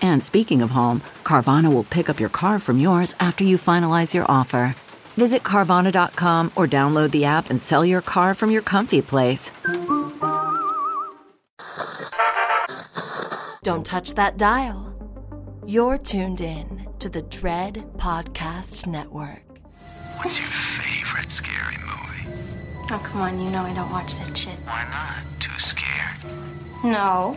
And speaking of home, Carvana will pick up your car from yours after you finalize your offer. Visit Carvana.com or download the app and sell your car from your comfy place. Don't touch that dial. You're tuned in to the Dread Podcast Network. What's your favorite scary movie? Oh, come on, you know I don't watch that shit. Why not? Too scared? No,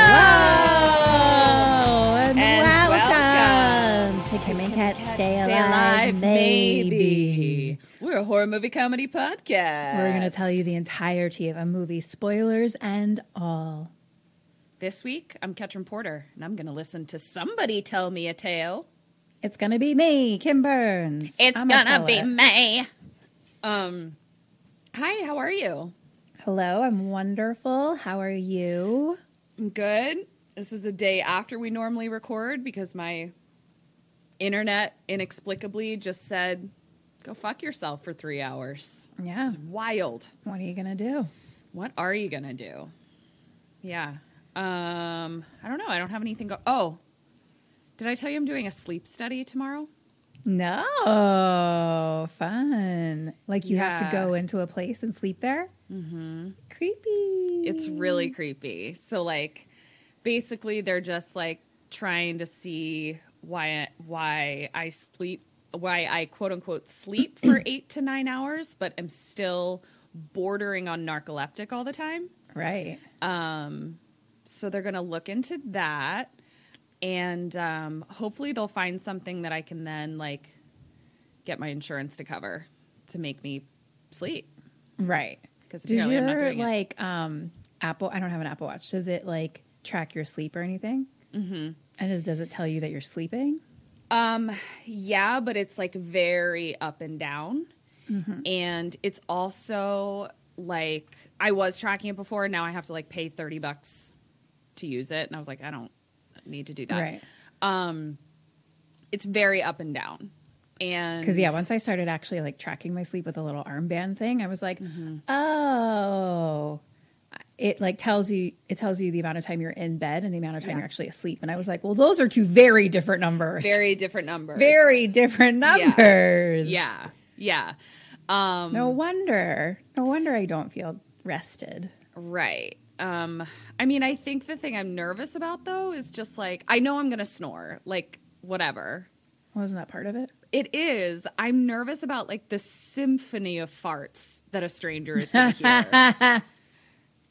maybe. maybe. We're a horror movie comedy podcast. We're going to tell you the entirety of a movie, spoilers and all. This week, I'm Ketrin Porter, and I'm going to listen to somebody tell me a tale. It's going to be me, Kim Burns. It's I'm a gonna be me. Um, hi, how are you? Hello, I'm wonderful. How are you? I'm good. This is a day after we normally record because my internet inexplicably just said, "Go fuck yourself for three hours." Yeah. It's wild. What are you going to do? What are you gonna do? Yeah. Um, I don't know. I don't have anything go. Oh, did I tell you I'm doing a sleep study tomorrow? No, fun. Like you have to go into a place and sleep there? Mm-hmm. Creepy. It's really creepy. So like, basically, they're just like trying to see why why I sleep why I quote unquote sleep for eight to nine hours, but am still bordering on narcoleptic all the time. right. Um, so they're going to look into that and um, hopefully they'll find something that i can then like get my insurance to cover to make me sleep Right. 'Cause Does apparently I'm not your like um Apple? I don't have an Apple Watch. Does it like track your sleep or anything? Mm-hmm. And does, does it tell you that you're sleeping? um yeah but it's like very up and down and it's also like i was tracking it before now i have to like pay 30 bucks to use it and i was like i don't need to do that Right. it's very up and down and Because yeah, once I started actually like tracking my sleep with a little armband thing, I was like, Mm-hmm. oh. It like tells you it tells you the amount of time you're in bed and the amount of time you're actually asleep. And I was like, well, those are two very different numbers. very different numbers very different numbers. Yeah. Yeah. Um, No wonder. No wonder I don't feel rested. right. Um, I mean, I think the thing I'm nervous about though is just like I know I'm gonna snore, like whatever. Wasn't that part of it? It is. I'm nervous about like the symphony of farts that a stranger is gonna hear.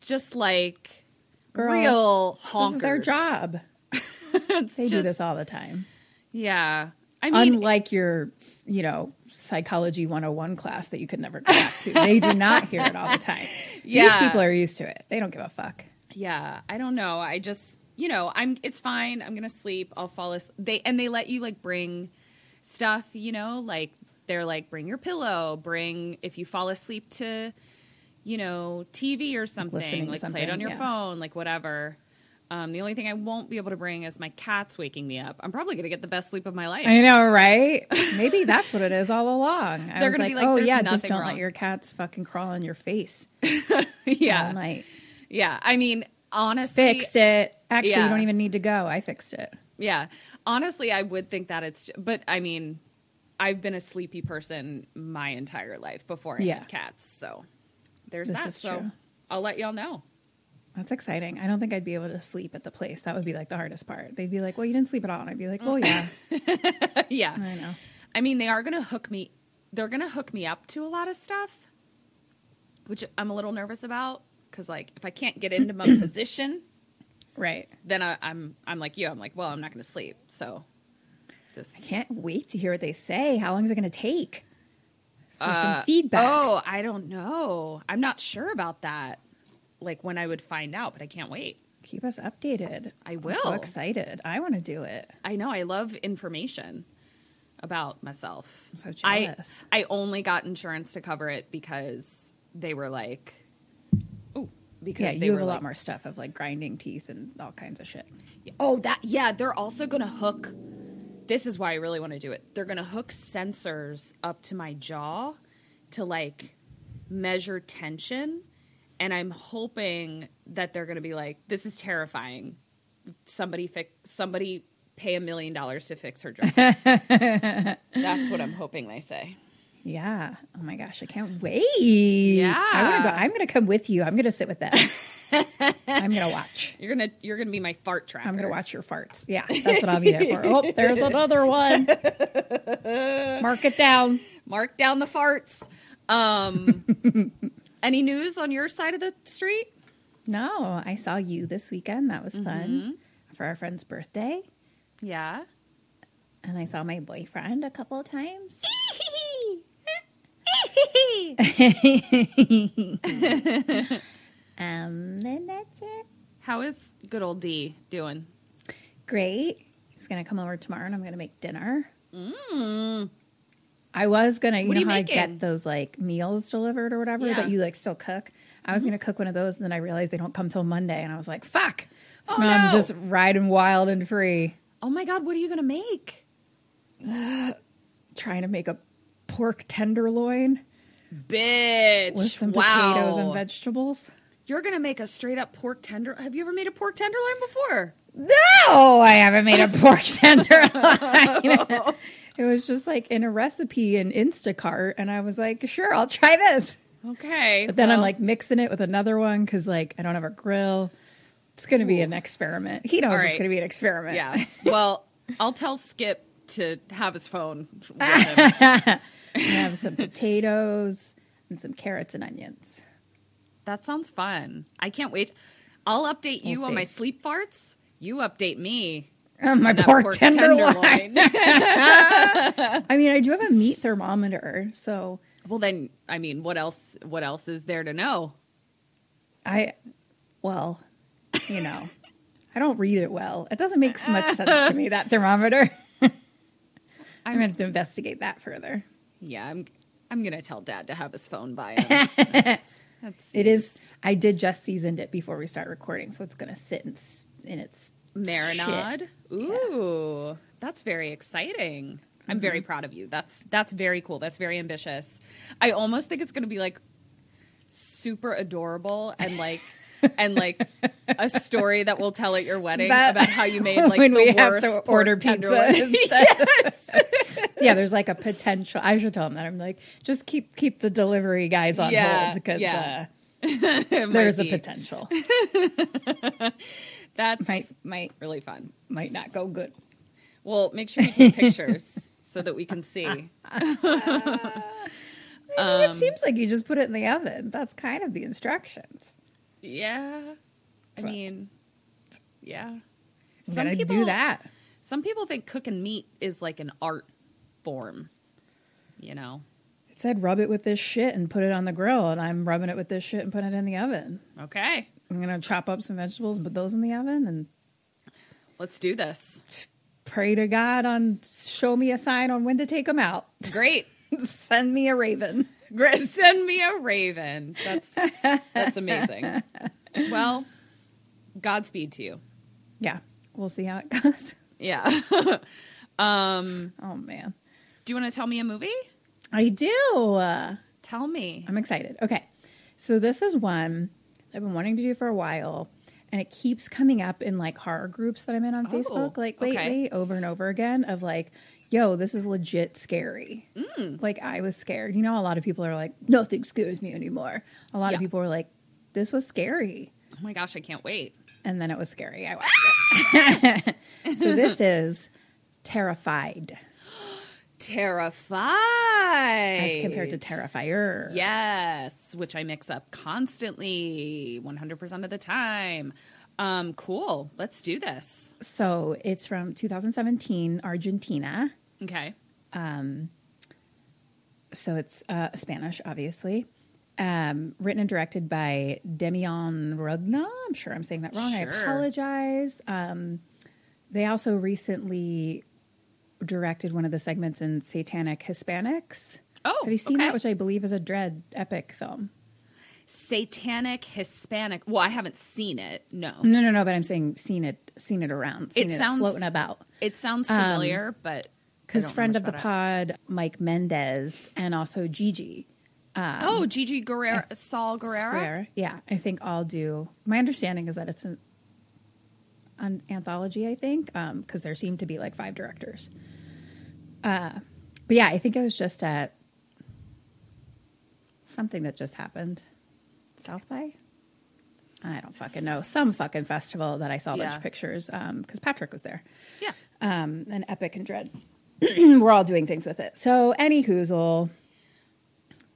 just like Girl, real honkers. This is their job. They do this all the time. Yeah. I mean, Unlike your, you know, psychology 101 class that you could never go back to. They do not hear it all the time. Yeah. These people are used to it. They don't give a fuck. Yeah, I don't know. I just, you know, I'm. It's fine. I'm gonna sleep. I'll fall asleep. They and they let you like bring stuff. You know, like they're like bring your pillow. Bring if you fall asleep to, you know, TV or something. Like, play it on your yeah. phone. Like whatever. Um, the only thing I won't be able to bring is my cats waking me up. I'm probably going to get the best sleep of my life. I know, right? Maybe that's what it is all along. I They're was gonna like, be like, oh yeah, just don't wrong." let your cats fucking crawl on your face yeah, all night. yeah. I mean, honestly, Fixed it. Actually, Yeah. you don't even need to go. I fixed it. Yeah. Honestly, I would think that it's, but I mean, I've been a sleepy person my entire life before I Yeah. had cats. So there's This that. so true. I'll let y'all know. That's exciting. I don't think I'd be able to sleep at the place. That would be like the hardest part. They'd be like, "Well, you didn't sleep at all," and I'd be like, "Oh yeah, yeah. I know." I mean, they are going to hook me, they're going to hook me up to a lot of stuff, which I'm a little nervous about. Cause like, if I can't get into my position, Right. then I, I'm, I'm like you. I'm like, well, I'm not going to sleep. So this, Can't wait to hear what they say. How long is it going to take for Uh, some feedback? Oh, I don't know. I'm not sure about that. Like when I would find out, but I can't wait. Keep us updated. I I'm so excited. I want to do it. I know I love information about myself. I'm so jealous. I only got insurance to cover it because they were like, oh, because Yeah, they you were have a like, lot more stuff of like grinding teeth and all kinds of shit. Oh, that yeah. They're also gonna hook. This is why I really want to do it. They're gonna hook sensors up to my jaw to like measure tension, and I'm hoping that they're gonna be like, "This is terrifying." Somebody fix. Somebody pay a million dollars to fix her jaw. That's what I'm hoping they say. Yeah. Oh my gosh, I can't wait. I want to go. Yeah. I'm going to come with you. I'm going to sit with them. I'm going to watch. You're gonna you're gonna be my fart tracker. I'm going to watch your farts. Yeah, that's what I'll be there for. Oh, there's another one. Mark it down. Mark down the farts. Um, any news on your side of the street? No, I saw you this weekend. That was Mm-hmm. fun for our friend's birthday. Yeah. And I saw my boyfriend a couple of times. um, and that's it. How is good old D doing? Great. He's gonna come over tomorrow, and I'm gonna make dinner. I was gonna, you What know you how I get those like meals delivered or whatever Yeah. that you like still cook. I was gonna cook one of those, and then I realized they don't come till Monday, and I was like, "Fuck!" So Oh, now I'm just riding wild and free, Oh my god, what are you gonna make? trying to make a pork tenderloin Bitch. with some wow. potatoes and vegetables. You're gonna make a straight up pork tender. Have you ever made a pork tenderloin before? No, I haven't made a pork tenderloin. it was just like in a recipe in Instacart, and I was like, "Sure, I'll try this." Okay. But then I'm like mixing it with another one because like I don't have a grill. It's going to be an experiment. He knows All it's going to be an experiment. Yeah. Well, I'll tell Skip to have his phone I have some potatoes and some carrots and onions. that sounds fun. I can't wait. I'll update you We'll on see. my sleep farts. You update me. Oh, my pork, tenderloin. tenderloin. I mean, I do have a meat thermometer, so well, then, I mean, what else? What else is there to know? I, well, you know, I don't read it well. It doesn't make much sense to me that thermometer. I'm going to have to investigate that further. Yeah, I'm. I'm gonna tell Dad to have his phone by him. That's, that's It is. I did just seasoned it before we start recording, so it's going to sit in, in its marinade. shit. Ooh, that's very exciting. I'm Mm-hmm. very proud of you. That's that's very cool. That's very ambitious. I almost think it's going to be like super adorable and like and like a story that we'll tell at your wedding That- about how you made like when the we have worst to order pizza. tenderloin. instead. yeah, there's like a potential. I should tell them that. I'm like, just keep keep the delivery guys on Yeah, hold because yeah. uh, It might there's a potential. That's might might really fun. might not go good. Well, make sure you take pictures so that we can see. I mean, Um, it seems like you just put it in the oven. That's kind of the instructions. Yeah, I So- mean, yeah. I'm gonna do that. Some people think cooking meat is like an art form. You know? It said rub it with this shit and put it on the grill, and I'm rubbing it with this shit and putting it in the oven. Okay, I'm gonna chop up some vegetables and put those in the oven and let's do this. pray to God on show me a sign on when to take them out. Great. Send me a raven. Send me a raven. That's that's amazing. Well, Godspeed to you. Yeah, we'll see how it goes. Yeah. um, Oh man, do you want to tell me a movie? I do. Tell me. I'm excited. Okay, so this is one I've been wanting to do for a while, and it keeps coming up in like horror groups that I'm in on oh, Facebook, like okay. lately, over and over again. Of like, yo, this is legit scary. Mm. Like I was scared. You know, a lot of people are like, nothing scares me anymore. A lot Yeah. of people were like, this was scary. Oh my gosh, I can't wait. and then it was scary. I watched it. so this is Terrified Terrified. as compared to Terrifier. Yes, which I mix up constantly, 100% of the time. Um, cool. Let's do this. So it's from 2017, Argentina. Okay. Um, so it's uh, Spanish, obviously. Um, written and directed by Demian Rugna. I'm sure I'm saying that wrong. I apologize. Um, they also recently directed one of the segments in Satanic Hispanics. Oh, have you seen okay. that? Which I believe is a dread epic film. Satanic Hispanic. Well, I haven't seen it. No. No, no, no. But I'm saying seen it, seen it around, seen It it, sounds- floating about. It sounds um, familiar, but. Because friend of the pod, Mike Mendez, and also Gigi it. oh, Gigi Guerrero, Saul Guerrero. Yeah, I think all do. My understanding is that it's an, an anthology. I think because there seemed to be like five directors. Uh, but yeah, I think it was just at something that just happened. South by. I don't fucking know. Some fucking festival that I saw a bunch Yeah. of pictures because Patrick was there. Yeah. um, and Epic and Dread. We're all doing things with it. So, any whoozle,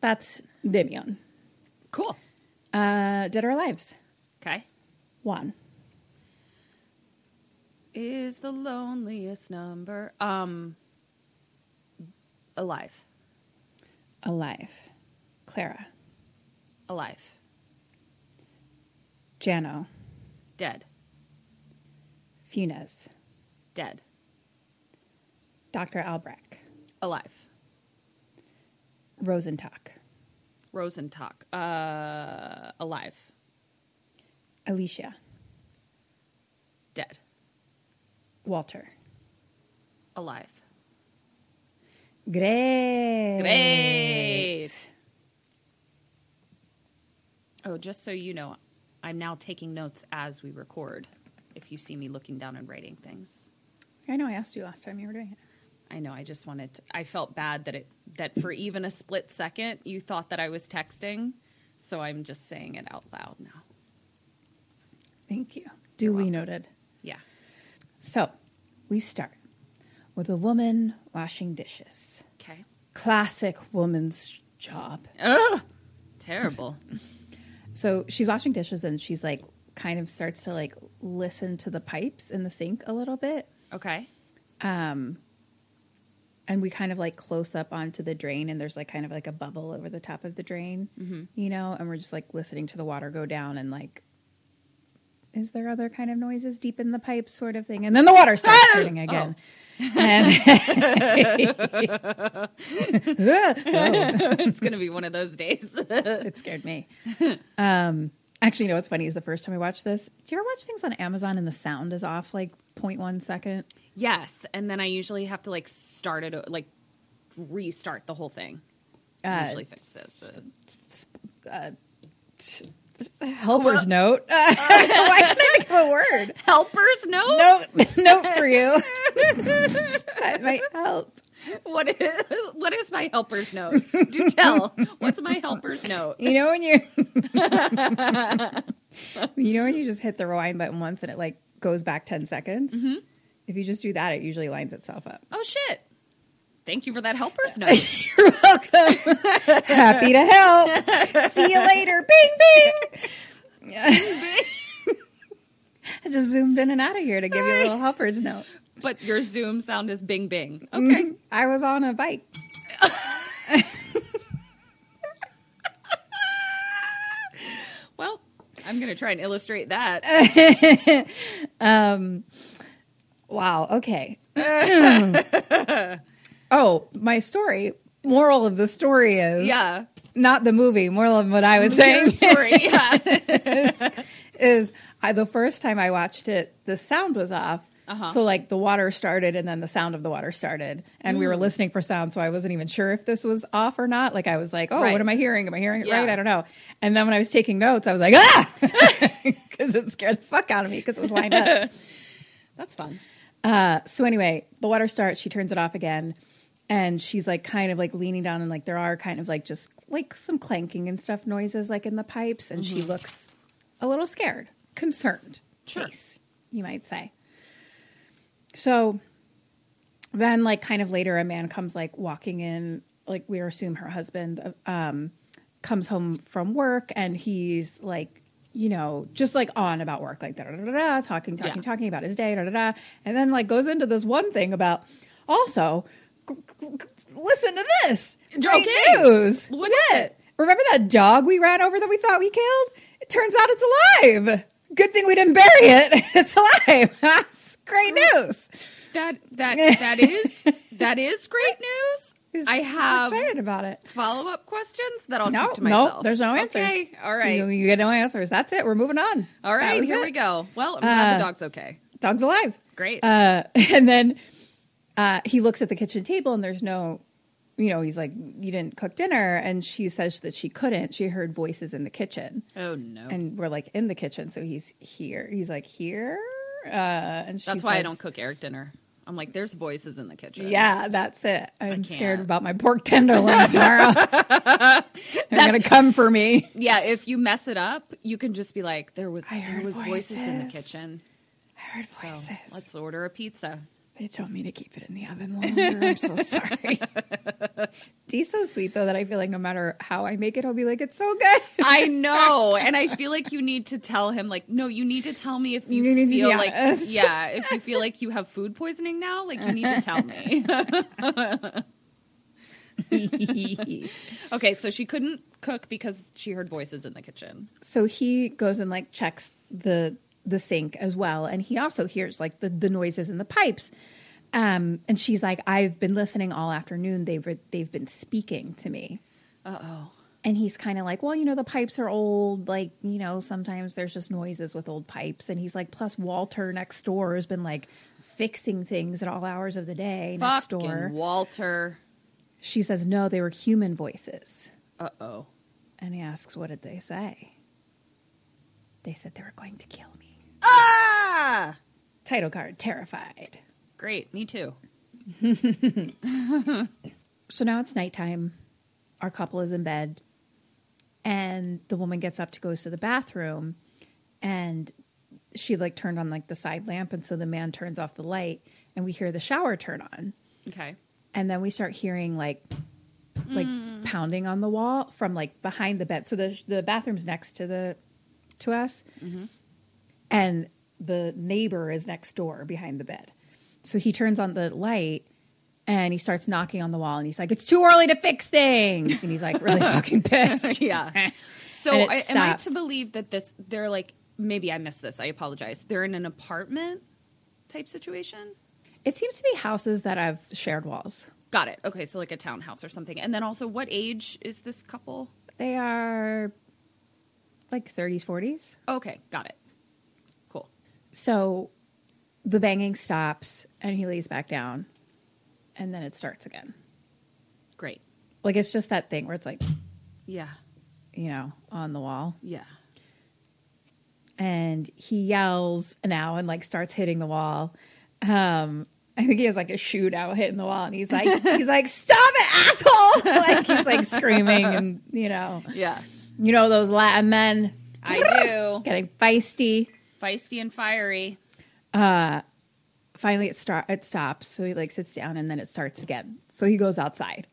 that's Demian. Cool. Uh, Dead or Alives, Okay. one. Is the loneliest number um alive? Alive, Clara, Alive. Jano, Dead. Funes, Dead. Dr. Albrecht, Alive. Rosentock, Rosentock. Uh alive. Alicia, Dead. Walter. Alive. Great. Great. Oh, just so you know, I'm now taking notes as we record. If you see me looking down and writing things, I know I asked you last time you were doing it. I know. I just wanted. To, I felt bad that it that for even a split second you thought that I was texting, so I'm just saying it out loud now. Thank you. Duly noted. So, we start with a woman washing dishes. Okay. Classic woman's job. Ugh. Terrible. So she's washing dishes and she's like, kind of starts to like listen to the pipes in the sink a little bit. Okay. Um, And we kind of like close up onto the drain and there's like kind of like a bubble over the top of the drain, you know, and we're just like listening to the water go down and like, is there other kind of noises deep in the pipes sort of thing? And then the water starts turning again. And it's gonna be one of those days. it scared me. Um, actually, you know what's funny is the first time I watched this. Do you ever watch things on Amazon and the sound is off like 0.1 second? yes, and then I usually have to like start it, like restart the whole thing. Uh, usually fixes it. Helper's note. Why can't I think of a word? Helper's note. Note, note for you. that might help. What is what is my helper's note? Do tell. What's my helper's note? You know when you, you know when you just hit the rewind button once and it like goes back ten seconds. Mm-hmm. If you just do that, it usually lines itself up. Oh shit! Thank you for that helper's note. You're welcome. Happy to help. See you later. Bing bing. I just zoomed in and out of here to give you a little helper's note. but your Zoom sound is Bing Bing. Mm-hmm. Okay. I was on a bike. Well, I'm gonna try and illustrate that. Um, wow. Okay. Oh, my story. Moral of the story is yeah. not the movie. Moral of what I was saying story. Yeah. is I, the first time I watched it, the sound was off. Uh-huh. So like the water started and then the sound of the water started and Mm. we were listening for sound so I wasn't even sure if this was off or not like I was like oh Right. what am I hearing am I hearing it Yeah. right I don't know and then when I was taking notes I was like ah because it scared the fuck out of me because it was lined up That's fun. uh, so anyway, the water starts. She turns it off again, and she's like kind of like leaning down, and like there are kind of like just like some clanking and stuff noises like in the pipes, and she looks a little scared, concerned, case you might say. So then, like kind of later, a man comes like walking in, like we assume her husband, um, comes home from work, and he's like. You know, just like on about work, like da da da da, talking, talking, Yeah. talking about his day, da da da, and then like goes into this one thing about also listen to this great Okay. news. What is it? Remember that dog we ran over that we thought we killed? It turns out it's alive. Good thing we didn't bury it. It's alive. That's great news. That that that is that is great news. He's I have excited about it. follow up questions that I'll No, keep to myself. no, there's no answers. Okay, all right, You, you get no answers. That's it. We're moving on. all right. Here it. we go. Well, I'm glad Uh, the dog's okay. Dog's alive. Great. Uh, and then uh, he looks at the kitchen table and there's no, you know, he's like, You didn't cook dinner. And she says that she couldn't. She heard voices in the kitchen. oh no. And we're like, In the kitchen. So he's here. He's like, Here? Uh, and she That's why I don't cook Eric dinner. I'm like, there's voices in the kitchen. Yeah, that's it. I'm scared about my pork tenderloin tomorrow. They're going to come for me. Yeah, if you mess it up, you can just be like, there was there was voices. in the kitchen. I heard voices. So let's order a pizza. They told me to keep it in the oven longer. I'm so sorry. He's so sweet though that I feel like no matter how I make it, he'll be like, "It's so good." I know, and I feel like you need to tell him like, no, you need to tell me if you, You feel like, honest. yeah, if you feel like you have food poisoning now, like you need to tell me. okay, so she couldn't cook because she heard voices in the kitchen. so he goes and like checks the the sink as well, and he also hears like the the noises in the pipes. Um, and she's like, "I've been listening all afternoon. They've they've been speaking to me." Uh oh. And he's kind of like, well, you know, the pipes are old. Like, you know, sometimes there's just noises with old pipes. And he's like, plus Walter next door has been like fixing things at all hours of the day next Fucking door. Walter. She says, no, they were human voices. Uh oh. And he asks, what did they say? They said they were going to kill me. Ah! Title card, terrified. Great, me too. So now it's nighttime. Our couple is in bed. And the woman gets up to goes to the bathroom and she like turned on like the side lamp and so the man turns off the light and we hear the shower turn on. Okay. And then we start hearing like like pounding on the wall from like behind the bed. So the the bathroom's next to the to us. And the neighbor is next door behind the bed. So he turns on the light and he starts knocking on the wall and he's like, It's too early to fix things. And he's like really fucking pissed. Yeah. So I, am I to believe that this they're like maybe I missed this. I apologize. They're in an apartment type situation. It seems to be houses that have shared walls. Got it. Okay, so like a townhouse or something. And then also what age is this couple? They are like 30s, 40s. Okay, got it. So the banging stops and he lays back down and then it starts again. Great. Like it's just that thing where it's like, Yeah. you know, on the wall. Yeah. And he yells now and like starts hitting the wall. Um, I think he has like a shootout hitting the wall and he's like, he's like, stop it, asshole. like he's like screaming and, you know, Yeah. you know, those Latin men I do. getting feisty. Feisty and fiery. finally it start it stops. So he like sits down and then it starts again. So he goes outside.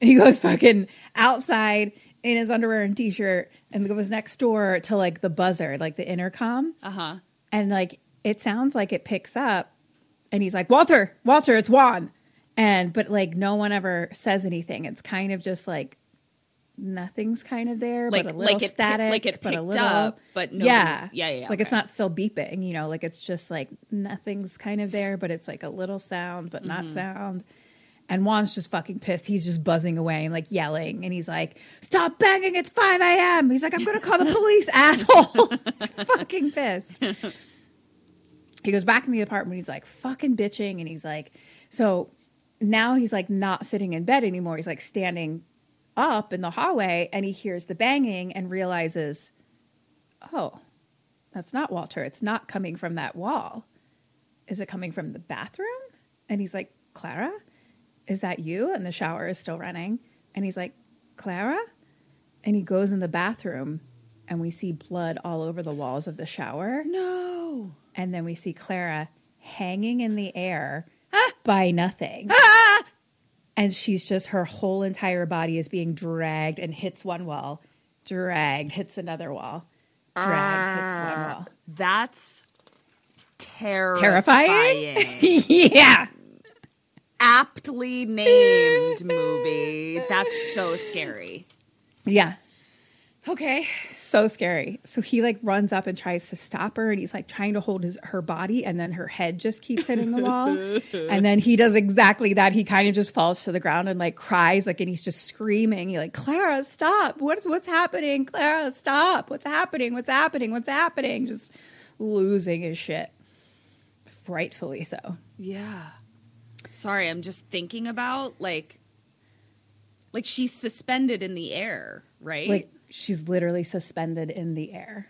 And he goes fucking outside in his underwear and t-shirt and goes next door to like the buzzer like the intercom. Uh-huh. and like it sounds like it picks up and he's like walter walter it's juan. And but like no one ever says anything. It's kind of just like nothing's kind of there Like- but a little like it static like it but a picked little up, but no yeah yeah, yeah, yeah, like it's not still beeping you know like it's just like nothing's kind of there but it's like a little sound but Mm-hmm. not sound And Juan's just fucking pissed. He's just buzzing away and like yelling. And he's like, Stop banging. It's 5 a.m. He's like, I'm going to call the police, asshole. fucking pissed. He goes back in the apartment. He's like, fucking bitching. And he's like, So now he's like not sitting in bed anymore. He's like standing up in the hallway and he hears the banging and realizes, Oh, that's not Walter. It's not coming from that wall. Is it coming from the bathroom? And he's like, Clara, is that you? And the shower is still running. And he's like, Clara? And he goes in the bathroom and we see blood all over the walls of the shower. No. And then we see Clara hanging in the air by nothing. Ah! And she's just, her whole entire body is being dragged and hits one wall, dragged, hits another wall, dragged, hits one ah, wall. That's terrifying. Terrifying? yeah. Aptly named movie. That's so scary. Yeah. Okay. so scary. So he like runs up and tries to stop her, and he's like trying to hold his her body, and then her head just keeps hitting the wall. and then he does exactly that. He kind of just falls to the ground and like cries, like, and he's just screaming. He like, Clara, stop! What's what's happening? Clara, stop! What's happening? What's happening? What's happening? Just losing his shit. Frightfully so. Yeah. Sorry, I'm just thinking about like like she's suspended in the air, right? Like she's literally suspended in the air.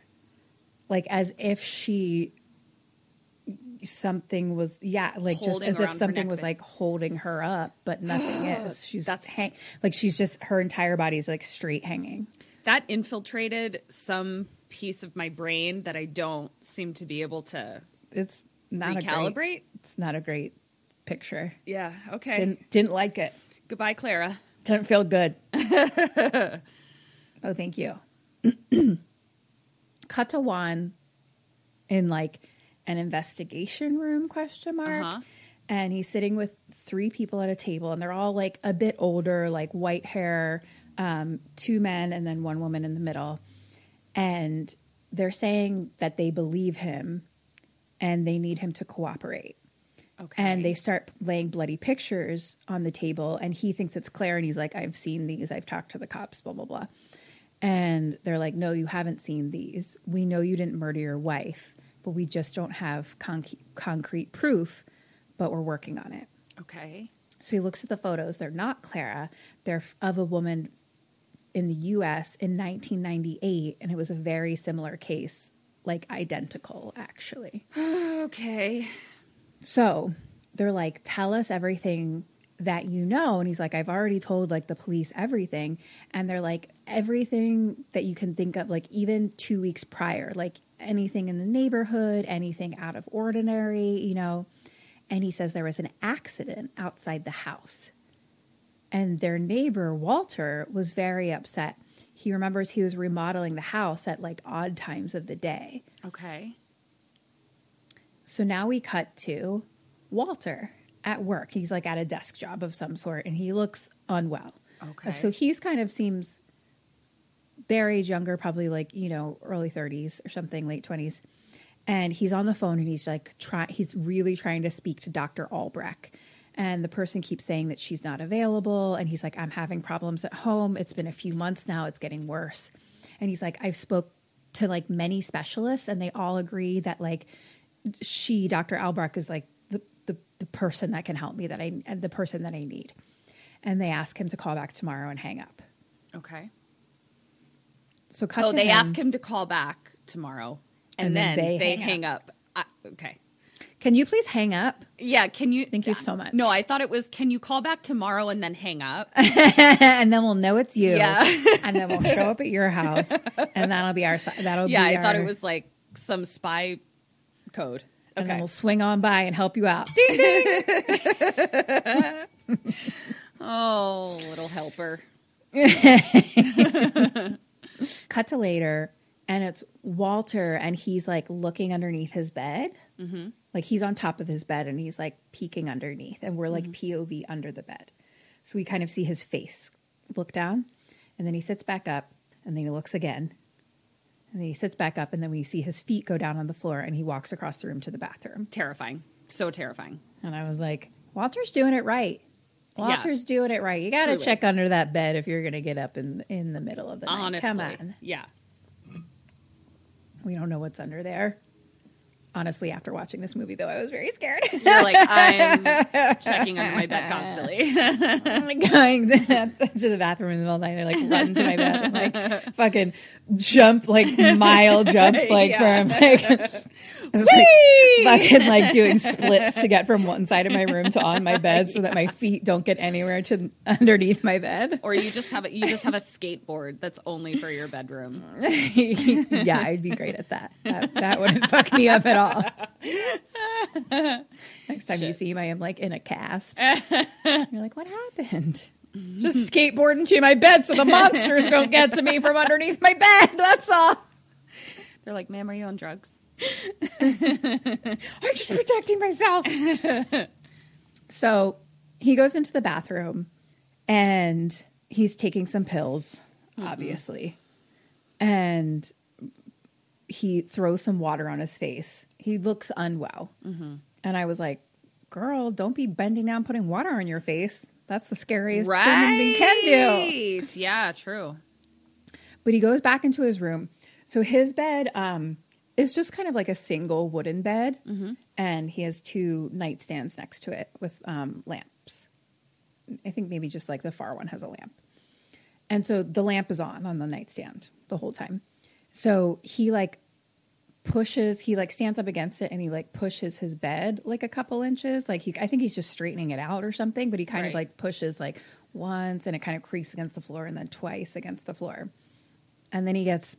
Like as if she something was yeah, like just as if something was like holding her up, but nothing is. She's That's- hang- like she's just her entire body is like straight hanging. that infiltrated some piece of my brain that I don't seem to be able to It's not a great, recalibrate. it's not a great picture. Yeah, okay. Didn't didn't like it. Goodbye, Clara. Didn't feel good. oh, thank you. Cut to Juan in like an investigation room question mark. Uh-huh. And he's sitting with three people at a table, and they're all like a bit older, like white hair, um, two men, and then one woman in the middle. And they're saying that they believe him and they need him to cooperate. Okay. And they start laying bloody pictures on the table, and he thinks it's Claire, and he's like, "I've seen these. I've talked to the cops. Blah blah blah." And they're like, "No, you haven't seen these. We know you didn't murder your wife, but we just don't have conc- concrete proof. But we're working on it." Okay. So he looks at the photos. They're not Clara. They're of a woman in the U.S. in 1998, and it was a very similar case, like identical, actually. Okay. So they're like, tell us everything that you know. And he's like, I've already told like the police everything. And they're like, everything that you can think of, like even two weeks prior, like anything in the neighborhood, anything out of ordinary, you know. And he says there was an accident outside the house. And their neighbor, Walter, was very upset. He remembers he was remodeling the house at like odd times of the day. Okay. So now we cut to Walter at work. He's like at a desk job of some sort and he looks unwell. Okay. So he's kind of seems their age younger, probably like, you know, early 30s or something, late 20s. And he's on the phone and he's like try he's really trying to speak to Dr. Albrecht. And the person keeps saying that she's not available and he's like I'm having problems at home. It's been a few months now, it's getting worse. And he's like I've spoke to like many specialists and they all agree that like she, Dr. Albrecht, is like the, person that can help me that I the person that I need. And they ask him to call back tomorrow and hang up. Okay. So cut Oh, to they him. ask him to call back tomorrow, and, And then then, they they, hang hang up. I, okay. Can you please hang up? Yeah. Can you? Thank you so much. No, I thought it was. Can you call back tomorrow and then hang up? and then we'll know it's you. Yeah. and then we'll show up at your house, and that'll be our. That'll yeah, be. I thought it was like some spy code. And then we'll swing on by and help you out. Oh, little helper. Cut to later, and it's Walter, and he's like looking underneath his bed. Mm-hmm. Like he's on top of his bed, and he's like peeking underneath, and we're like POV under the bed. So we kind of see his face look down, and then he sits back up, and then he looks again, and then he sits back up, and then we see his feet go down on the floor, and he walks across the room to the bathroom. Terrifying. So terrifying. And I was like, Walter's doing it right. Walter's doing it right. You got to check under that bed if you're going to get up in in the middle of the night. Honestly, Come on. yeah. We don't know what's under there. Honestly, after watching this movie, though, I was very scared. You're like I'm checking under my bed constantly. I'm like going to the bathroom in the middle of the night. I like run to my bed and like fucking jump, like mile jump, like Yeah. from like, it's like fucking like doing splits to get from one side of my room to on my bed so that my feet don't get anywhere to underneath my bed. or you just have a, you just have a skateboard that's only for your bedroom. yeah, I'd be great at that. That, that wouldn't fuck me up at all. Next time you see me, I am like in a cast. You're like, what happened? Just skateboarding to my bed so the monsters don't get to me from underneath my bed. That's all. They're like, "Ma'am, are you on drugs?" I'm just protecting myself. so he goes into the bathroom and he's taking some pills, mm-hmm. obviously. And he throws some water on his face. He looks unwell. And I was like, girl, don't be bending down putting water on your face. That's the scariest thing you can do. Yeah, true. But he goes back into his room. So his bed um, is just kind of like a single wooden bed, and he has two nightstands next to it with um, lamps. I think maybe just like the far one has a lamp. And so the lamp is on on the nightstand the whole time. So he like pushes, he like stands up against it and he like pushes his bed like a couple inches. Like he, I think he's just straightening it out or something, but he kind of like pushes like once and it kind of creaks against the floor and then twice against the floor. And then he gets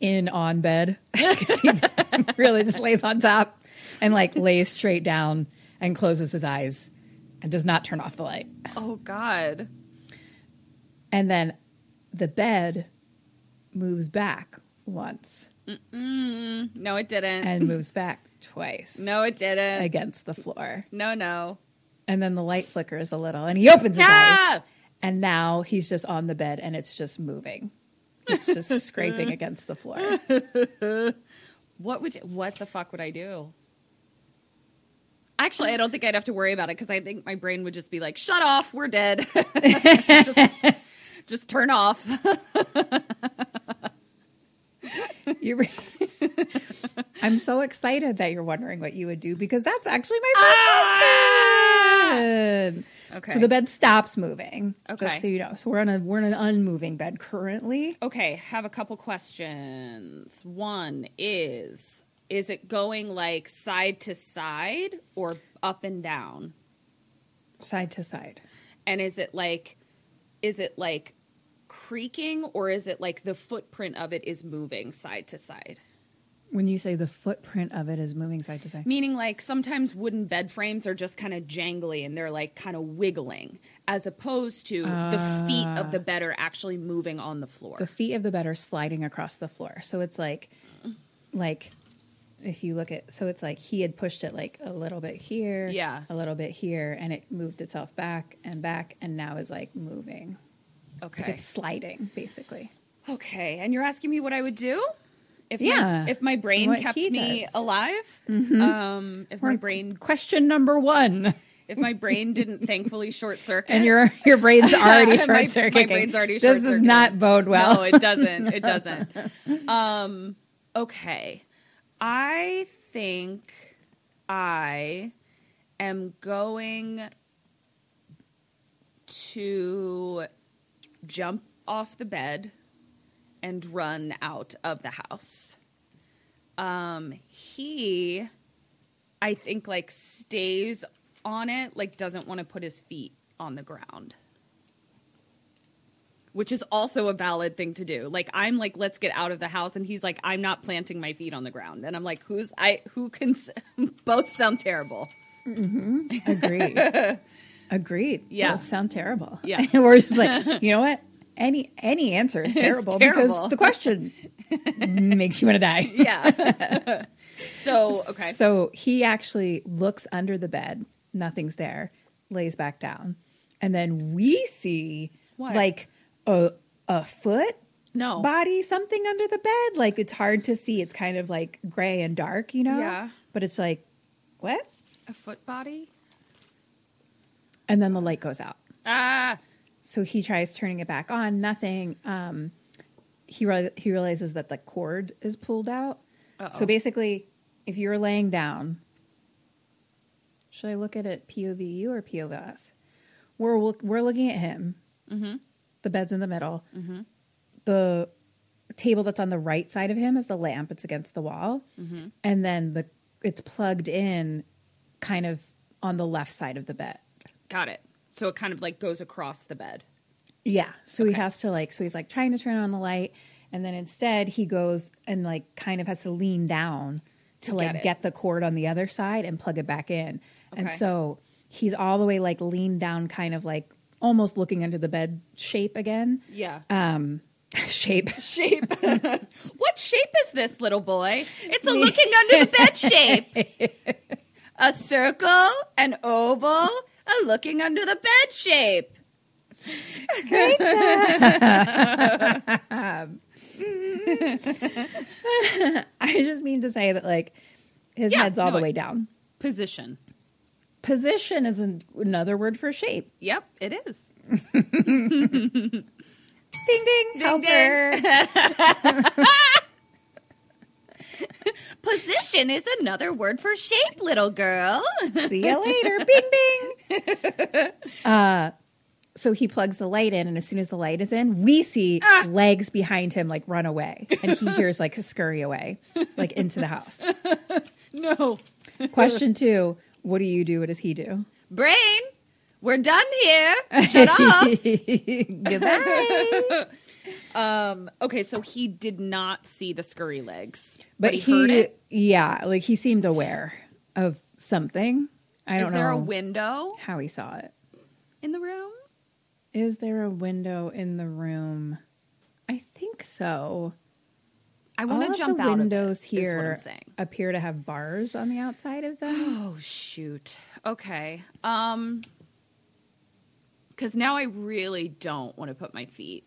in on bed 'cause he really just lays on top and like lays straight down and closes his eyes and does not turn off the light. Oh God. And then the bed moves back once No, it didn't. and moves back twice no, it didn't. against the floor. no, no. And then the light flickers a little and he opens his Ah! eyes. And now he's just on the bed and it's just moving. It's just scraping against the floor. What would you, what the fuck would I do? Actually, I don't think I'd have to worry about it because I think my brain would just be like, "Shut off, we're dead." just, just turn off. You re- I'm so excited that you're wondering what you would do because that's actually my first question. Ah! Okay. So the bed stops moving. Okay. Just so you know. So we're on a we're in an unmoving bed currently. Okay, have a couple questions. One is is it going like side to side or up and down? Side to side. And is it like is it like creaking or is it like the footprint of it is moving side to side? When you say the footprint of it is moving side to side. Meaning like sometimes wooden bed frames are just kind of jangly and they're like kind of wiggling as opposed to the feet of the ah. bed are actually moving on the floor. The feet of the bed are sliding across the floor. So it's like like if you look at so it's like he had pushed it like a little bit here, Yeah. a little bit here, and it moved itself back and back and now is like moving. Like okay. it's sliding, basically. Okay, and you're asking me what I would do? If Yeah. my, if my brain What kept me does. alive, um, if my brain Question number one. if my brain didn't thankfully short circuit, And your your brain's already My- short my circuiting. brain's already This does not bode well. no, it doesn't. It doesn't. Um, okay, I think I am going to jump off the bed and run out of the house. Um, he, I think, like stays on it, like doesn't want to put his feet on the ground. Which is also a valid thing to do. Like I'm like, let's get out of the house, and he's like, I'm not planting my feet on the ground, and I'm like, who's I? Who can? Both sound terrible. Agreed. Agreed. Yeah. Those sound terrible. Yeah. We're just like, you know what? Any any answer is terrible, terrible. because the question makes you want to die. Yeah. so okay. So he actually looks under the bed, nothing's there, lays back down, and then we see What? like a a foot No. body something under the bed. Like it's hard to see. It's kind of like gray and dark, you know. Yeah. But it's like, what? A foot body. And then the light goes out. Ah, So he tries turning it back on, nothing. Um, he re- he realizes that the cord is pulled out. Oh. So basically, if you're laying down, should I look at it POV you or POV us? We're look- we're looking at him. Mm-hmm. The bed's in the middle. Mm-hmm. The table that's on the right side of him is the lamp. It's against the wall, mm-hmm. and then the it's plugged in, kind of on the left side of the bed. Got it. So it kind of like goes across the bed. Yeah. So he has to like, so he's like trying to turn on the light. And then instead he goes and like kind of has to lean down to like Get get, the cord on the other side and plug it back in. And so he's all the way like leaned down, kind of like almost looking under the bed shape again. Yeah. Um, shape. shape. what shape is this, little boy? It's a looking under the bed shape. a circle, an oval, a looking under the bed shape. I just mean to say that like his Yeah, head's all no, the way down. Position. Position is an, another word for shape. Yep, it is. Ding ding, ding helper. Position is another word for shape, little girl. See you later. Bing bing. Uh, so he plugs the light in, and as soon as the light is in, we see legs behind him like run away, and he hears like scurry away, like into the house. no. Question two: What do you do? What does he do? Brain, we're done here. Shut up. Goodbye. Um, okay, so he did not see the scurry legs, But he, he, it. yeah, like he seemed aware of something. I Is don't know. Is there know a window how he saw it. in the room? Is there a window in the room? I think so. I want to jump the out windows of it, here appear to have bars on the outside of them. Oh shoot. Okay. Um cuz now I really don't want to put my feet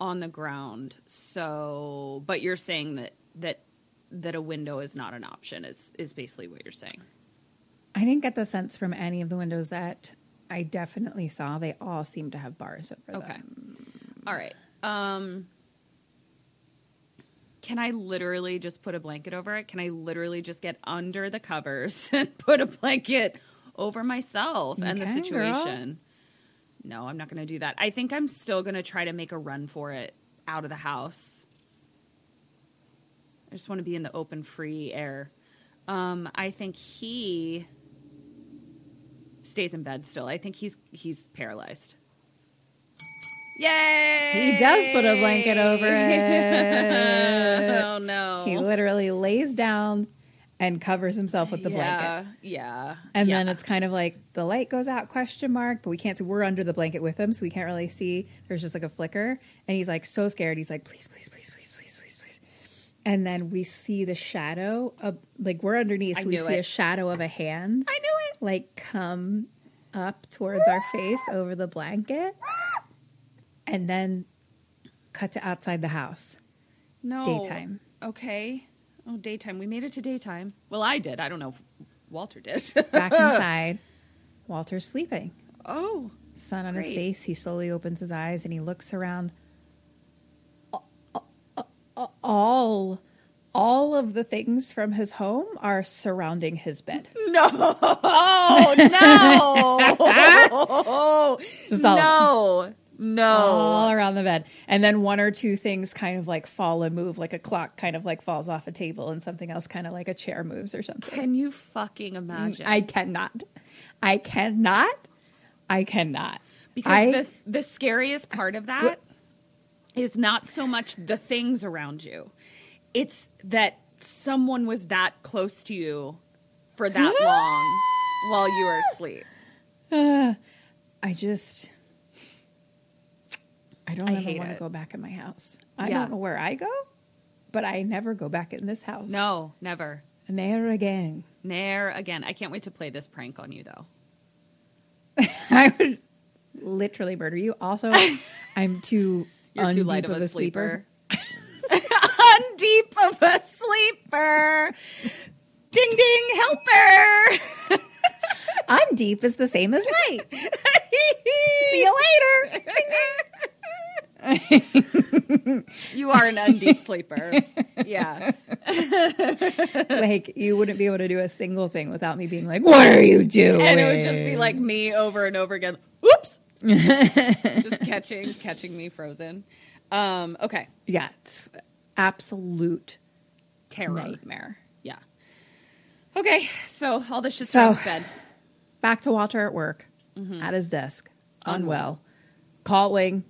on the ground. So, but you're saying that that that a window is not an option is is basically what you're saying. I didn't get the sense from any of the windows that I definitely saw. They all seem to have bars over them. Okay. them. All right. Um can I literally just put a blanket over it? Can I literally just get under the covers and put a blanket over myself You and the situation? girl. No, I'm not going to do that. I think I'm still going to try to make a run for it out of the house. I just want to be in the open, free air. Um, I think he stays in bed still. I think he's he's paralyzed. Yay! He does put a blanket over it. oh no! He literally lays down and covers himself with the blanket. yeah, Yeah, And yeah. then it's kind of like the light goes out question mark, but we can't see we're under the blanket with him, so we can't really see. There's just like a flicker. And he's like so scared. He's like, please, please, please, please, please, please, please. And then we see the shadow of like we're underneath, so we see it. a shadow of a hand. I knew it. like come up towards our face over the blanket and then cut to outside the house. No Daytime. Okay. Oh, daytime. We made it to daytime. Well, I did. I don't know if Walter did. Back inside, Walter's sleeping. oh, Sun on his face. He slowly opens his eyes and he looks around. All, all of the things from his home are surrounding his bed. No. Oh no! No, no. all around the bed. And then one or two things kind of like fall and move, like a clock kind of like falls off a table, and something else kind of like a chair moves or something. Can you fucking imagine? I cannot. I cannot. I cannot. because I, the the scariest part of that is not so much the things around you; it's that someone was that close to you for that long while you were asleep. I just, I don't I ever want to go back in my house. I Yeah. don't know where I go, but I never go back in this house. No, never. never again. Ne'er again. I can't wait to play this prank on you, though. I would literally murder you. Also, I'm too. You're too light of a, sleeper. sleeper. Undeep of a sleeper. Ding ding helper. undeep is the same as light. See you later. You are an undeep sleeper. Yeah. like you wouldn't be able to do a single thing without me being like, "What are you doing?" And it would just be like me over and over again. Oops. just catching, catching me frozen. Um, okay. yeah, it's absolute Terror. nightmare. Yeah. Okay. So all this shit's So- so, said. Back to Walter at work, Mm-hmm. at his desk, unwell, calling,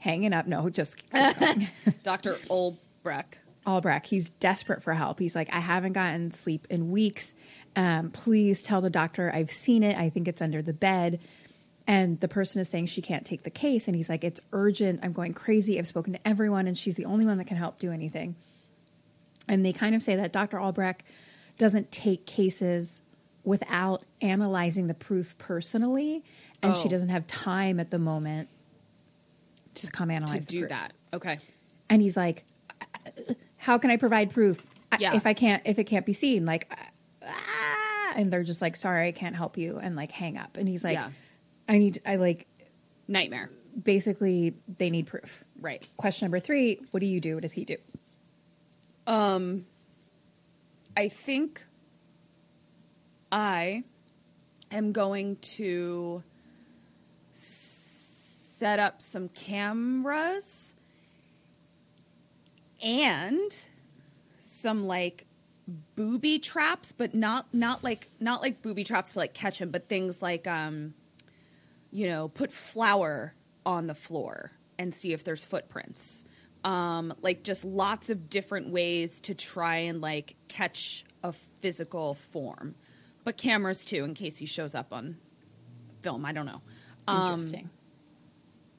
hanging up. No, just, just. Dr. Olbrecht. Albrecht. He's desperate for help. He's like, I haven't gotten sleep in weeks. Um, please tell the doctor I've seen it. I think it's under the bed. And the person is saying she can't take the case. And he's like, It's urgent. I'm going crazy. I've spoken to everyone, and she's the only one that can help do anything. And they kind of say that Dr. Albrecht doesn't take cases without analyzing the proof personally. And she Oh. doesn't have time at the moment to, come To analyze the do that. Okay. And he's like, "How can I provide proof I- Yeah. if I can't if it can't be seen?" Like, ah, and they're just like, "Sorry, I can't help you," and like hang up. And he's like, Yeah. "I need I like Nightmare. basically they need proof." Right. Question number three: What do you do? What does he do? Um, I think I am going to set up some cameras and some like booby traps but not not like not like booby traps to like catch him but things like um you know put flour on the floor and see if there's footprints. Um like just lots of different ways to try and like catch a physical form. But cameras too in case he shows up on film. I don't know. Um, Interesting.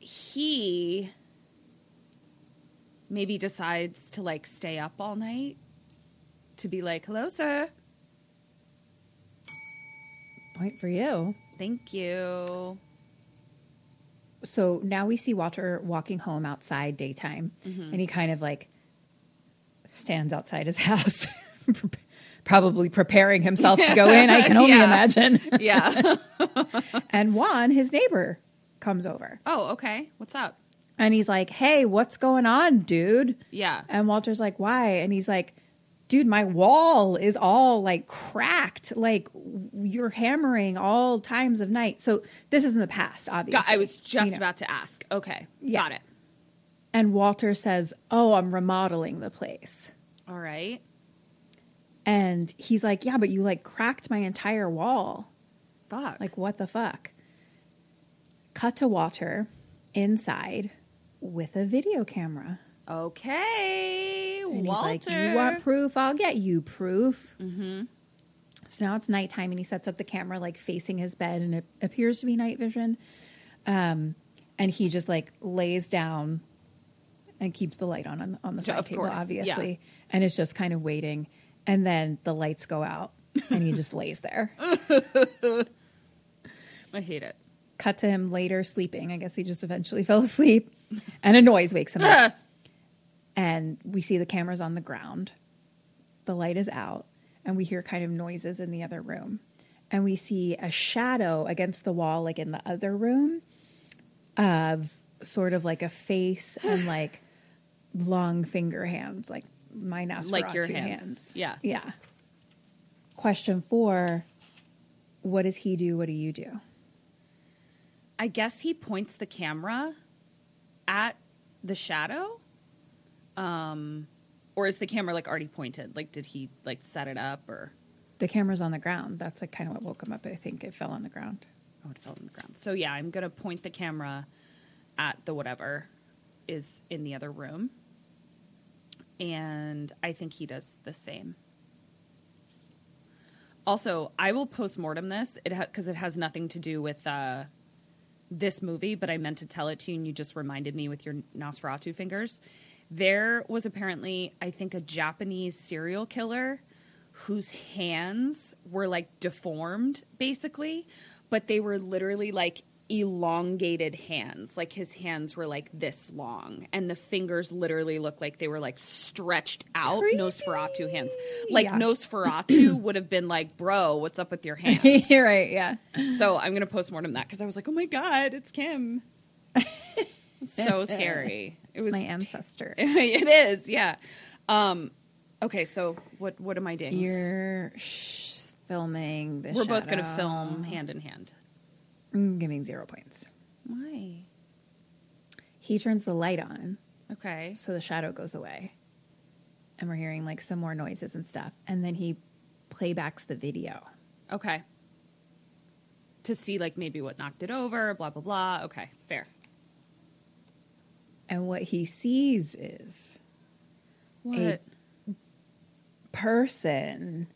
He maybe decides to like stay up all night to be like hello sir Point for you. thank you So now we see Walter walking home outside daytime, Mm-hmm. and he kind of like stands outside his house, probably preparing himself to go in. I can only Yeah. imagine. yeah And Juan, his neighbor, comes over. oh okay what's up And he's like, Hey, what's going on, dude? yeah And Walter's like, Why? And he's like, Dude, my wall is all like cracked. Like you're hammering all times of night. So this is in the past, obviously. Got, I was just you know. about to ask. Okay, Yeah. got it. And Walter says, Oh, I'm remodeling the place. All right. And he's like, Yeah, but you like cracked my entire wall. Fuck. Like, what the fuck? Cut to Walter inside with a video camera. okay, And Walter. he's like, "You want proof? I'll get you proof." Mm-hmm. So now it's nighttime, and he sets up the camera like facing his bed, and it appears to be night vision. Um, and he just like lays down and keeps the light on on, on the side of table, course, yeah. obviously, and is just kind of waiting. And then the lights go out, and he just lays there. I hate it. Cut to him later sleeping. I guess he just eventually fell asleep, and a noise wakes him up. And we see the cameras on the ground. The light is out, and we hear kind of noises in the other room. And we see a shadow against the wall, like in the other room, of sort of like a face and like long finger hands, like my Nosferatu Like your hands. hands. Yeah. Yeah. Question four What does he do? What do you do? I guess he points the camera at the shadow. Um, or is the camera like already pointed? Like, did he like set it up or? The camera's on the ground. That's like kind of what woke him up. I think it fell on the ground. Oh, it fell on the ground. So yeah, I'm gonna point the camera at the whatever is in the other room, and I think he does the same. Also, I will post mortem this it because it has nothing to do with uh, this movie, but I meant to tell it to you, and you just reminded me with your Nosferatu fingers. There was apparently, I think, a Japanese serial killer whose hands were like deformed, basically, but they were literally like elongated hands. Like his hands were like this long, and the fingers literally looked like they were like stretched out. Nosferatu hands. Like Yeah. Nosferatu would have been like, "Bro, what's up with your hands?" You're right. Yeah. so I'm gonna postmortem that because I was like, "Oh my god, it's Kim." so scary. It It's was my ancestor. it is, yeah. Um, okay, so what what am I doing? You're sh- filming We're both going to film hand in hand. Mm, I'm giving zero points. Why? He turns the light on, Okay. so the shadow goes away, and we're hearing like some more noises and stuff. And then he playbacks the video. Okay. To see like maybe what knocked it over, blah blah blah. Okay, fair. And what he sees is What? person,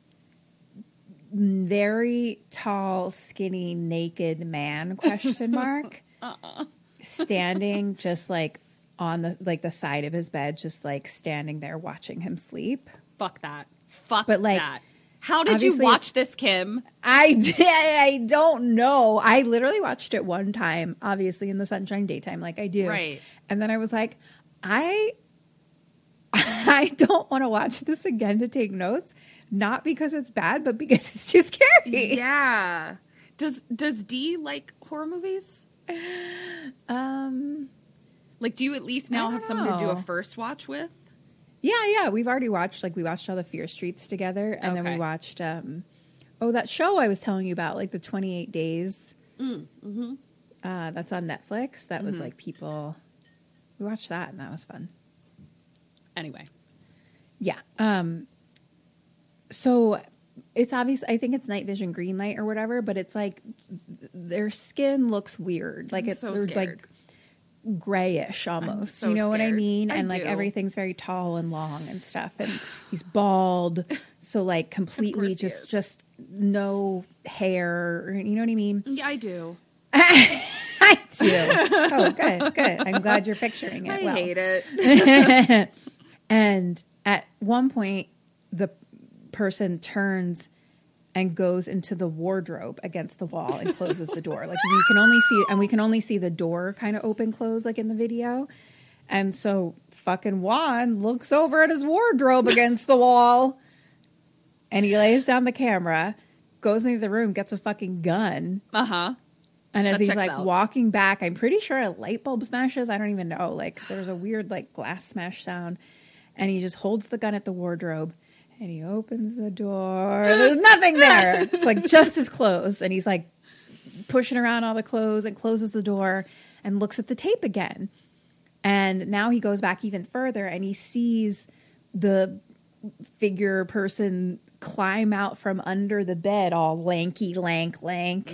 very tall, skinny, naked man? Question mark. Uh-uh. Standing just like on the like the side of his bed, just like standing there watching him sleep. Fuck that. Fuck But, like, that. How did you watch this, Kim? I did. I don't know. I literally watched it one time, obviously in the sunshine daytime, like I do. Right. And then I was like, I, I don't want to watch this again to take notes, not because it's bad, but because it's too scary. Yeah. Does does D like horror movies? Um. Like, do you at least now have don't someone to do a first watch with? Yeah, yeah. We've already watched like we watched all the Fear Streets together, and then we watched um, oh that show I was telling you about, like the Twenty Eight Days. Mm, mm-hmm. Uh, that's on Netflix. That was like people. We watched that, and that was fun. Anyway. Yeah. Um so it's obvious I think it's night vision green light or whatever, but it's like their skin looks weird. Like I'm it's so scared. like grayish almost. so you know what I mean? I and like everything's very tall and long and stuff. And he's bald. So like completely just just no hair. You know what I mean? Yeah, I do. I do. oh, good, good. I'm glad you're picturing it. I well. hate it. And at one point, the person turns and goes into the wardrobe against the wall and closes the door. Like we can only see, and we can only see the door kind of open close, like in the video. And so fucking Juan looks over at his wardrobe against the wall and he lays down the camera, goes into the room, gets a fucking gun. Uh huh. And as That he's like out. walking back, I'm pretty sure a light bulb smashes. I don't even know. Like there's a weird like glass smash sound. And he just holds the gun at the wardrobe and he opens the door. There's nothing there. It's like just his clothes. And he's like pushing around all the clothes and closes the door and looks at the tape again. And now he goes back even further and he sees the figure person climb out from under the bed, all lanky, lank, lank.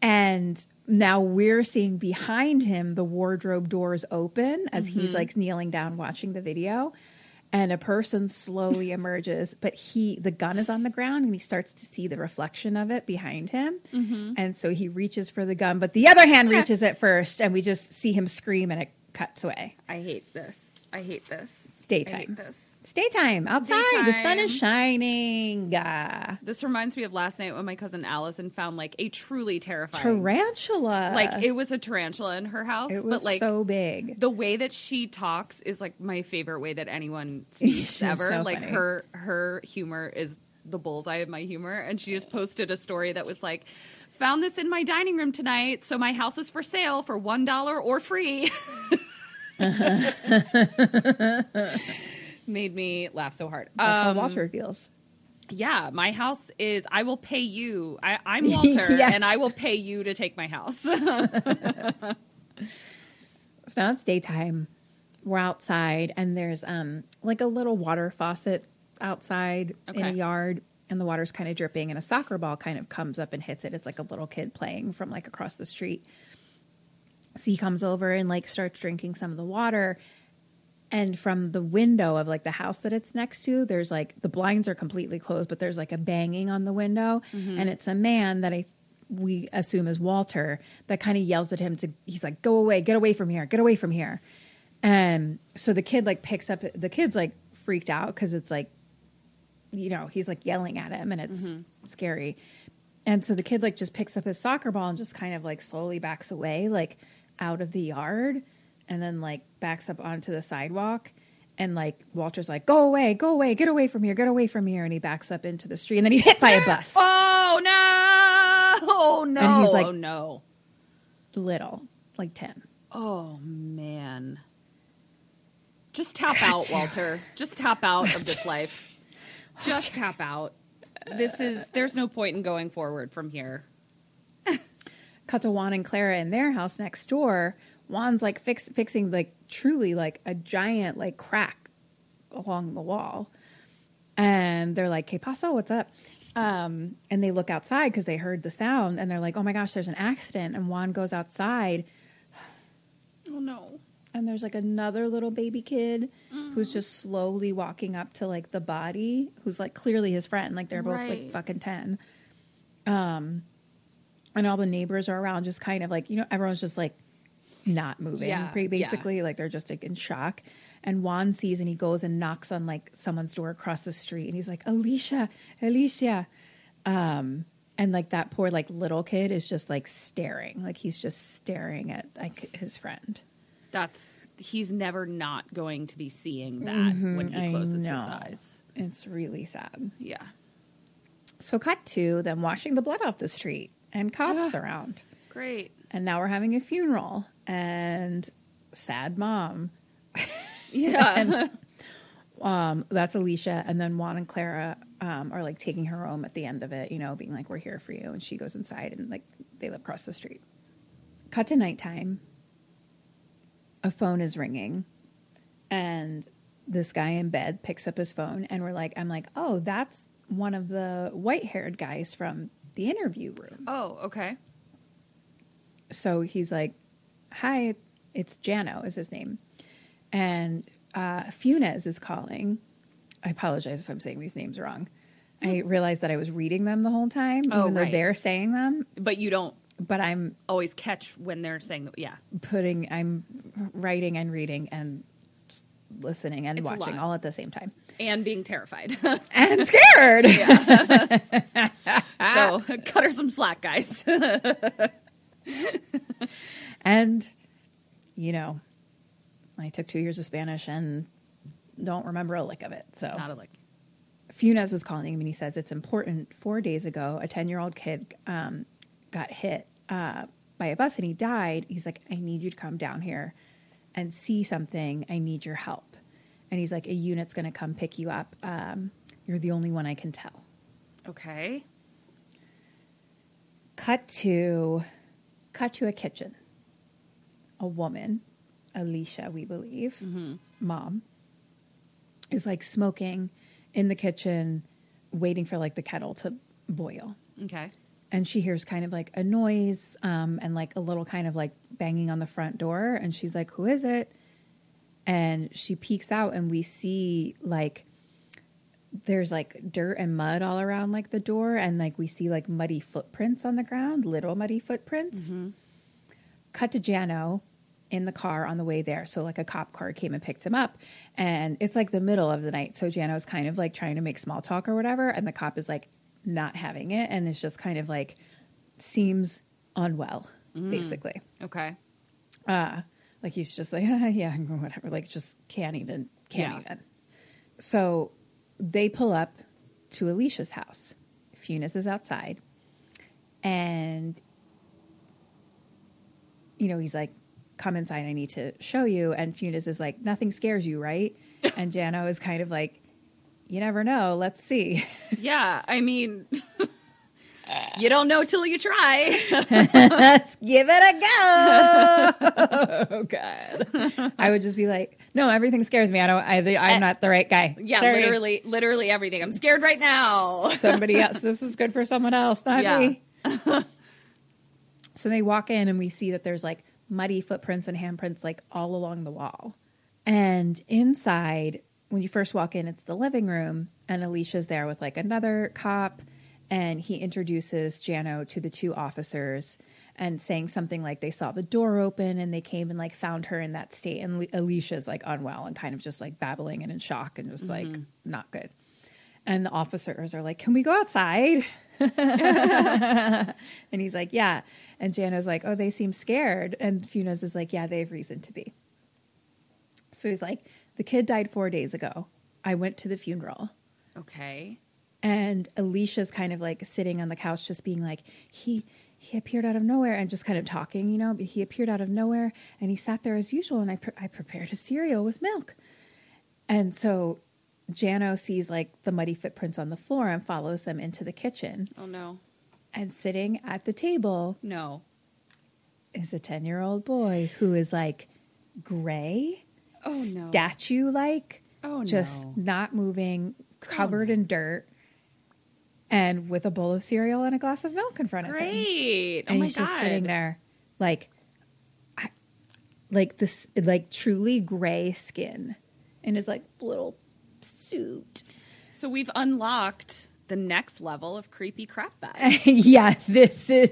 And now we're seeing behind him the wardrobe doors open as he's mm-hmm. like kneeling down watching the video. And a person slowly emerges, but he the gun is on the ground and he starts to see the reflection of it behind him. Mm-hmm. And so he reaches for the gun, but the other hand reaches it first, and we just see him scream and it cuts away. I hate this. I hate this. Daytime. I hate this. It's daytime outside. The sun is shining. Ah. This reminds me of last night when my cousin Allison found like a truly terrifying tarantula. Like it was a tarantula in her house, it was but like so big. the way that she talks is like my favorite way that anyone speaks She's ever. so like funny. her her humor is the bullseye of my humor, and she just posted a story that was like. Found this in my dining room tonight, so my house is for sale for one dollar or free. Made me laugh so hard. That's Um, how Walter feels. yeah, my house is. I will pay you. I, I'm Walter, Yes. and I will pay you to take my house. So now it's daytime. We're outside, and there's um like a little water faucet outside in a yard, and the water's kind of dripping, and a soccer ball kind of comes up and hits it. It's like a little kid playing from like across the street. So he comes over and like starts drinking some of the water. And from the window of like the house that it's next to, there's like the blinds are completely closed, but there's like a banging on the window, mm-hmm. and it's a man that I we assume is Walter that kind of yells at him to. He's like, "Go away, get away from here, get away from here." And so the kid like picks up. The kid's like freaked out because it's like, you know, he's like yelling at him, and it's mm-hmm. scary. And so the kid like just picks up his soccer ball and just kind of like slowly backs away, like out of the yard, and then like backs up onto the sidewalk. And like Walter's like, go away, go away, get away from here, get away from here. And he backs up into the street and then he's hit by a bus. Oh no! Oh no! And he's like- oh no! Little, like 10. Oh man! Just tap out, Walter. Just tap out of this life. Just tap out. This is. There's no point in going forward from here. cut to Juan and Clara in their house next door. Juan's like fix, fixing like truly like a giant like crack along the wall, and they're like, "Que paso? What's up?" Um, and they look outside because they heard the sound, and they're like, "Oh my gosh, there's an accident!" And Juan goes outside, Oh no! and there's like another little baby kid who's just slowly walking up to like the body, who's like clearly his friend. Like they're both like fucking ten. Um, and all the neighbors are around, just kind of like you know, everyone's just like not moving, Yeah, pretty yeah. basically. Like they're just like in shock. And Juan sees and he goes and knocks on like someone's door across the street, and he's like, Alicia, Alicia. Um, and like that poor like little kid is just like staring, like he's just staring at like his friend. That's. He's never not going to be seeing that when he Mm-hmm, closes his eyes. It's really sad. Yeah. So cut to them washing the blood off the street and cops around. Great. And now we're having a funeral and sad mom. Yeah. Um, that's Alicia. And then Juan and Clara um, are like taking her home at the end of it, you know, being like, we're here for you. And she goes inside and like they live across the street. Cut to nighttime. A phone is ringing. And this guy in bed picks up his phone. And we're like, I'm like, oh, that's one of the white haired guys from the interview room. oh, okay. So he's like, "Hi, it's Jano is his name," and uh, Funes is calling. I apologize if I'm saying these names wrong. I realized that I was reading them the whole time, Oh, even though right. they're saying them, But you don't but I'm always catch when they're saying, yeah. putting, I'm writing and reading and listening and It's watching all at the same time And being terrified. and scared. so cut her some slack, guys. And, you know, I took two years of Spanish and don't remember a lick of it. So Not a like. Funes is calling him and he says it's important. Four days ago, a 10 year old kid um, got hit uh, by a bus and he died. He's like, I need you to come down here and see something. I need your help. And he's like, a unit's going to come pick you up. Um, you're the only one I can tell. Okay. Cut to, cut to a kitchen. A woman, Alicia, we believe, mom, is like smoking in the kitchen, waiting for like the kettle to boil. Okay. and she hears kind of like a noise um, and like a little kind of like banging on the front door and she's like who is it and she peeks out and we see like there's like dirt and mud all around like the door and like we see like muddy footprints on the ground little muddy footprints. Cut to jano in the car on the way there. So like a cop car came and picked him up and it's like the middle of the night. So jano's kind of like trying to make small talk or whatever and the cop is like not having it and it's just kind of like seems unwell basically. Okay. uh like he's just like yeah whatever like just can't even can't Yeah. even. So they pull up to alicia's house Funes is outside and you know he's like come inside i need to show you and Funes is like nothing scares you right and jano is kind of like you never know let's see Yeah. I mean, you don't know till you try. Let's give it a go. oh God. I would just be like, no, everything scares me. I don't. I, I'm eh, not the right guy. Yeah, Sorry. literally, literally everything. I'm scared right now. Somebody else. This is good for someone else, not Yeah. me. so they walk in and we see that there's like muddy footprints and handprints like all along the wall. And inside, when you first walk in, it's the living room, and Alicia's there with like another cop, and he introduces Jano to the two officers and saying something like they saw the door open and they came and like found her in that state. And Ali- Alicia's like unwell and kind of just like babbling and in shock and just like mm-hmm. not good. And the officers are like, Can we go outside? and he's like, Yeah. And Jano's like, Oh, they seem scared. And Funes is like, Yeah, they have reason to be. So he's like, The kid died four days ago. I went to the funeral. Okay. And Alicia's kind of like sitting on the couch, just being like, he he appeared out of nowhere and just kind of talking, you know. But he appeared out of nowhere and he sat there as usual, and I pre- I prepared a cereal with milk, and so Jano sees like the muddy footprints on the floor and follows them into the kitchen. Oh no. And sitting at the table No. is a ten year old boy who is like gray, Oh no. statue like, Oh, just no. not moving, oh, covered in dirt, and with a bowl of cereal and a glass of milk in front of him. Great. Oh And my he's god. just sitting there, like, I, like this, like truly gray skin, in his like little suit. So we've unlocked the next level of creepy crap bag. yeah, this is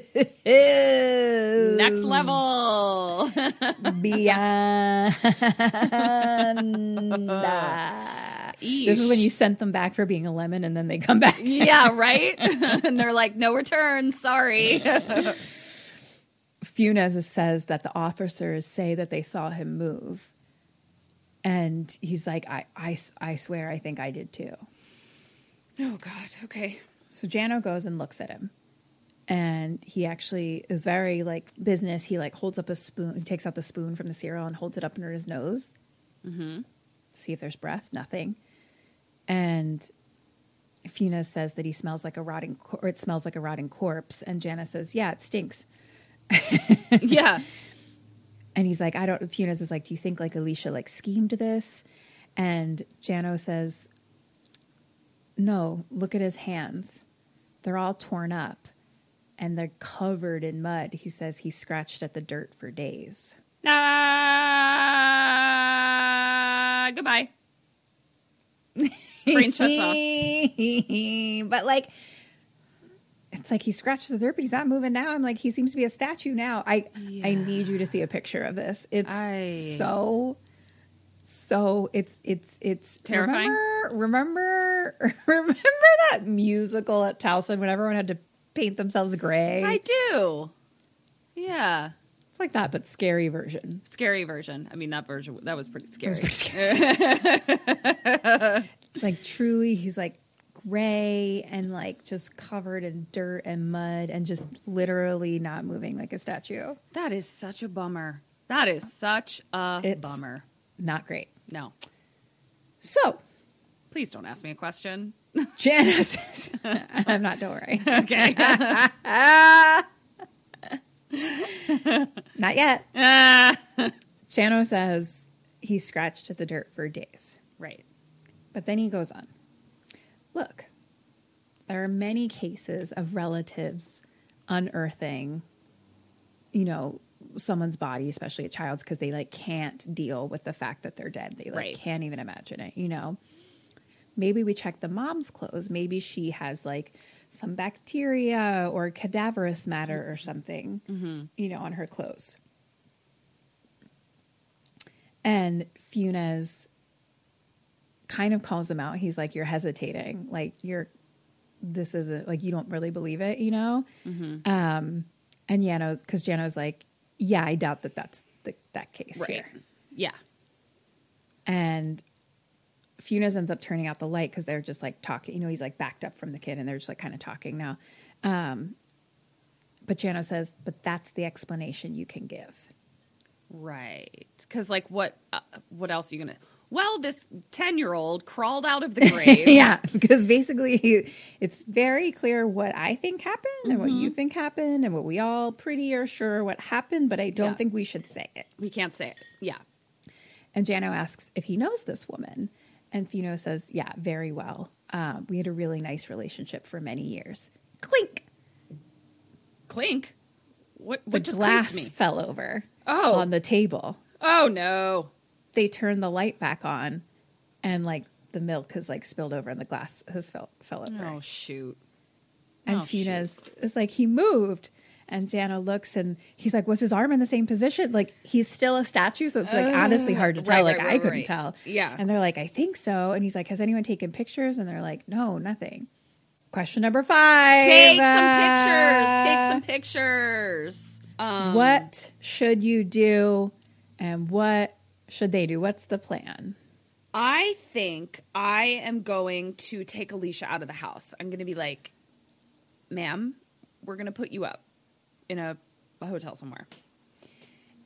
next level. beyond. This is when you sent them back for being a lemon, and then they come back. yeah, right? and they're like, no return. Sorry. Funes says that the officers say that they saw him move. And he's like, I, I, I swear, I think I did too. oh god. Okay. So Jano goes and looks at him. And he actually is very like business. He like holds up a spoon. He takes out the spoon from the cereal and holds it up under his nose. Mm-hmm. See if there's breath. Nothing. And Funes says that he smells like a rotting, cor- or it smells like a rotting corpse. And Jano says, "Yeah, it stinks." Yeah. And he's like, I don't, Funes is like, do you think like Alicia like schemed this? And Jano says, no, look at his hands. They're all torn up and they're covered in mud. He says he scratched at the dirt for days. Ah, goodbye. Brain shuts off. but like, it's like he scratched the dirt, but he's not moving now. I'm like, he seems to be a statue now. I I need you to see a picture of this. It's I- so so it's it's it's Terrifying? Remember, remember, remember that musical at Towson when everyone had to paint themselves gray? I do. Yeah. Like that, but scary version. Scary version. I mean, that version, that was pretty scary. It was pretty scary. it's like truly, he's like gray and like just covered in dirt and mud and just literally not moving like a statue. That is such a bummer. That is such a It's- bummer. Not great. No. So Please don't ask me a question. Janice, I'm not. Don't worry. Okay. Not yet. Ah. Jano says he scratched at the dirt for days. right. But then he goes on. Look, there are many cases of relatives unearthing, you know, someone's body, especially a child's, because they like can't deal with the fact that they're dead. They like Right. can't even imagine it, you know. Maybe we check the mom's clothes. Maybe she has like some bacteria or cadaverous matter or something, you know, on her clothes. And Funes kind of calls him out. He's like, "You're hesitating. Like you're, this isn't like you don't really believe it, you know." Um, and Jano's because Jano's like, "Yeah, I doubt that that's the, that case Right. here." Yeah. And Funes ends up turning out the light because they're just like talking. You know, he's like backed up from the kid, and they're just like kind of talking now. Um, but Jano says, "But that's the explanation you can give." Right. Because, like, what uh, what else are you going to. Well, this 10 year old crawled out of the grave. yeah, because basically he, it's very clear what I think happened and what Mm-hmm. you think happened and what we all pretty are sure what happened, but I don't Yeah. think we should say it. We can't say it. Yeah. And Jano asks if he knows this woman, and Fino says, "Yeah, very well. Um, we had a really nice relationship for many years." Clink. Clink. What, The just glass me? fell over Oh. on the table. Oh, no. They turn the light back on, and like the milk has like spilled over, and the glass has fell fell over. Oh, shoot. And Oh. Funes is like, he moved. And Jano looks and he's like, was his arm in the same position? Like he's still a statue, so it's like honestly hard to tell. right, like right, I couldn't right. tell. Yeah. And they're like, I think so. And he's like, has anyone taken pictures? And they're like, no, nothing. Question number five. Take some Uh, pictures. Take some pictures. Um, what should you do and what should they do? What's the plan? I think I am going to take Alicia out of the house. I'm going to be like, ma'am, we're going to put you up in a, a hotel somewhere.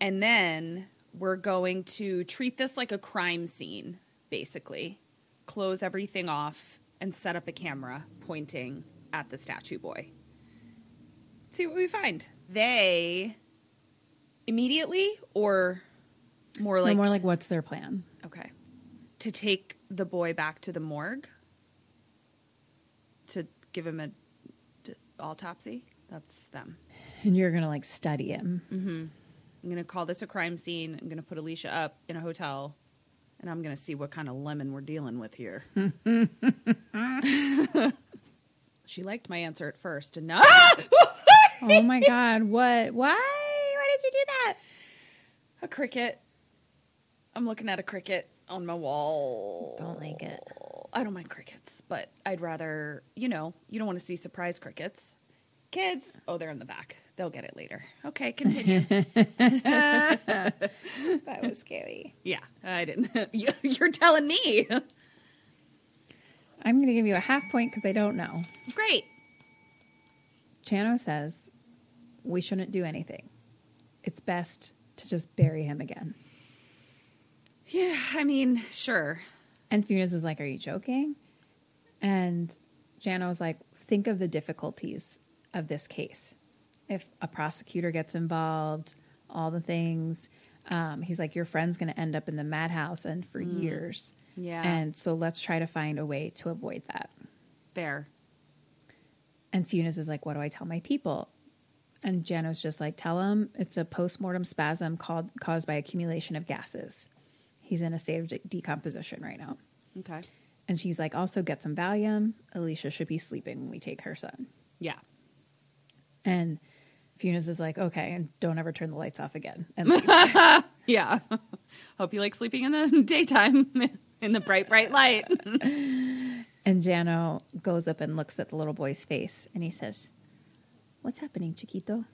And then we're going to treat this like a crime scene, basically. Close everything off and set up a camera pointing at the statue boy. See what we find. They immediately or more Like, like more like, what's their plan? Okay. To take the boy back to the morgue to give him a d- autopsy. That's them. And you're gonna like study him. Mm-hmm. I'm going to call this a crime scene. I'm to put Alicia up in a hotel and I'm to see what kind of lemon we're dealing with here. she liked my answer at first and now oh my god, what? Why? Why did you do that? a cricket. I'm looking at a cricket on my wall. Don't like it. I don't mind crickets, but I'd rather, you know, you don't want to see surprise crickets. Kids, oh, they're in the back. They'll get it later. Okay, continue. That was scary. yeah, I didn't. You- You're telling me. I'm gonna give you a half point because I don't know. Great. Jano says we shouldn't do anything. It's best to just bury him again. Yeah, I mean, sure. And Funes is like, Are you joking? And Jano was like, Think of the difficulties of this case. If a prosecutor gets involved, all the things. Um, he's like, Your friend's going to end up in the madhouse and for years. Yeah. And so let's try to find a way to avoid that. Fair. And Funes is like, What do I tell my people? And Jano's just like, Tell him it's a postmortem spasm called, caused by accumulation of gases. He's in a state of de- decomposition right now. Okay. And she's like, Also get some Valium. Alicia should be sleeping when we take her son. Yeah. And Funes is like, Okay, and don't ever turn the lights off again. Yeah. Hope you like sleeping in the daytime in the bright, bright light. and Jano goes up and looks at the little boy's face and he says, What's happening, Chiquito?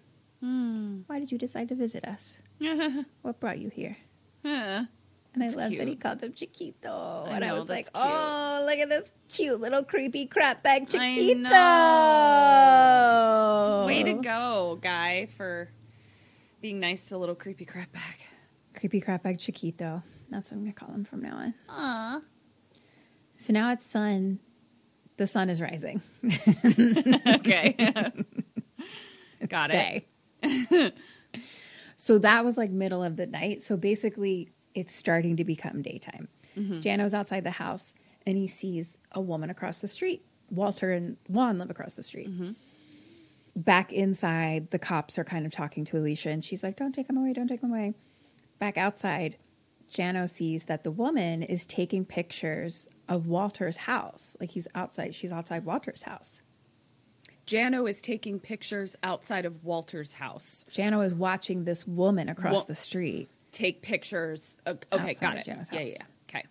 Hmm. Why did you decide to visit us? what brought you here? And I love that he called him Chiquito. I and I was like, cute. oh, look at this cute little creepy crap bag Chiquito. Way to go, guy, for being nice to a little creepy crap bag. Creepy crap bag Chiquito. That's what I'm going to call him from now on. Aw. So now it's sun. The sun is rising. Okay. Got it. So that was like middle of the night. So basically, it's starting to become daytime. Mm-hmm. Jano's outside the house and he sees a woman across the street. Walter and Juan live across the street. Mm-hmm. Back inside, the cops are kind of talking to Alicia, and she's like, Don't take him away, don't take him away. Back outside, Jano sees that the woman is taking pictures of Walter's house. Like he's outside, she's outside Walter's house. Jano is taking pictures outside of Walter's house. Jano is watching this woman across the street, Take pictures. Of, okay, got it. Jano's yeah, house. yeah, yeah. Okay.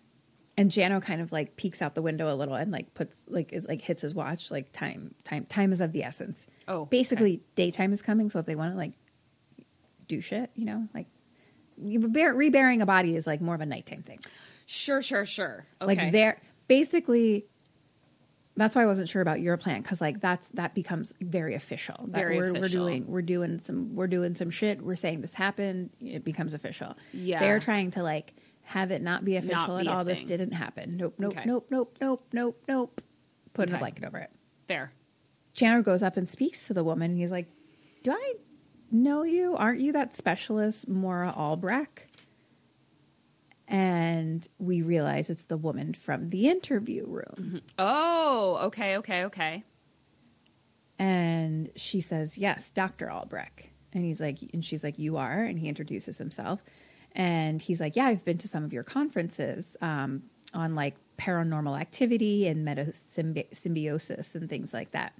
and Jano kind of like peeks out the window a little and like puts like it like hits his watch. Like time, time, time is of the essence. Oh, basically, daytime is coming. So if they want to like do shit, you know, like bear, reburying a body is like more of a nighttime thing. Sure, sure, sure. Okay. Like they're basically. That's why I wasn't sure about your plan because like that's that becomes very official. That Very we're, we're doing we're doing some we're doing some shit. We're saying this happened. It becomes official. Yeah. they're trying to like have it not be official be and a all this didn't happen. Nope, nope, Okay. nope, nope, nope, nope, nope. Putting a blanket over it. Fair. Chandler goes up and speaks to the woman. He's like, "Do I know you? Aren't you that specialist Mora Albrecht?" And we realize it's the woman from the interview room. Oh, okay, okay, okay. And she says, Yes, Dr. Albrecht. And he's like, and she's like, You are. And he introduces himself. And he's like, Yeah, I've been to some of your conferences um, on like paranormal activity and metasymbiosis and things like that.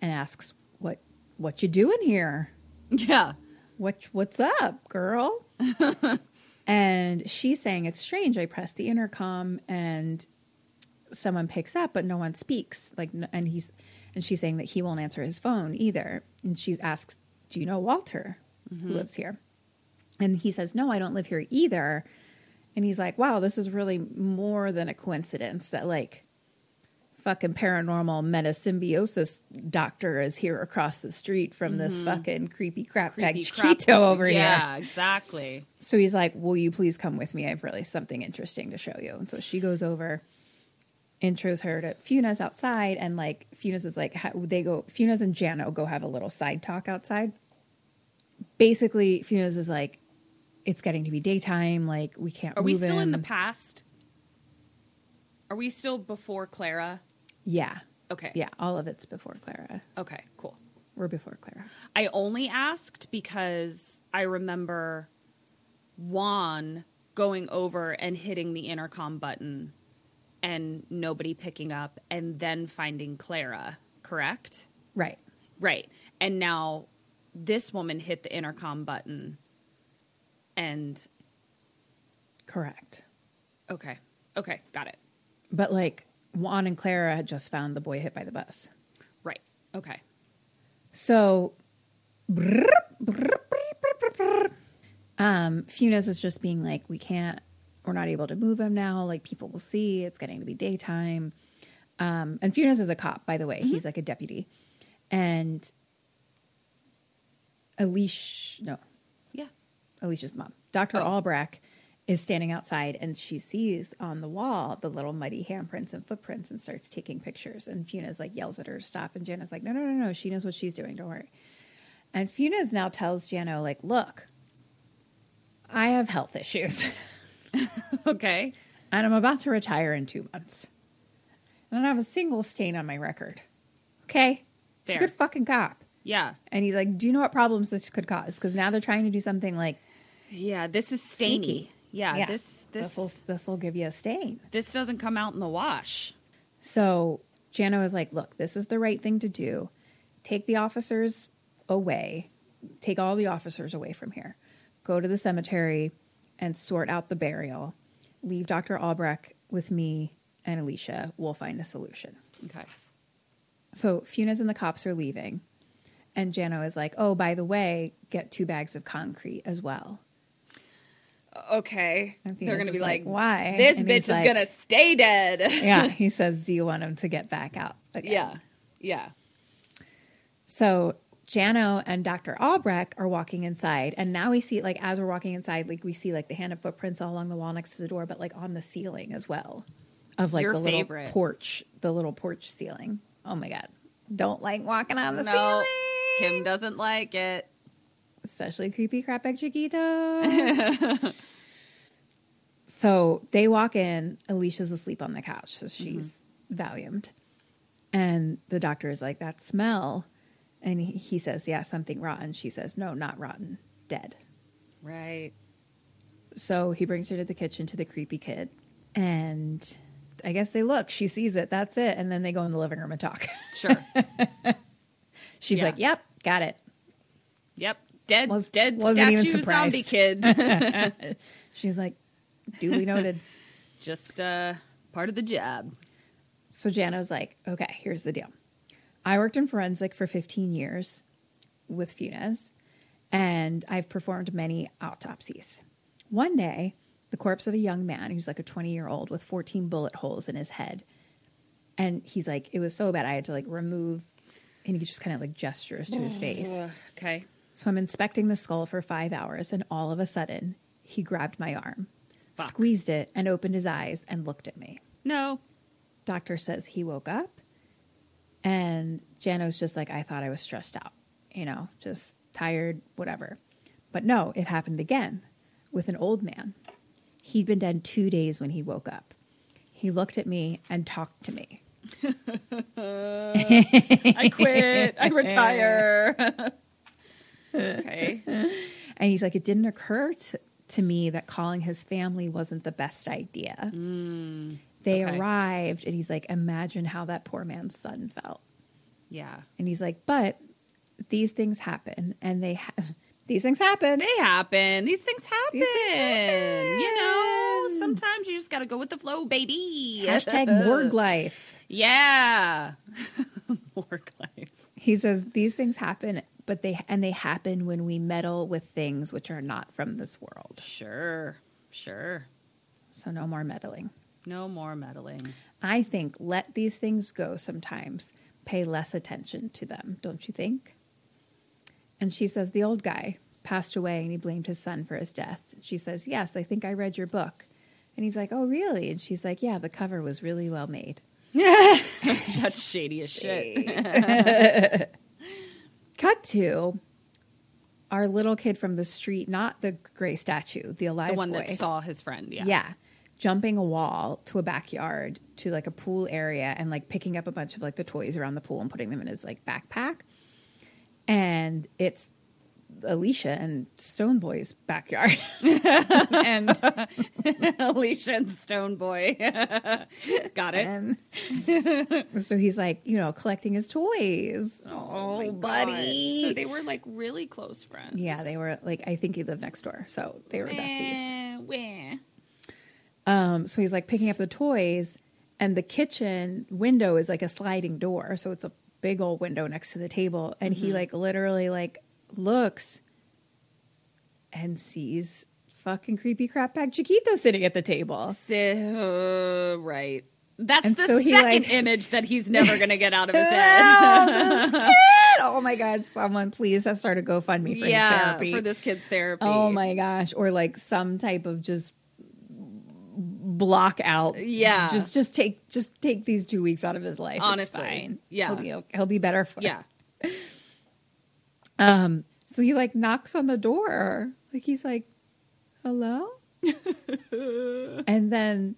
And asks, What what you doing here? Yeah. what what's up, girl? and she's saying it's strange. I press the intercom and someone picks up, but no one speaks. Like, and he's and she's saying that he won't answer his phone either. And she asks, "Do you know Walter, who mm-hmm. lives here?" And he says, "No, I don't live here either." And he's like, "Wow, this is really more than a coincidence that like." Fucking paranormal metasymbiosis doctor is here across the street from this mm-hmm. fucking creepy crap bag Creepy crap. Cheeto over here. Yeah, exactly. So he's like, Will you please come with me? I have really something interesting to show you. And so she goes over, intros her to Funes outside, and like Funes is like, they go, Funes and Jano go have a little side talk outside. Basically, Funes is like, It's getting to be daytime. Like, we can't Are we still in the past? Are we still before Clara? Yeah. Okay. Yeah. All of it's before Clara. Okay, cool. We're before Clara. I only asked because I remember Juan going over and hitting the intercom button and nobody picking up and then finding Clara, correct? Right. Right. And now this woman hit the intercom button and Correct. okay. Okay, got it. But like, Juan and Clara had just found the boy hit by the bus. Right. Okay. So, um, Funes is just being like, we can't, we're not able to move him now. Like, people will see it's getting to be daytime. Um, and Funes is a cop, by the way. He's like a deputy. And Alicia, no, Yeah. Alicia's mom, Dr. Albrecht, is standing outside and she sees on the wall the little muddy handprints and footprints and starts taking pictures. And Funa's like yells at her to stop. And Jano's like, no, no, no, no. She knows what she's doing. Don't worry. And Funa's now tells Jano, like, look, I have health issues Okay. and I'm about to retire in two months. And I don't have a single stain on my record. Okay? He's a good fucking cop. Yeah. And he's like, do you know what problems this could cause? Because now they're trying to do something like Yeah, this is stainy. Sneaky. Yeah, this this will this will give you a stain. this doesn't come out in the wash. So Jano is like, look, this is the right thing to do. Take the officers away. Take all the officers away from here. Go to the cemetery and sort out the burial. Leave Dr. Albrecht with me and Alicia. We'll find a solution. Okay. So Funes and the cops are leaving. And Jano is like, oh, by the way, get two bags of concrete as well. Okay. They're going to be like, like, "Why?" This And bitch is like- going to stay dead. Yeah. He says, do you want him to get back out? again?" yeah. Yeah. So Jano and Dr. Albrecht are walking inside, and now we see like as we're walking inside, like we see like the hand of footprints all along the wall next to the door, but like on the ceiling as well, of like Your the little favorite. porch, the little porch ceiling. Oh my god, don't like walking on the No, ceiling, Kim doesn't like it. Especially creepy crap bag chiquitos. so they walk in. Alicia's asleep on the couch, so she's mm-hmm. Valiumed, and the doctor is like, "That smell." And he, he says, Yeah, something rotten. She says, No, not rotten, dead. Right. So he brings her to the kitchen to the creepy kid. And I guess they look, she sees it, that's it. And then they go in the living room and talk. Sure. She's Yeah. like, Yep, got it. yep. Dead. Was- dead. wasn't even statue zombie kid. She's like, Duly noted. Just uh, part of the job. So Jano's like, Okay, here's the deal. I worked in forensic for 15 years with Funes, and I've performed many autopsies. One day, the corpse of a young man who's like a 20 year old with 14 bullet holes in his head. And he's like, it was so bad, I had to like remove, and he just kind of like gestures to his face. Okay. So I'm inspecting the skull for five hours, and all of a sudden, he grabbed my arm, Fuck. squeezed it, and opened his eyes and looked at me. No. Doctor says he woke up, and Jano's just like, I thought I was stressed out, you know, just tired, whatever. But no, it happened again with an old man. He'd been dead two days when he woke up. He looked at me and talked to me. I quit. I retire. okay. And he's like, it didn't occur to, to me that calling his family wasn't the best idea. Mm, they okay. arrived, and he's like, imagine how that poor man's son felt. Yeah. And he's like, but these things happen, and they ha- these things happen. They happen. These things happen. These things You know, sometimes you just got to go with the flow, baby. Hashtag morgue life. Yeah. Morgue life. He says these things happen, but they and they happen when we meddle with things which are not from this world. Sure. Sure. So no more meddling. No more meddling. I think let these things go sometimes. Pay less attention to them, don't you think? And she says the old guy passed away and he blamed his son for his death. She says, Yes, I think I read your book. And he's like, Oh, really? And she's like, Yeah, the cover was really well made. That's shady as shit. Cut to our little kid from the street, not the gray statue, the alive The one boy. that saw his friend. Yeah. yeah jumping a wall to a backyard to like a pool area and like picking up a bunch of like the toys around the pool and putting them in his like backpack and it's alicia and stone boy's backyard and Alicia and Stone Boy. Got it. and so he's like you know collecting his toys oh, my buddy. So they were like really close friends. yeah they were like i think he lived next door so they were besties weh. Um, so he's like picking up the toys, and the kitchen window is like a sliding door, so it's a big old window next to the table, and he like literally like looks and sees fucking creepy crap bag Chiquito sitting at the table. So, right. That's And the so second like- image that he's never going to get out of his head. oh my god! Someone please have started GoFundMe for his yeah, therapy for this kid's therapy. Oh my gosh! Or like some type of just block out. Yeah. just just take just take these two weeks out of his life. It's Honestly, fine. yeah. he'll be okay. he'll be better for it. Um. So he like knocks on the door, like he's like, "Hello," and then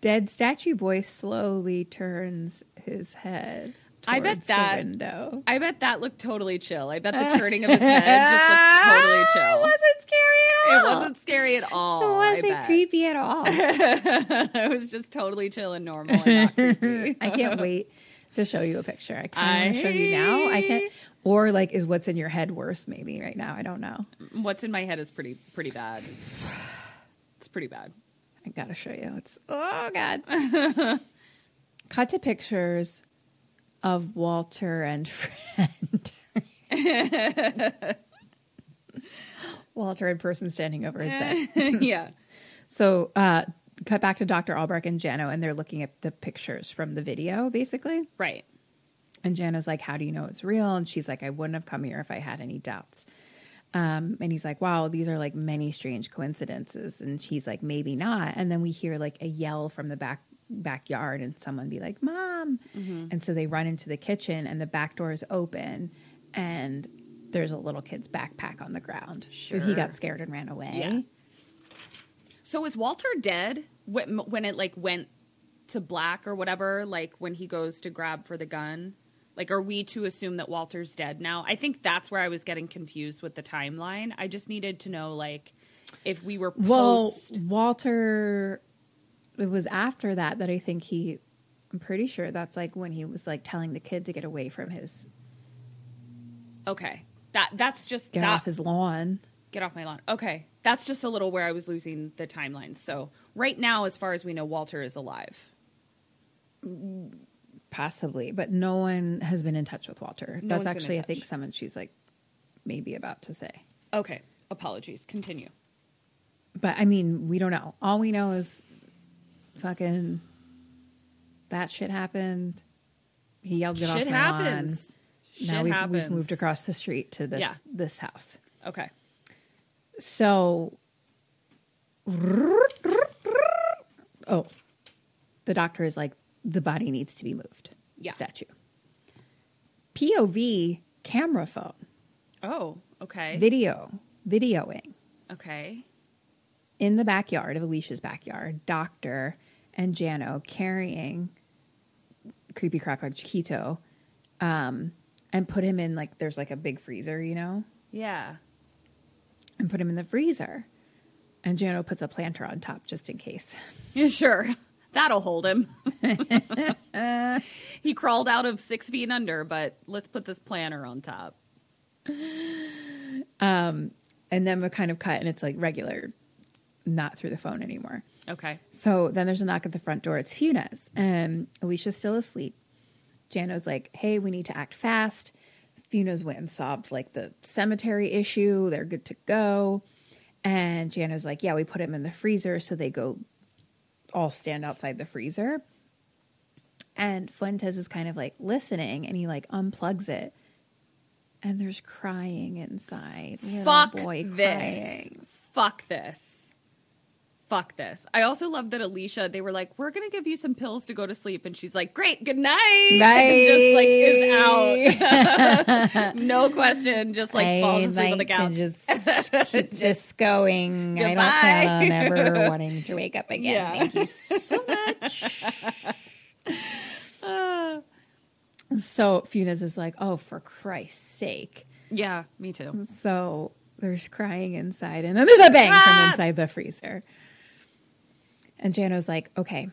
dead statue boy slowly turns his head. I bet that- the window. I bet that looked totally chill. I bet the turning of his head just looked totally chill. It wasn't scary at all. It wasn't scary at all. It wasn't creepy at all. it was just totally chill and normal and not creepy. I can't wait to show you a picture. I kind of I- show you now. I can't. Or like, is what's in your head worse? Maybe right now. I don't know. What's in my head is pretty pretty bad. It's pretty bad. I gotta show you. It's oh god. Cut to pictures of Walter and friend. Walter in person standing over his bed. yeah. So, uh, cut back to Dr. Albrecht and Jano, and they're looking at the pictures from the video, basically. Right. And Jano's like, How do you know it's real? And she's like, I wouldn't have come here if I had any doubts. Um, and he's like, Wow, these are like many strange coincidences. And she's like, Maybe not. And then we hear like a yell from the back backyard and someone be like, Mom. And so they run into the kitchen and the back door is open and there's a little kid's backpack on the ground. So he got scared and ran away. Yeah. So is Walter dead when when it like went to black or whatever? Like when he goes to grab for the gun? Like, are we to assume that Walter's dead now? I think that's where I was getting confused with the timeline. I just needed to know, like, if we were Well. Walter, it was after that that I think he, I'm pretty sure that's like when he was like telling the kid to get away from his, okay, that that's just get that, off his lawn. Get off my lawn. Okay, that's just a little where I was losing the timeline. So right now, as far as we know, Walter is alive. Possibly, but no one has been in touch with Walter. No That's one's been in actually, I think, someone she's like maybe about to say. Okay, apologies. Continue. But I mean, we don't know. All we know is fucking that shit happened. He yelled, "Get Shit off happens. lawn." Shit now we've, happens. we've moved across the street to this Yeah. this house. Okay. So, oh, the doctor is like, the body needs to be moved. Yeah. Statue. POV camera phone, Oh, okay. video, videoing okay. in the backyard of Alicia's backyard, Doctor and Jano carrying creepy crap like Chiquito um, and put him in like, there's like a big freezer, you know? Yeah. And put him in the freezer. And Jano puts a planter on top just in case. Yeah, sure. That'll hold him. he crawled out of six feet under, but let's put this planter on top. Um, and then we kind of cut, and it's like regular, not through the phone anymore. Okay. So then there's a knock at the front door. It's Funes, and Alicia's still asleep. Jano's like, "Hey, we need to act fast." Funes went and solved like the cemetery issue. They're good to go. And Jano's like, "Yeah, we put him in the freezer." So they go all stand outside the freezer. And Fuentes is kind of like listening, and he like unplugs it, and there's crying inside. Fuck boy this. crying. Fuck this. Fuck this. I also love that Alicia, they were like, we're going to give you some pills to go to sleep. And she's like, great, good night. And just like is out. no question. Just like falls asleep on the couch. just keep this going. I don't Goodbye. plan on ever wanting to wake up again. Yeah. Thank you so much. so Funes is like, oh, for Christ's sake. yeah, me too. So there's crying inside, and then there's a bang from ah! inside the freezer. And Jano's like, okay,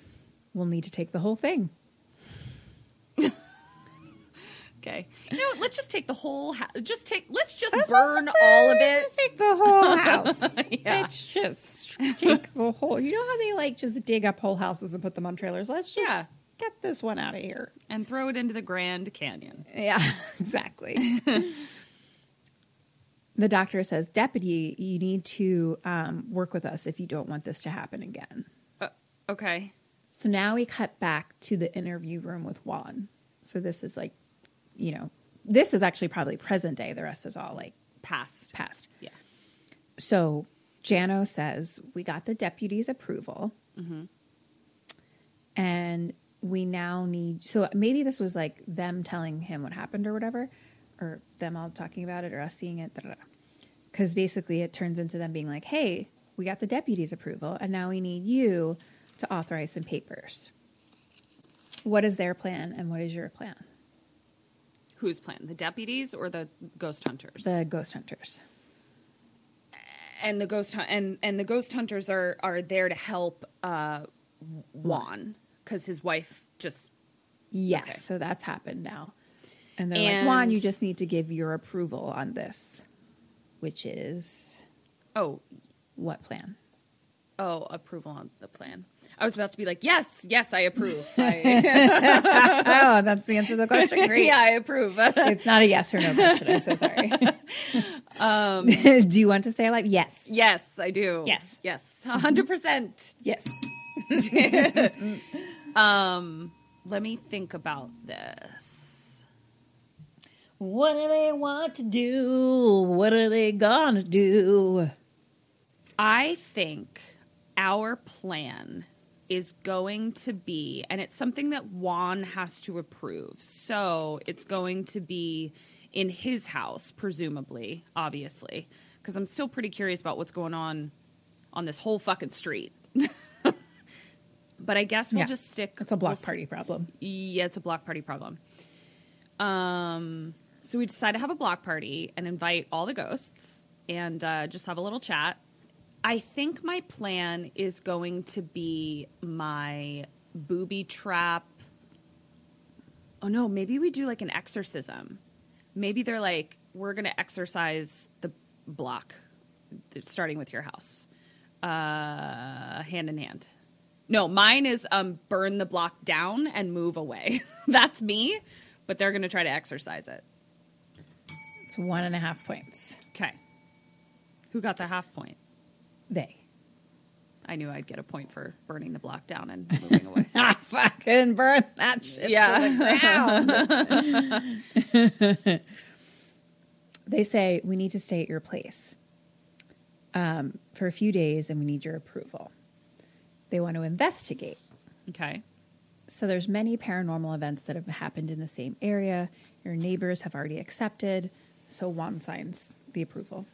we'll need to take the whole thing. Okay. You know, what? let's just take the whole house. Just take, let's just burn all of it. Let's take the whole house. Yeah. Let's just take the whole. You know how they like just dig up whole houses and put them on trailers? Let's just Yeah. get this one out of here. And throw it into the Grand Canyon. Yeah, exactly. the doctor says, Deputy, you need to um, work with us if you don't want this to happen again. Okay. So now we cut back to the interview room with Juan. So this is like, you know, this is actually probably present day. The rest is all like Past. past. Yeah. So Jano says, We got the deputy's approval. Mm-hmm. And we now need, so maybe this was like them telling him what happened or whatever, or them all talking about it or us seeing it. Because basically it turns into them being like, Hey, we got the deputy's approval, and now we need you to authorize some papers. What is their plan and what is your plan? Whose plan? The deputies or the ghost hunters? The ghost hunters. and the ghost and and the ghost hunters are are there to help uh Juan because his wife just Yes, Okay. so that's happened now. And they're And- like, Juan, you just need to give your approval on this, which is oh what plan? oh approval on the plan. I was about to be like yes yes I approve. I, oh, that's the answer to the question. Great. yeah I approve. It's not a yes or no question. I'm so sorry. um, Do you want to stay alive? Yes. yes I do. Yes. yes hundred percent. Yes. Um, let me think about this. What do they want to do? What are they gonna do? I think our plan is going to be, and it's something that Juan has to approve. So it's going to be in his house, presumably, obviously, because I'm still pretty curious about what's going on on this whole fucking street. but I guess we'll Yeah. just stick. It's a block we'll party problem. yeah, it's a block party problem. Um, so we decide to have a block party and invite all the ghosts and uh, just have a little chat. I think my plan is going to be my booby trap. Oh no, maybe we do like an exorcism. Maybe they're like, we're going to exorcise the block, starting with your house, uh, hand in hand. No, mine is um, burn the block down and move away. That's me, but they're going to try to exercise it. It's one and a half points. Okay. Who got the half point? They. I knew I'd get a point for burning the block down and moving away. Ah, fucking burn that shit. yeah. They say we need to stay at your place um, for a few days, and we need your approval. They want to investigate. okay. So there's many paranormal events that have happened in the same area. Your neighbors have already accepted, so Juan signs the approval.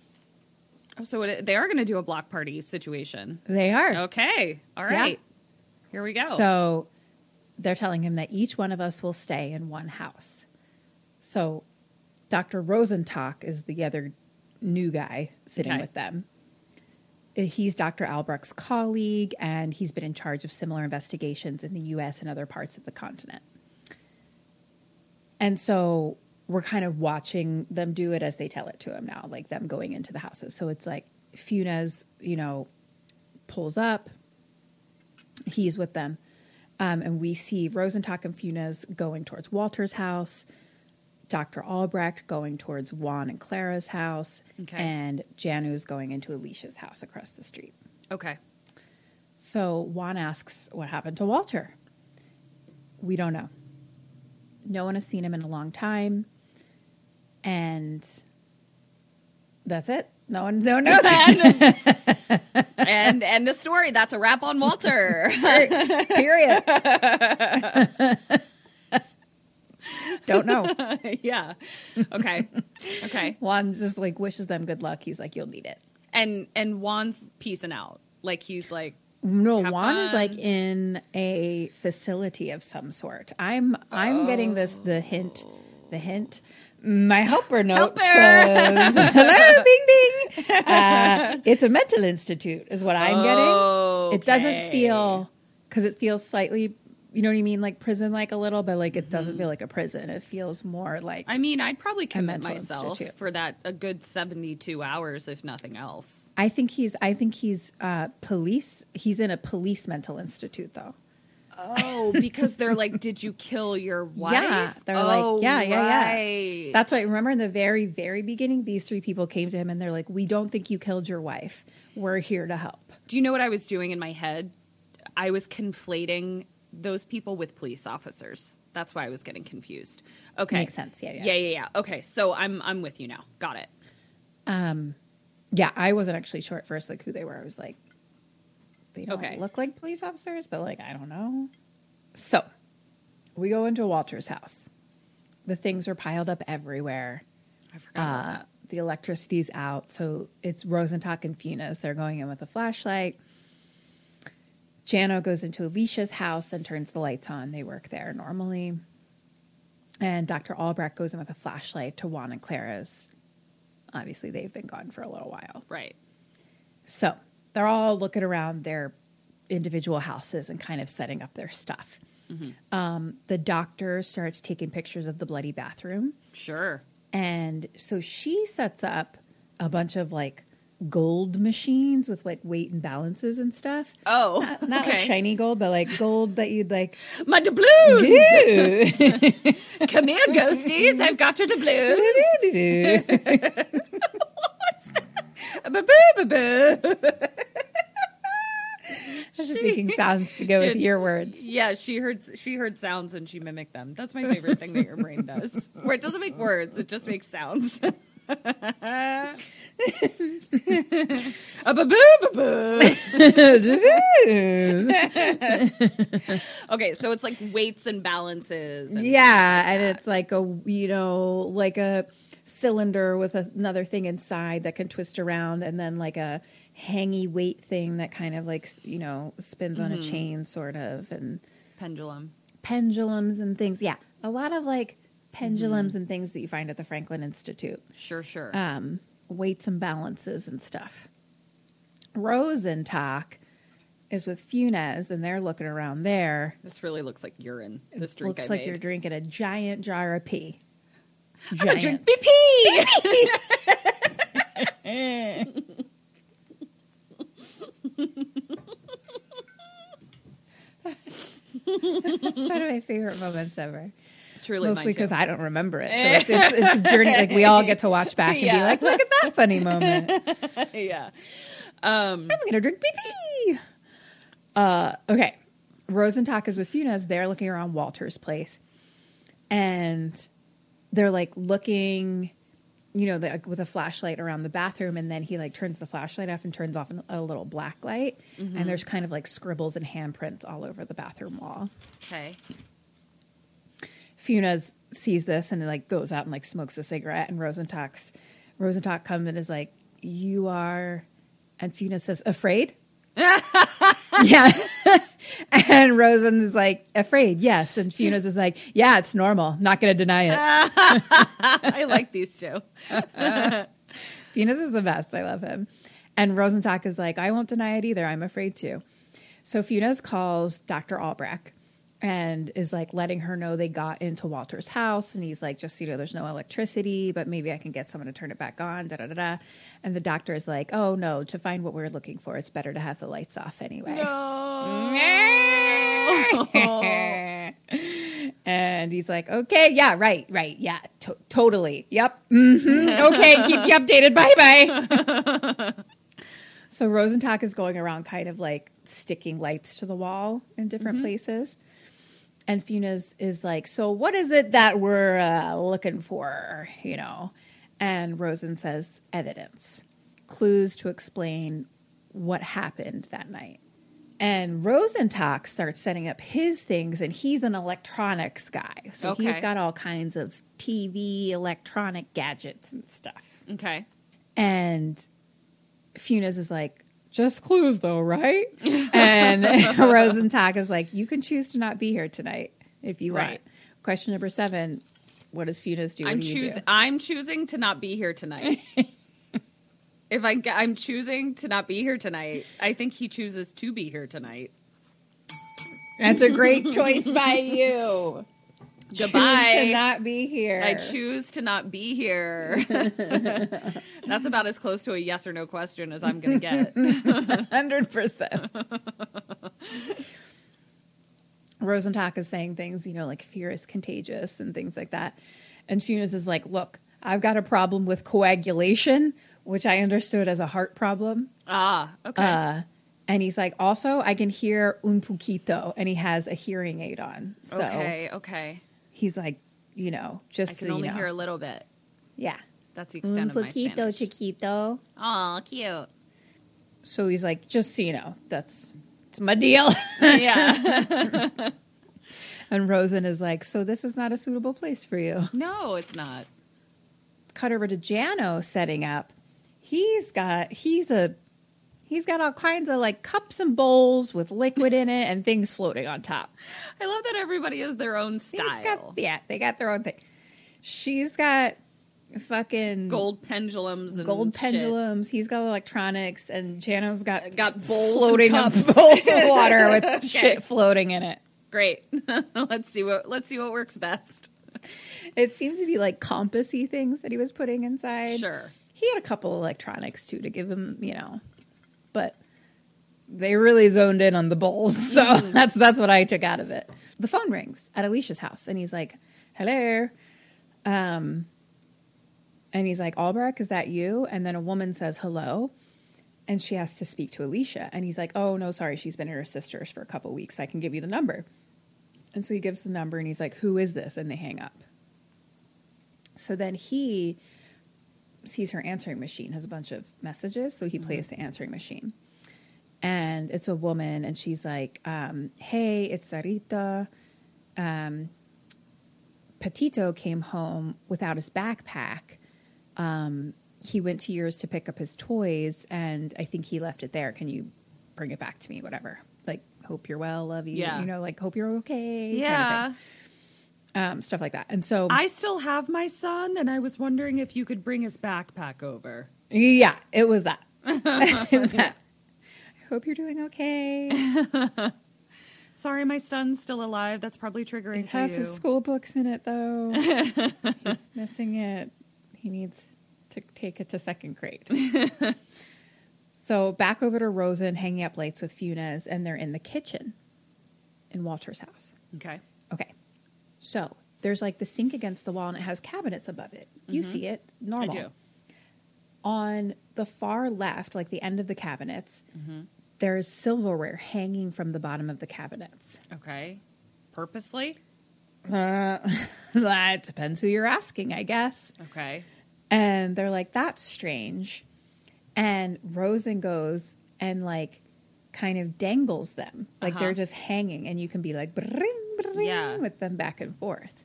So it, they are going to do a block party situation. They are. Okay. All right. Yeah. Here we go. So they're telling him that each one of us will stay in one house. So Dr. Rosentock is the other new guy sitting Okay. with them. Uh, He's Dr. Albrecht's colleague, and he's been in charge of similar investigations in the US and other parts of the continent. And so we're kind of watching them do it as they tell it to him now, like them going into the houses. So it's like Funes, you know, pulls up, he's with them. Um, and we see Rosentock and Funes going towards Walter's house, Dr. Albrecht going towards Juan and Clara's house, Okay. and Jano's going into Alicia's house across the street. Okay. So Juan asks what happened to Walter. We don't know. No one has seen him in a long time. And that's it. No one, no one knows. and end the story. That's a wrap on Walter. Period. don't know. yeah. Okay. Okay. Juan just like wishes them good luck. He's like, you'll need it. And and Juan's peacing out. Like he's like No, Juan is like in a facility of some sort. I'm I'm getting this the hint, the hint. My helper note says, "Hello, Bing Bing." Uh, it's a mental institute, is what I'm getting. It doesn't feel because it feels slightly, you know what I mean, like prison, like a little, but like it doesn't feel like a prison. It feels more like I mean, I'd probably commit myself institute. for that a good 72 hours if nothing else. I think he's I think he's uh, police. He's in a police mental institute though. Oh, because they're like, did you kill your wife? Yeah, they're Oh, like, yeah, yeah, right. yeah. That's why. Remember in the very, very beginning, these three people came to him and they're like, "We don't think you killed your wife. We're here to help." Do you know what I was doing in my head? I was conflating those people with police officers. That's why I was getting confused. Okay, Makes sense. Yeah, yeah. yeah, yeah, yeah. Okay, so I'm I'm with you now. Got it. Um, Yeah, I wasn't actually sure at first like who they were. I was like, they don't Okay. look like police officers, but like I don't know. So we go into Walter's house. The things are piled up everywhere. I forgot. Uh, the electricity's out, so it's Rosentock and Funes. They're going in with a flashlight. Jano goes into Alicia's house and turns the lights on. They work there normally. And Dr. Albrecht goes in with a flashlight to Juan and Clara's. Obviously, they've been gone for a little while. Right. So they're all looking around their individual houses and kind of setting up their stuff. Um, the doctor starts taking pictures of the bloody bathroom. Sure. And so she sets up a bunch of like gold machines with like weight and balances and stuff. Oh, Not, not okay. like shiny gold, but like gold that you'd like. My doubloons. Come here, ghosties. I've got your doubloons. Ba-boo-ba-boo. I was just making sounds to go with your words. Yeah, she heard she heard sounds and she mimicked them. That's my favorite thing that your brain does. Where it doesn't make words, it just makes sounds. A ba-boo, ba-boo. Okay, so it's like weights and balances. and- Yeah, and it's like a you know like a cylinder with another thing inside that can twist around, and then like a hangy weight thing that kind of like you know spins on a chain, sort of, and pendulum. pendulums and things. Yeah, a lot of like pendulums and things that you find at the Franklin Institute. Sure, sure. Um, weights and balances and stuff. Rosentock is with Funes, and they're looking around there. this really looks like urine. This drink Looks I like made. you're drinking a giant jar of pee. I'm Giant. drink BP. It's one of my favorite moments ever. Truly, Mostly because. I don't remember it. So it's, it's, it's a journey. Like we all get to watch back and be like, look at that funny moment. Yeah. I'm. Um, going to drink PP. Uh, okay. Rosentock is with Funes. They're looking around Walter's place. And they're like looking, you know, the, with a flashlight around the bathroom. And then he like turns the flashlight off and turns off an, a little black light. Mm-hmm. And there's kind of like scribbles and handprints all over the bathroom wall. okay. Funes sees this and like goes out and like smokes a cigarette and Rosentock's Rosentock comes and is like, You are and Funes says, Afraid? yeah. and Rosen is like, Afraid, yes. And Funes is like, Yeah, it's normal. Not gonna deny it. I like these two. Funes is the best. I love him. And Rosentock is like, I won't deny it either. I'm afraid to. So Funes calls Dr. Albrecht and is like letting her know they got into Walter's house. And he's like, just, you know, there's no electricity, but maybe I can get someone to turn it back on. Da da da da. And the doctor is like, oh no, to find what we're looking for, it's better to have the lights off anyway. No. and he's like, okay, yeah, right, right, yeah, to- totally, yep, hmm okay, keep you updated, bye bye. so Rosentock is going around, kind of like sticking lights to the wall in different places, and Funes is like, so what is it that we're uh, looking for, you know? And Rosen says, evidence, clues to explain what happened that night. And Rosentock starts setting up his things, and he's an electronics guy. So he's got all kinds of TV, electronic gadgets and stuff. Okay. And Funes is like, just clues though, right? and Rosentock is like, you can choose to not be here tonight if you want. Question number seven What does Funes do? I'm do you do? choosing. I'm choosing to not be here tonight. if I, I'm choosing to not be here tonight. I think he chooses to be here tonight. That's a great choice by you. Choose Goodbye. to not be here. I choose to not be here. That's about as close to a yes or no question as I'm going to get. Hundred percent. Rosentock is saying things, you know, like fear is contagious and things like that. And Funes is like, look, I've got a problem with coagulation, which I understood as a heart problem. Ah, okay. Uh, and he's like, also, I can hear un poquito, and he has a hearing aid on. So okay, okay. He's like, you know, just I can so only you know. hear a little bit. yeah. That's the Un extent of mm, my poquito, Spanish. chiquito. Oh, cute. So he's like, just so you know, that's it's my deal. Yeah. and Rosen is like, so this is not a suitable place for you. no, it's not. Cut over to Jano setting up. He's got he's a he's got all kinds of like cups and bowls with liquid in it and things floating on top. I love that everybody has their own style. got yeah, they got their own thing. She's got fucking gold pendulums and gold shit. pendulums. He's got electronics, and Jano's got uh, Got bowls floating up bowls of water with shit floating in it. Great. let's see what let's see what works best. It seemed to be like compassy things that he was putting inside. Sure. He had a couple electronics too to give him, you know, but they really zoned in on the bowls. So that's that's what I took out of it. The phone rings at Alicia's house, and he's like, "Hello," um, and he's like, "Albrecht, is that you?" And then a woman says, "Hello." And she has to speak to Alicia. And he's like, Oh, no, sorry. She's been at her sister's for a couple weeks. I can give you the number. And so he gives the number and he's like, Who is this? And they hang up. So then he sees her answering machine has a bunch of messages. So he plays the answering machine. And it's a woman, and she's like, um, Hey, it's Sarita. Um, Petito came home without his backpack. Um, he went to yours to pick up his toys, and I think he left it there. Can you bring it back to me? Whatever. Like, hope you're well, love you. Yeah. You know, like, hope you're okay. kind of Yeah. Um, stuff like that. And so, I still have my son and I was wondering if you could bring his backpack over. yeah, it was that. That. I hope you're doing okay. Sorry, my son's still alive. That's probably triggering It has you. his school books in it, though. He's missing it. He needs to take it to second grade. so back over to Rosen hanging up lights with Funes, and they're in the kitchen in Walter's house. Okay. Okay. So there's like the sink against the wall, and it has cabinets above it. You mm-hmm. see it, normal. do. On the far left, like the end of the cabinets, mm-hmm. there's silverware hanging from the bottom of the cabinets. Okay. Purposely? Uh, that depends who you're asking, I guess. Okay. And they're like, that's strange. And Rosen goes and like kind of dangles them. Like Uh-huh. they're just hanging, and you can be like, Yeah. with them back and forth.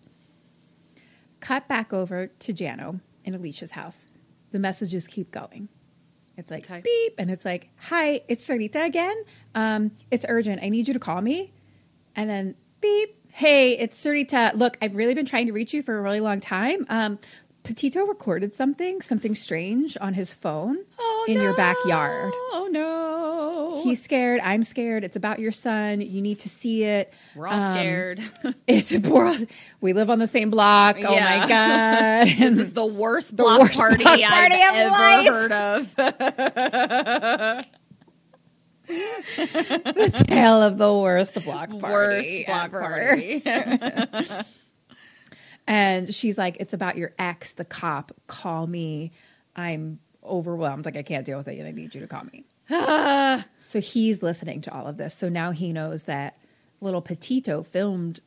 Cut back over to Jano in Alicia's house. The messages keep going. It's like Okay. beep, and it's like, "Hi, it's Sarita again. Um, it's urgent. I need you to call me." And then beep, "Hey, it's Sarita. Look, I've really been trying to reach you for a really long time. Um, Petito recorded something, something strange on his phone oh, in your backyard. Oh no. He's scared. I'm scared. It's about your son. You need to see it. We're all um, scared. It's all- we live on the same block. Oh my god! this is the worst block worst party block I've of ever life. heard of. the tale of the worst block party. worst block ever. party. And she's like, "It's about your ex, the cop. Call me. I'm overwhelmed. Like I can't deal with it, and I need you to call me." so he's listening to all of this. So now he knows that little Petito filmed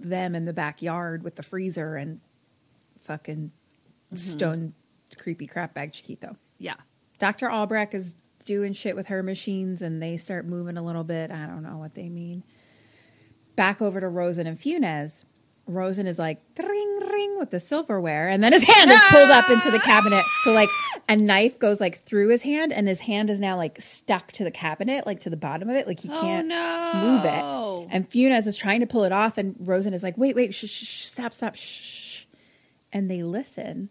them in the backyard with the freezer and fucking mm-hmm. stone creepy crap bag Chiquito. yeah. Dr. Albrecht is doing shit with her machines and they start moving a little bit. I don't know what they mean. Back over to Rosen and Funes. Rosen is like ring ring with the silverware and then his hand is pulled up into the cabinet. So like a knife goes like through his hand and his hand is now like stuck to the cabinet, like to the bottom of it. Like he oh, can't move it. And Funes is trying to pull it off and Rosen is like, wait, wait, shh, shh, shh, stop, stop, shh. And they listen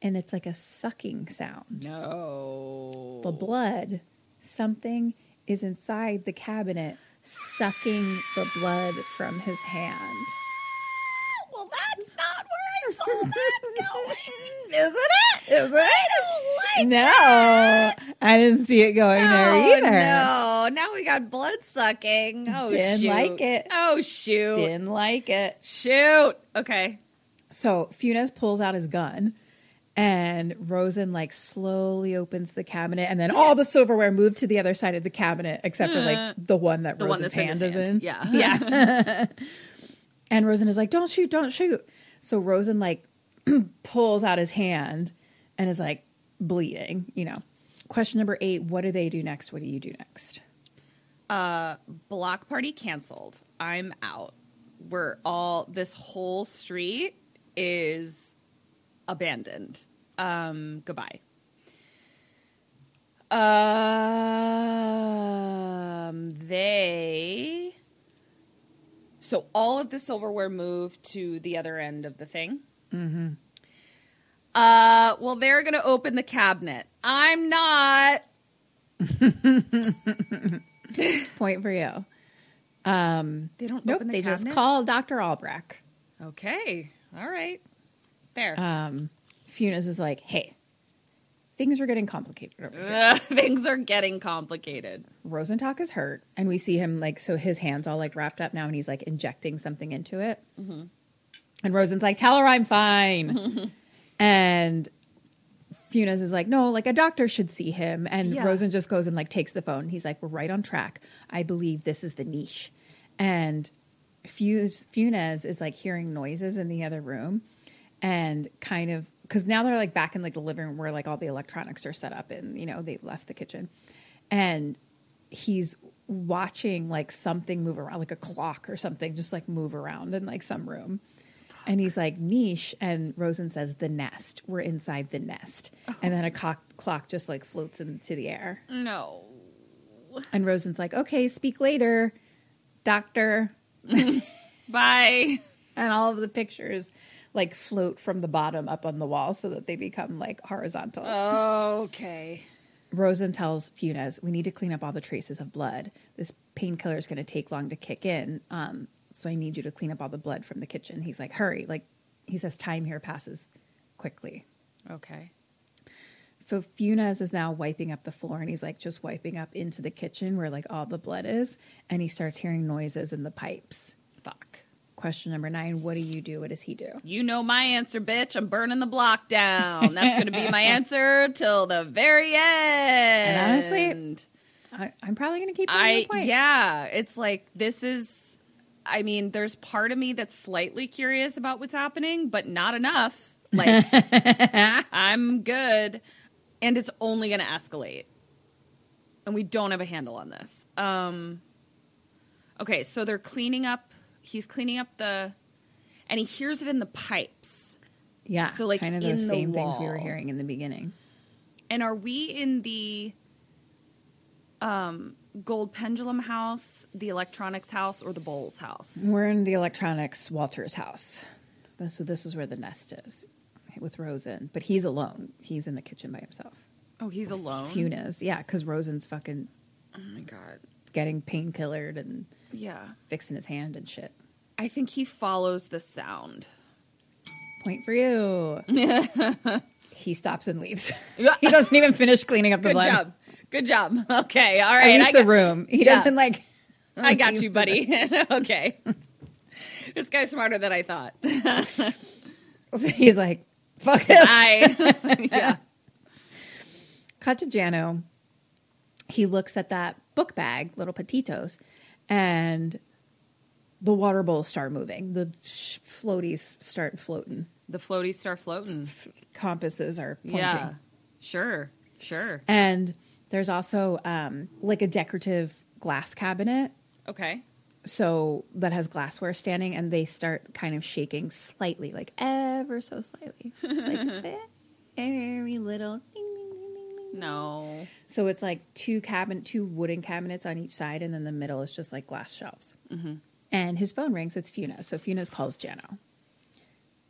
and it's like a sucking sound No. the blood, something is inside the cabinet sucking the blood from his hand. Well, that's not where I saw that going. Isn't it? Is it? I don't like No, I didn't see it going there either. no. Now we got blood sucking. Oh, Didn't shoot. like it. Oh, shoot. Didn't like it. Shoot. Okay. So Funes pulls out his gun. And Rosen like slowly opens the cabinet, and then all the silverware moved to the other side of the cabinet, except for like uh, the one that The Rosen's that's in hand is in. Yeah. yeah. and Rosen is like, "Don't shoot, don't shoot." So Rosen like pulls out his hand and is like bleeding. You know. Question number eight: What do they do next? What do you do next? block party canceled. I'm out. We're all this whole street is abandoned. Um, goodbye. Um, they. So all of the silverware moved to the other end of the thing. Mm-hmm. Uh, well, they're gonna open the cabinet. I'm not. Point for you. They don't Nope. open the They cabinet. just call Doctor Albrecht. Okay. All right. There. Um, Funes is like, "Hey, things are getting complicated over here." Ugh, things are getting complicated. Rosentock is hurt, and we see him like so his hands all like wrapped up now, and he's like injecting something into it. Mm-hmm. And Rosen's like, "Tell her I'm fine." and Funes is like, "No, like a doctor should see him." And Yeah. Rosen just goes and like takes the phone. He's like, "We're right on track. I believe this is the niche." And Funes is like hearing noises in the other room, and kind of because now they're like back in like the living room where like all the electronics are set up, and you know they left the kitchen, and he's watching like something move around, like a clock or something, just like move around in like some room. And he's like, niche. And Rosen says, the nest. We're inside the nest. And then a clock, clock just like floats into the air. No. And Rosen's like, okay, speak later, doctor. Bye. And all of the pictures like float from the bottom up on the wall so that they become like horizontal. Okay. Rosen tells Funes, "We need to clean up all the traces of blood. This painkiller is going to take long to kick in, um, so I need you to clean up all the blood from the kitchen." He's like, "Hurry!" Like he says, "Time here passes quickly." Okay. So Funes is now wiping up the floor, and he's like just wiping up into the kitchen where like all the blood is, and he starts hearing noises in the pipes. Question number nine: What do you do? What does he do? You know my answer, bitch. I'm burning the block down. That's going to be my answer till the very end. And honestly, I, I'm probably going to keep. on I yeah, it's like this is I mean, there's part of me that's slightly curious about what's happening, but not enough. Like I'm good and it's only going to escalate. And we don't have a handle on this. Um Okay, so they're cleaning up he's cleaning up the and he hears it in the pipes. yeah. So, like, kind of in the the same things we were hearing in the beginning. And are we in the um, gold pendulum house, the electronics house, or the bowls house? We're in the electronics Walter's house. So this is where the nest is. with Rosen, but he's alone. He's in the kitchen by himself. Oh, he's alone. Funa's, yeah, because Rosen's fucking Oh my god. getting painkillered and Yeah. fixing his hand and shit. I think he follows the sound. Point for you. he stops and leaves. he doesn't even finish cleaning up the Good blood. job. Good job. Okay. All right. At right. least I the got, room. He Yeah. doesn't like. I got you, buddy. okay. this guy's smarter than I thought. He's like, fuck this. I yeah. Cut to Jano. He looks at that book bag, little petitos, and the water bowls start moving. The floaties start floating. The floaties start floating. Compasses are pointing. Yeah. Sure. Sure. And there's also um, like a decorative glass cabinet. Okay. So that has glassware standing, and they start kind of shaking slightly, like ever so slightly, just like very little. Ding, ding, ding, ding, ding. No. So it's like two cabinet, two wooden cabinets on each side, and then the middle is just like glass shelves. Mm-hmm. And his phone rings. It's Funes. So Funes calls Jano,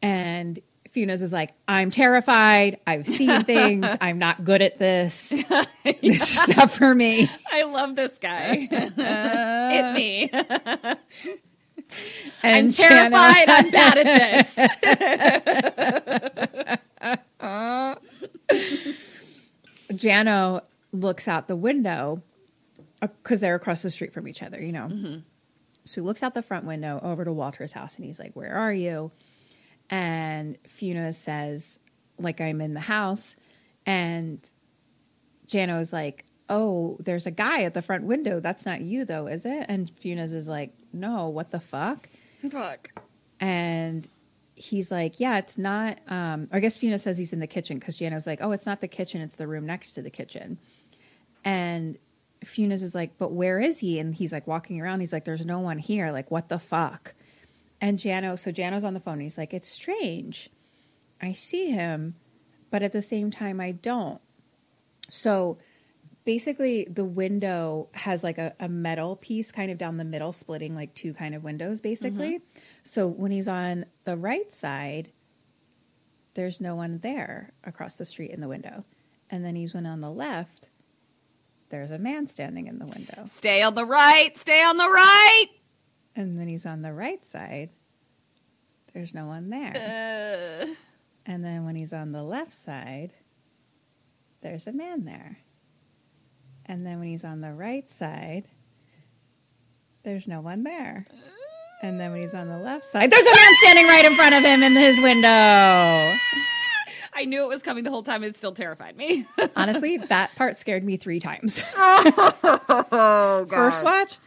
and Funes is like, "I'm terrified. I've seen things. I'm not good at this. this is not for me." I love this guy. Hit me. And I'm terrified. I'm bad at this. Jano looks out the window uh, because they're across the street from each other, you know. Mm-hmm. So he looks out the front window over to Walter's house and he's like, Where are you? And Funes says, Like, I'm in the house. And Jano is like, Oh, there's a guy at the front window. That's not you, though, is it? And Funes is like, No, what the fuck? Fuck. And he's like, Yeah, it's not. Um, I guess Funes says he's in the kitchen because Jano's like, Oh, it's not the kitchen, it's the room next to the kitchen. And Funes is like, But where is he? And he's like walking around. He's like, There's no one here. Like, what the fuck? And Jano, so Jano's on the phone. He's like, It's strange. I see him, but at the same time, I don't. So basically, the window has like a, a metal piece kind of down the middle, splitting like two kind of windows, basically. So when he's on the right side, there's no one there across the street in the window. And then he's when on the left, there's a man standing in the window. Stay on the right. Stay on the right. And then he's on the right side, there's no one there. Uh, And then when he's on the left side, there's a man there. And then when he's on the right side, there's no one there. And then when he's on the left side, there's a man standing right in front of him in his window. I knew it was coming the whole time. It still terrified me. Honestly, that part scared me three times. oh, First watch,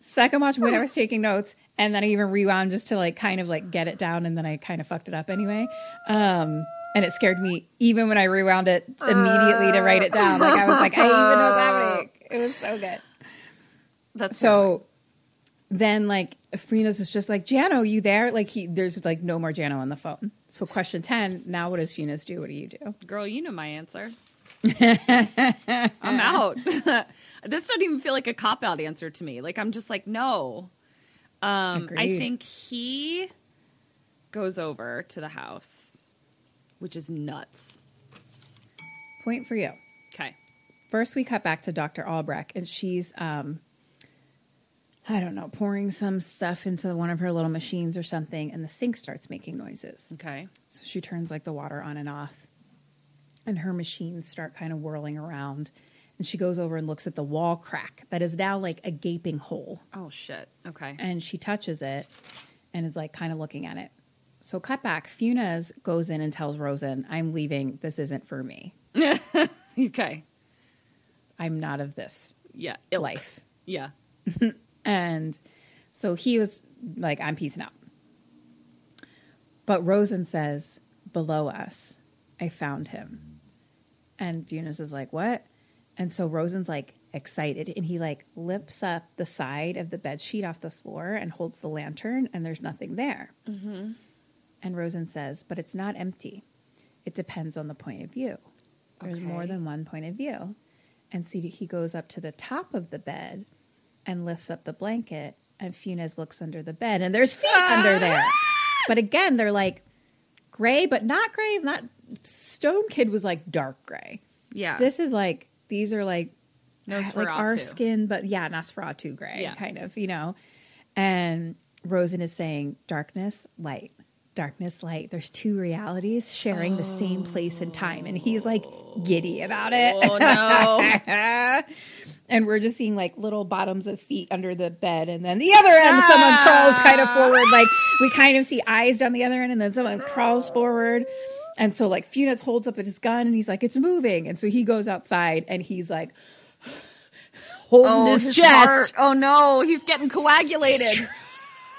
second watch when I was taking notes, and then I even rewound just to like kind of like get it down, and then I kind of fucked it up anyway. Um, and it scared me even when I rewound it immediately to write it down. Like I was like, I even know what's happening. It was so good. That's So then like Freena's is just like, Jano, you there? Like he there's like no more Jano on the phone. So question ten, now what does Funes do? What do you do? Girl, you know my answer. I'm out. this doesn't even feel like a cop out answer to me. Like I'm just like, no. Um, I think he goes over to the house, which is nuts. Point for you. Okay. First, we cut back to Dr. Albrecht, and she's, um, I don't know, pouring some stuff into one of her little machines or something, and the sink starts making noises. Okay. So she turns like the water on and off, and her machines start kind of whirling around. And she goes over and looks at the wall crack that is now like a gaping hole. Oh shit. Okay. And she touches it and is like kind of looking at it. So, cut back, Funes goes in and tells Rosen, I'm leaving. This isn't for me. okay. I'm not of this Yeah. Ilk. life. Yeah. And so he was like, I'm peacing out. But Rosen says, below us, I found him. And Funes is like, what? And so Rosen's like excited and he like lifts up the side of the bed sheet off the floor and holds the lantern and there's nothing there. Mm-hmm. And Rosen says, but it's not empty. It depends on the point of view. There's more than one point of view. And so he goes up to the top of the bed and lifts up the blanket and Funes looks under the bed and there's feet under there. Ah! But again, they're like gray, but not gray. Not Stone Kid was like dark gray. Yeah. This is like these are like like our skin, but yeah, Nosferatu gray, Yeah. kind of, you know. And Rosen is saying darkness, light, darkness, light. There's two realities sharing the same place and time, and he's like oh. giddy about it. Oh no. and we're just seeing like little bottoms of feet under the bed, and then the other end, someone crawls kind of forward. Like we kind of see eyes down the other end, and then someone crawls forward. And so like Funes holds up his gun, and he's like, "It's moving." And so he goes outside, and he's like holding oh, his, chest, heart. Oh no, he's getting coagulated.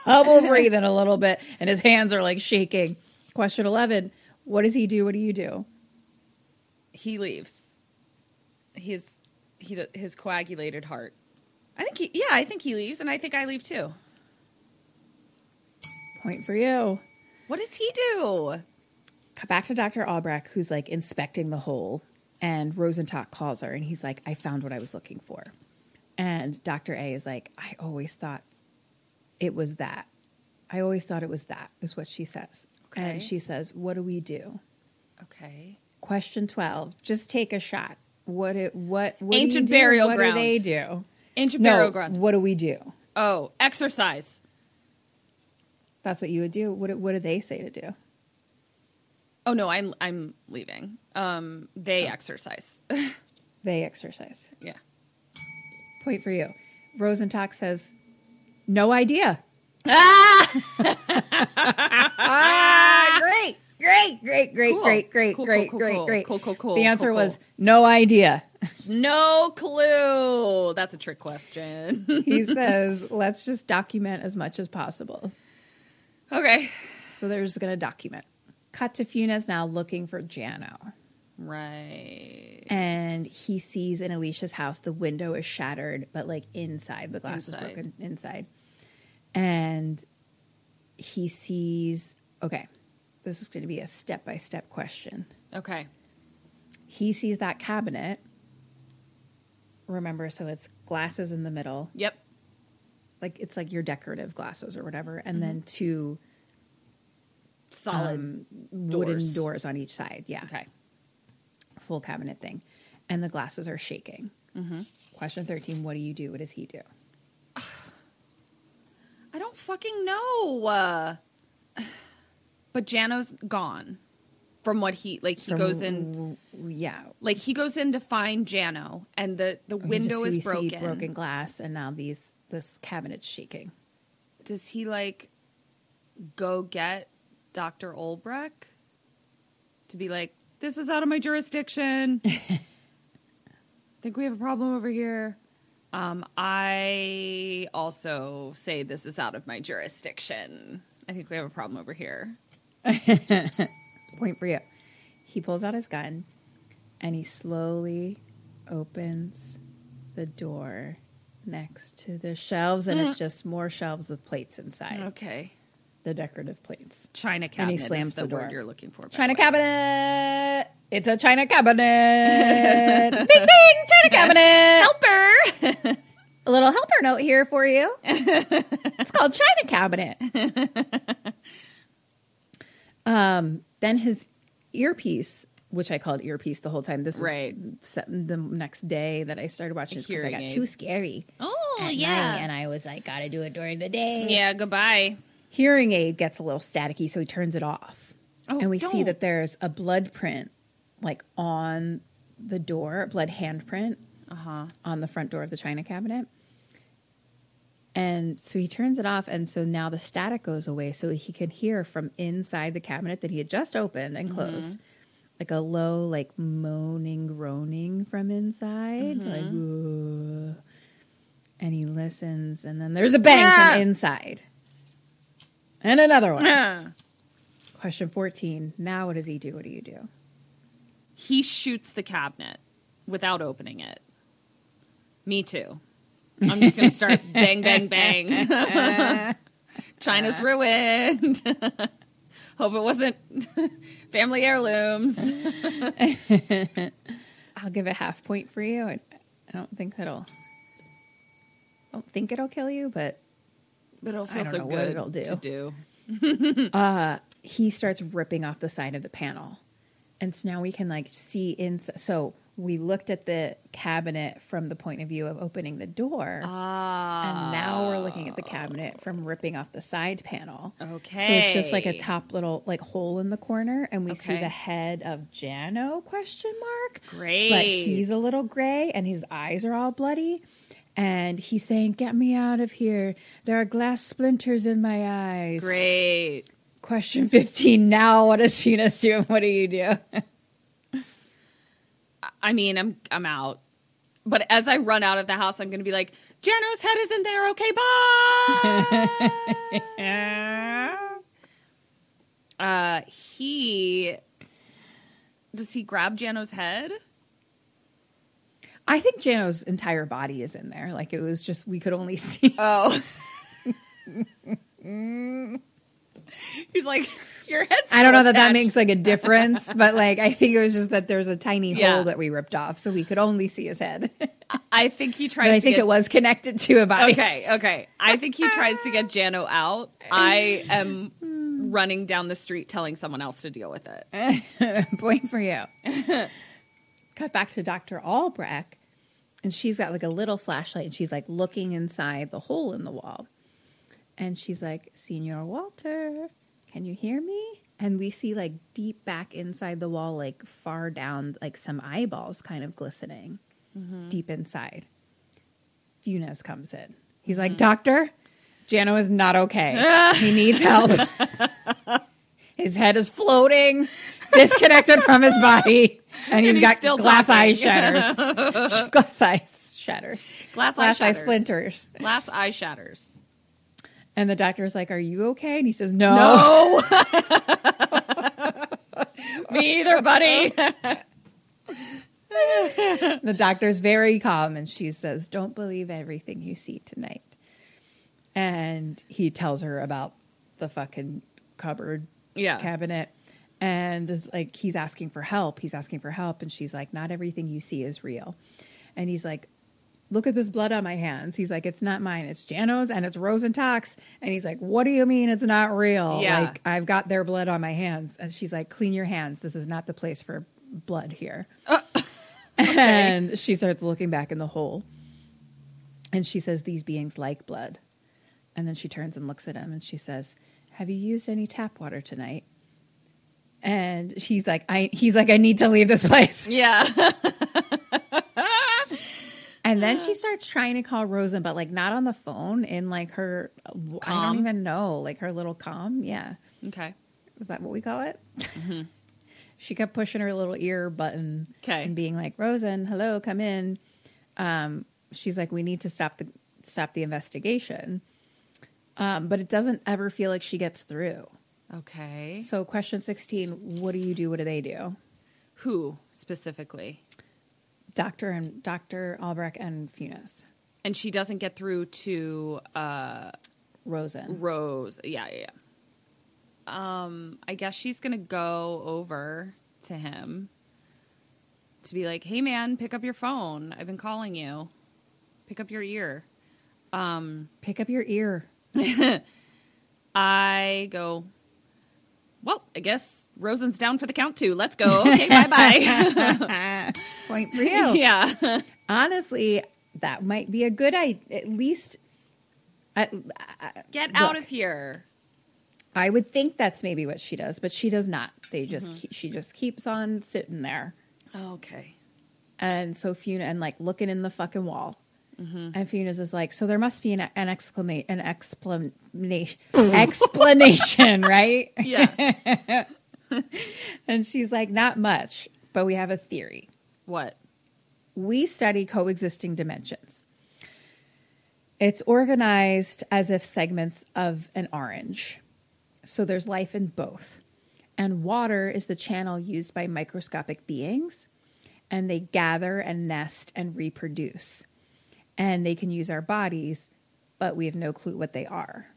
Double breathing a little bit, and his hands are like shaking. Question eleven: What does he do? What do you do? he leaves. His he his coagulated heart. I think he yeah, I think he leaves and I think I leave too. Point for you. What does he do? Come back to Dr. Albrecht, who's like inspecting the hole, and Rosentock calls her, and he's like, I found what I was looking for. And Dr. A is like, I always thought it was that. I always thought it was that, is what she says. Okay. And she says, What do we do? Okay. Question 12. Just take a shot. What it what, what Ancient do burial what ground. do they do? Ancient No, burial ground. what do we do? Oh, exercise. That's what you would do. What do- what do they say to do? Oh no, I'm I'm leaving. Um, they exercise. They exercise. yeah. Point for you. Rosentock says, "No idea." Ah! great, great, great, great, Cool. great, great, Cool, great, cool, great, cool, great. cool, cool, cool, The answer cool, was cool. no idea. No clue. That's a trick question. He says, "Let's just document as much as possible." okay. So they're just going to document. Cut to Funes now looking for Jano. Right. and he sees in Alicia's house the window is shattered, but like inside the glass Inside. is broken inside. And he sees okay, this is going to be a step by step question. Okay. He sees that cabinet. Remember, so it's glasses in the middle, Yep. like it's like your decorative glasses or whatever, and then two Solid um, wooden doors. doors on each side. Yeah. Okay. Full cabinet thing, and the glasses are shaking. Mm-hmm. Question 13 What do you do? What does he do? I don't fucking know. Uh, but Jano's gone from what he like. He From- goes in Yeah. like he goes in to find Jano, and the the window is see- we see broken. broken glass, and now these this cabinet's shaking. Does he like go get Doctor Albrecht to be like, "This is out of my jurisdiction. I think we have a problem over here." Um, I also say this is out of my jurisdiction. I think we have a problem over here. Point for you. He pulls out his gun, and he slowly opens the door next to the shelves, and it's just more shelves with plates inside. Okay. The decorative plates. China cabinet. And he slams is the, the door. word you're looking for. China cabinet. It's a China cabinet. bing, bing, China cabinet. Helper. A little helper note here for you. it's called China cabinet. um, then his earpiece, which I called earpiece the whole time. This was Right. the next day that I started watching this because I got hearing too scary. Oh yeah, night, and I was like, gotta do it during the day. Yeah. Goodbye. Hearing aid gets a little staticky, so he turns it off. Oh, and we see don't. that there's a blood print like on the door, a blood handprint Uh-huh. on the front door of the china cabinet. And so he turns it off, and so now the static goes away, so he can hear from inside the cabinet that he had just opened and closed, like a low, like moaning, groaning from inside, like, "Ooh." and he listens, and then there's a bang Ah! from inside, and another one. Question fourteen. Now, what does he do? What do you do? He shoots the cabinet without opening it. Me too. I'm just going to start bang, bang, bang. China's ruined. Hope it wasn't family heirlooms. I'll give a half point for you. I, I don't think that'll. I don't think it'll kill you, but But it'll feel so know what good it'll do. to do. uh, he starts ripping off the side of the panel. And so now we can like see inside. So we looked at the cabinet from the point of view of opening the door. And now we're looking at the cabinet from ripping off the side panel. Okay. So it's just like a top little like hole in the corner and we see the head of Jano question mark. Great. But he's a little gray and his eyes are all bloody. And he's saying, Get me out of here. There are glass splinters in my eyes. Great. Question 15. Now, what does Venus do? What do you do? I mean, I'm I'm out. But as I run out of the house, I'm going to be like, Jano's head is in there. Okay, bye. uh, he does he grab Jano's head? I think Jano's entire body is in there. Like it was just, we could only see. Oh. He's like, your head's. I don't know still that that makes like a difference, but like I think it was just that there's a tiny Yeah. hole that we ripped off, so we could only see his head. I think he tries. but I to think get- it was connected to a body. Okay, okay. I think he tries to get Jano out. I am running down the street telling someone else to deal with it. Point for you. Cut back to Dr. Albrecht, and she's got like a little flashlight, and she's like looking inside the hole in the wall. And she's like, Senor Walter, can you hear me? And we see like deep back inside the wall, like far down, like some eyeballs kind of glistening mm-hmm. deep inside. Funes comes in. He's like, mm-hmm. Doctor, Jano is not okay. he needs help. His head is floating, disconnected from his body, and he's he's got glass eye shatters. glass eye shatters. Glass eye glass eye shatters. splinters. Glass eye shatters. And the doctor's like, "Are you okay?" And he says, "No." Me either, buddy. the doctor's very calm, and she says, "Don't believe everything you see tonight." And he tells her about the fucking cupboard Yeah. cabinet. And is like he's asking for help. He's asking for help, and she's like, "Not everything you see is real." And he's like, "Look at this blood on my hands." He's like, "It's not mine. It's Jano's, and it's Rosentock's." And he's like, "What do you mean it's not real? Yeah. Like I've got their blood on my hands." And she's like, "Clean your hands. This is not the place for blood here." Uh, and she starts looking back in the hole, and she says, "These beings like blood." And then she turns and looks at him, and she says, "Have you used any tap water tonight?" And she's like, "I." He's like, "I need to leave this place." yeah. And then she starts trying to call Rosen, but like not on the phone. In like her, I don't even know, like her little com. Yeah, Okay. is that what we call it? she kept pushing her little ear button 'Kay. and being like, "Rosen, hello, come in." Um, she's like, "We need to stop the stop the investigation," um, but it doesn't ever feel like she gets through. Okay. So, question sixteen: What do you do? What do they do? Who specifically? Doctor and Doctor Albrecht and Funes, And she doesn't get through to uh, Rosen. Rose. Yeah, yeah, yeah. Um, I guess she's gonna go over to him to be like, "Hey, man, pick up your phone. I've been calling you. Pick up your ear." Pick up your ear. I go. Well, I guess Rosen's down for the count too. Let's go. Okay, bye bye. Point for you. yeah. honestly, that might be a good idea. At least, I, Get out of here. I would think that's maybe what she does, but she does not. They just mm-hmm. keep, she just keeps on sitting there, Okay. and so Funes and like looking in the fucking wall. Mm-hmm. And Funa's is like, so there must be an, an exclamation, an explanation, explanation, right? Yeah. And she's like, not much, but we have a theory. what? we study coexisting dimensions. It's organized as if segments of an orange. So there's life in both. And water is the channel used by microscopic beings, and they gather and nest and reproduce. And they can use our bodies, but we have no clue what they are.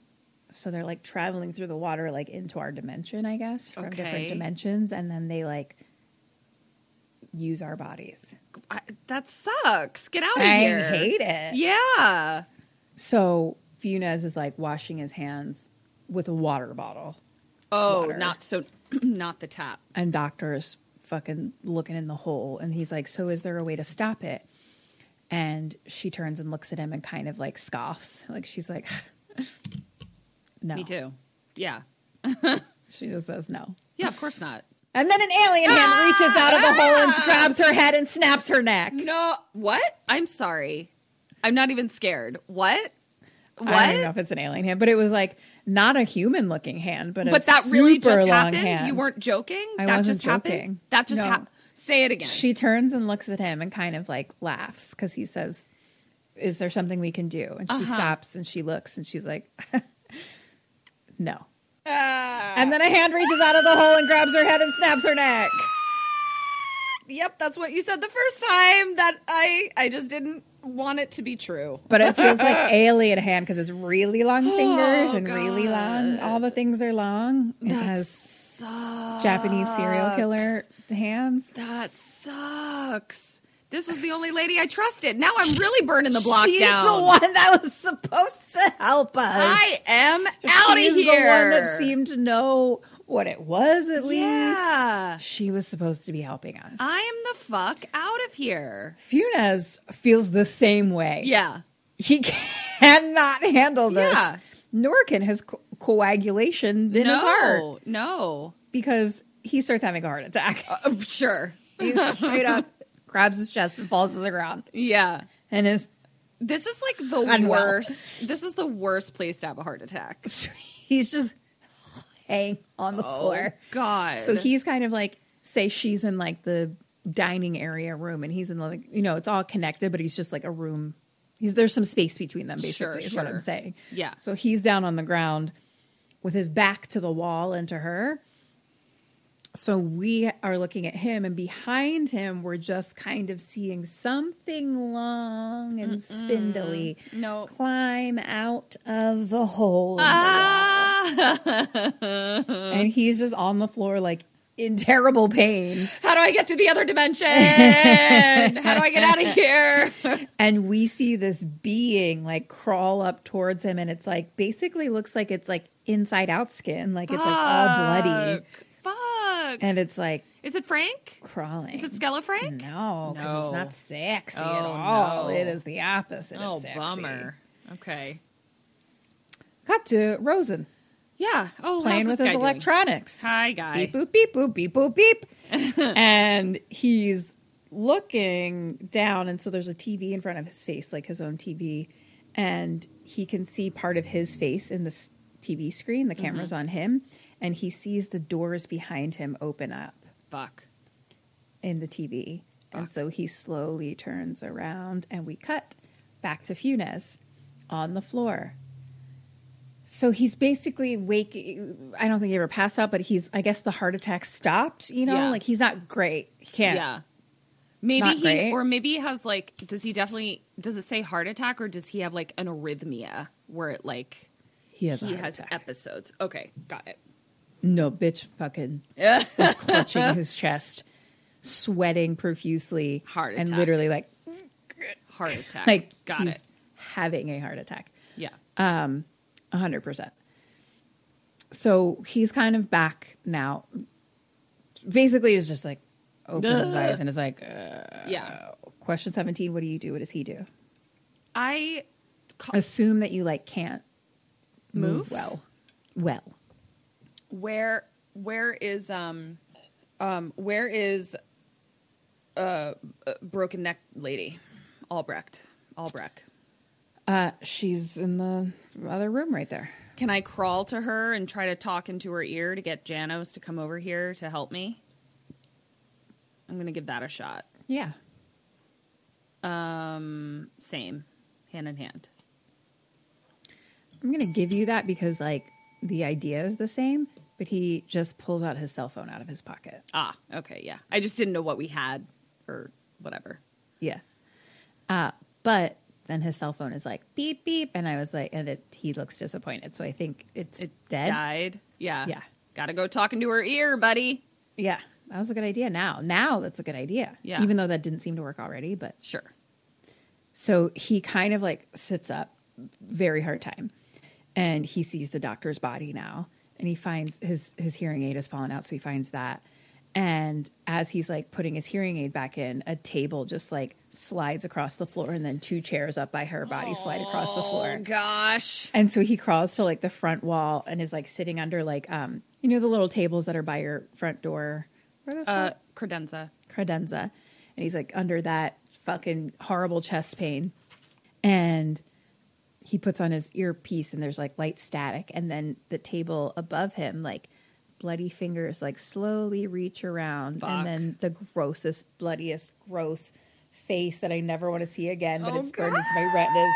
So they're like traveling through the water, like into our dimension, I guess, from different dimensions. And then they like use our bodies. I, that sucks. Get out of I here. hate it. Yeah. So Funes is like washing his hands with a water bottle. Oh, Water. not so, not the tap. And doctor's fucking looking in the hole. And he's like, So is there a way to stop it? And she turns and looks at him and kind of like scoffs. Like she's like, No. Me too. Yeah. She just says no. Yeah, of course not. And then an alien hand ah! reaches out of the hole and ah! grabs her head and snaps her neck. No, what? I'm sorry. I'm not even scared. What? What? I don't know if it's an alien hand, but it was like not a human looking hand, but a but that really just happened. hand. You weren't joking. I that wasn't just happened. joking. That just No. happened. Say it again. She turns and looks at him and kind of like laughs because he says, Is there something we can do? And she Uh-huh. stops and she looks and she's like, No. Ah. and then a hand reaches out of the hole and grabs her head and snaps her neck. yep, that's what you said the first time. That I I just didn't want it to be true. But it feels like alien hand because it's really long Oh, fingers and really long. All the things are long. It has Japanese serial killer hands. That sucks. This was the only lady I trusted. Now I'm really burning the block She's down. the one that was supposed to help us. I am out of She's here. the one that seemed to know what it was at least. Yeah. She was supposed to be helping us. I am the fuck out of here. Funes feels the same way. Yeah. He cannot handle this. Yeah. Nor can his coagulation in no, his heart no. because he starts having a heart attack. Uh, sure. He's straight up grabs his chest and falls to the ground. Yeah. And is This is like the Unwell. worst. This is the worst place to have a heart attack. he's just hanging on the floor. Oh, God. So he's kind of like, say she's in like the dining area room and he's in the, like, you know, it's all connected, but he's just like a room. He's there's some space between them, basically, Sure, is what I'm saying. Yeah. So he's down on the ground with his back to the wall and to her. So we are looking at him, and behind him, we're just kind of seeing something long and spindly No. climb out of the hole. in the Ah. and he's just on the floor, like in terrible pain. How do I get to the other dimension? How do I get out of here? And we see this being like crawl up towards him, and it's like basically looks like it's like inside out skin, like it's like all bloody. Fuck. And it's like Is it Frank? crawling. Is it Skella Frank? No, because No. it's not sexy at Oh, all. no. It is the opposite Oh, of sexy. bummer. Okay. Cut to Rosen Yeah. Oh, playing with his guy doing? electronics. Hi, guy. Beep boop beep boop beep boop beep. and he's looking down, and so there's a TV in front of his face, like his own TV, and he can see part of his face in this TV screen. The camera's mm-hmm. on him, and he sees the doors behind him open up Fuck. in the TV. And so he slowly turns around and we cut back to Funes on the floor. So he's basically waking. I don't think he ever passed out, but he's, I guess the heart attack stopped, you know? Yeah. Like he's not great. He can't. Yeah. Maybe Not he, great. or maybe he has like, does he definitely, does it say heart attack or does he have like an arrhythmia where it like, He has he has attack. episodes? Okay. Got it. No, bitch fucking was clutching his chest, sweating profusely. Heart attack. And literally like, Heart attack. like Got he's it. having a heart attack. Yeah. Um, a hundred percent. So he's kind of back now. Basically, is just like opens his eyes and is like, uh, yeah. question seventeen. What do you do? What does he do? I Assume that you like can't move, Move? well. Well, where where is um um where is uh, uh broken neck lady albrecht albrecht uh, she's in the other room right there. can i crawl to her and try to talk into her ear to get janos to come over here to help me i'm gonna give that a shot Yeah. um same hand in hand I'm gonna give you that because like the idea is the same, but he just pulls out his cell phone out of his pocket. ah okay yeah i just didn't know what we had or whatever Yeah. Uh, but then his cell phone is like beep beep, and I was like, and it, he looks disappointed. So I think it's it dead. died yeah Yeah. gotta go talking to her ear buddy Yeah, that was a good idea. Now, now that's a good idea. Yeah. Even though that didn't seem to work already, but sure so he kind of like sits up, very hard time, and he sees the doctor's body now and he finds his his hearing aid has fallen out so he finds that and as he's like putting his hearing aid back in a table just like slides across the floor and then two chairs up by her body slide across the floor Gosh. and so he crawls to like the front wall and is like sitting under like um you know the little tables that are by your front door what are those Uh, called? credenza. credenza and he's like under that fucking horrible chest pain and he puts on his earpiece and there's like light static and then the table above him like bloody fingers like slowly reach around Fuck. and then the grossest bloodiest gross face that i never want to see again but Oh, it's burned into my retinas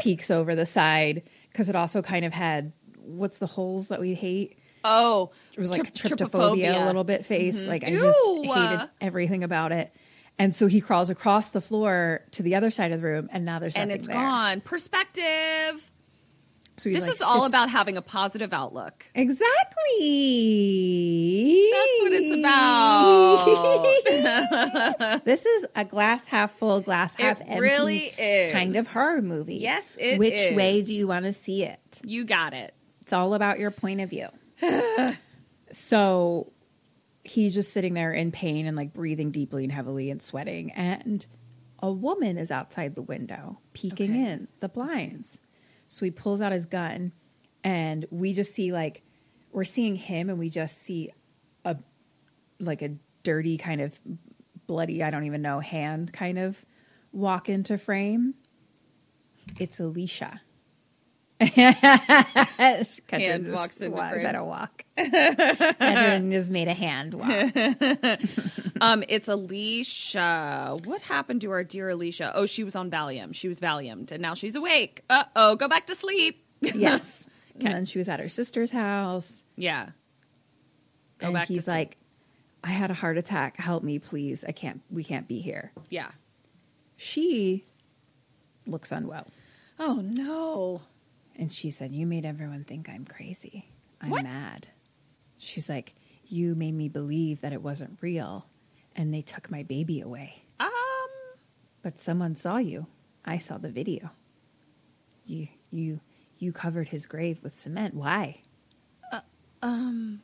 peeks over the side because it also kind of had what's the holes that we hate Oh, it was like trypophobia, a little bit face. Like I just hated everything about it. And so he crawls across the floor to the other side of the room, and now there's and nothing it's there. gone. Perspective. So This like, is all about having a positive outlook. exactly. That's what it's about. this is a glass half full, glass half empty really is. kind of horror movie. Yes, it Which is. way do you want to see it? you got it. It's all about your point of view. so he's just sitting there in pain and like breathing deeply and heavily and sweating. And a woman is outside the window peeking Okay. in the blinds. So he pulls out his gun and we just see like, we're seeing him and we just see a like a dirty kind of bloody, I don't even know, hand kind of walk into frame. It's Alicia. Hand walks into frame. that a walk? Catherine just made a hand walk. Um, it's Alicia. What happened to our dear Alicia? Oh, she was on Valium. She was Valiumed, and now she's awake. Uh oh, go back to sleep. Yes. And then she was at her sister's house. Yeah. Go and back to he's like, I had a heart attack. Help me, please. I can't, we can't be here. Yeah. She looks unwell. Oh no. And she said, You made everyone think I'm crazy. I'm What? mad. She's like, You made me believe that it wasn't real. And they took my baby away. Um. But someone saw you. I saw the video. You you you covered his grave with cement. Why? um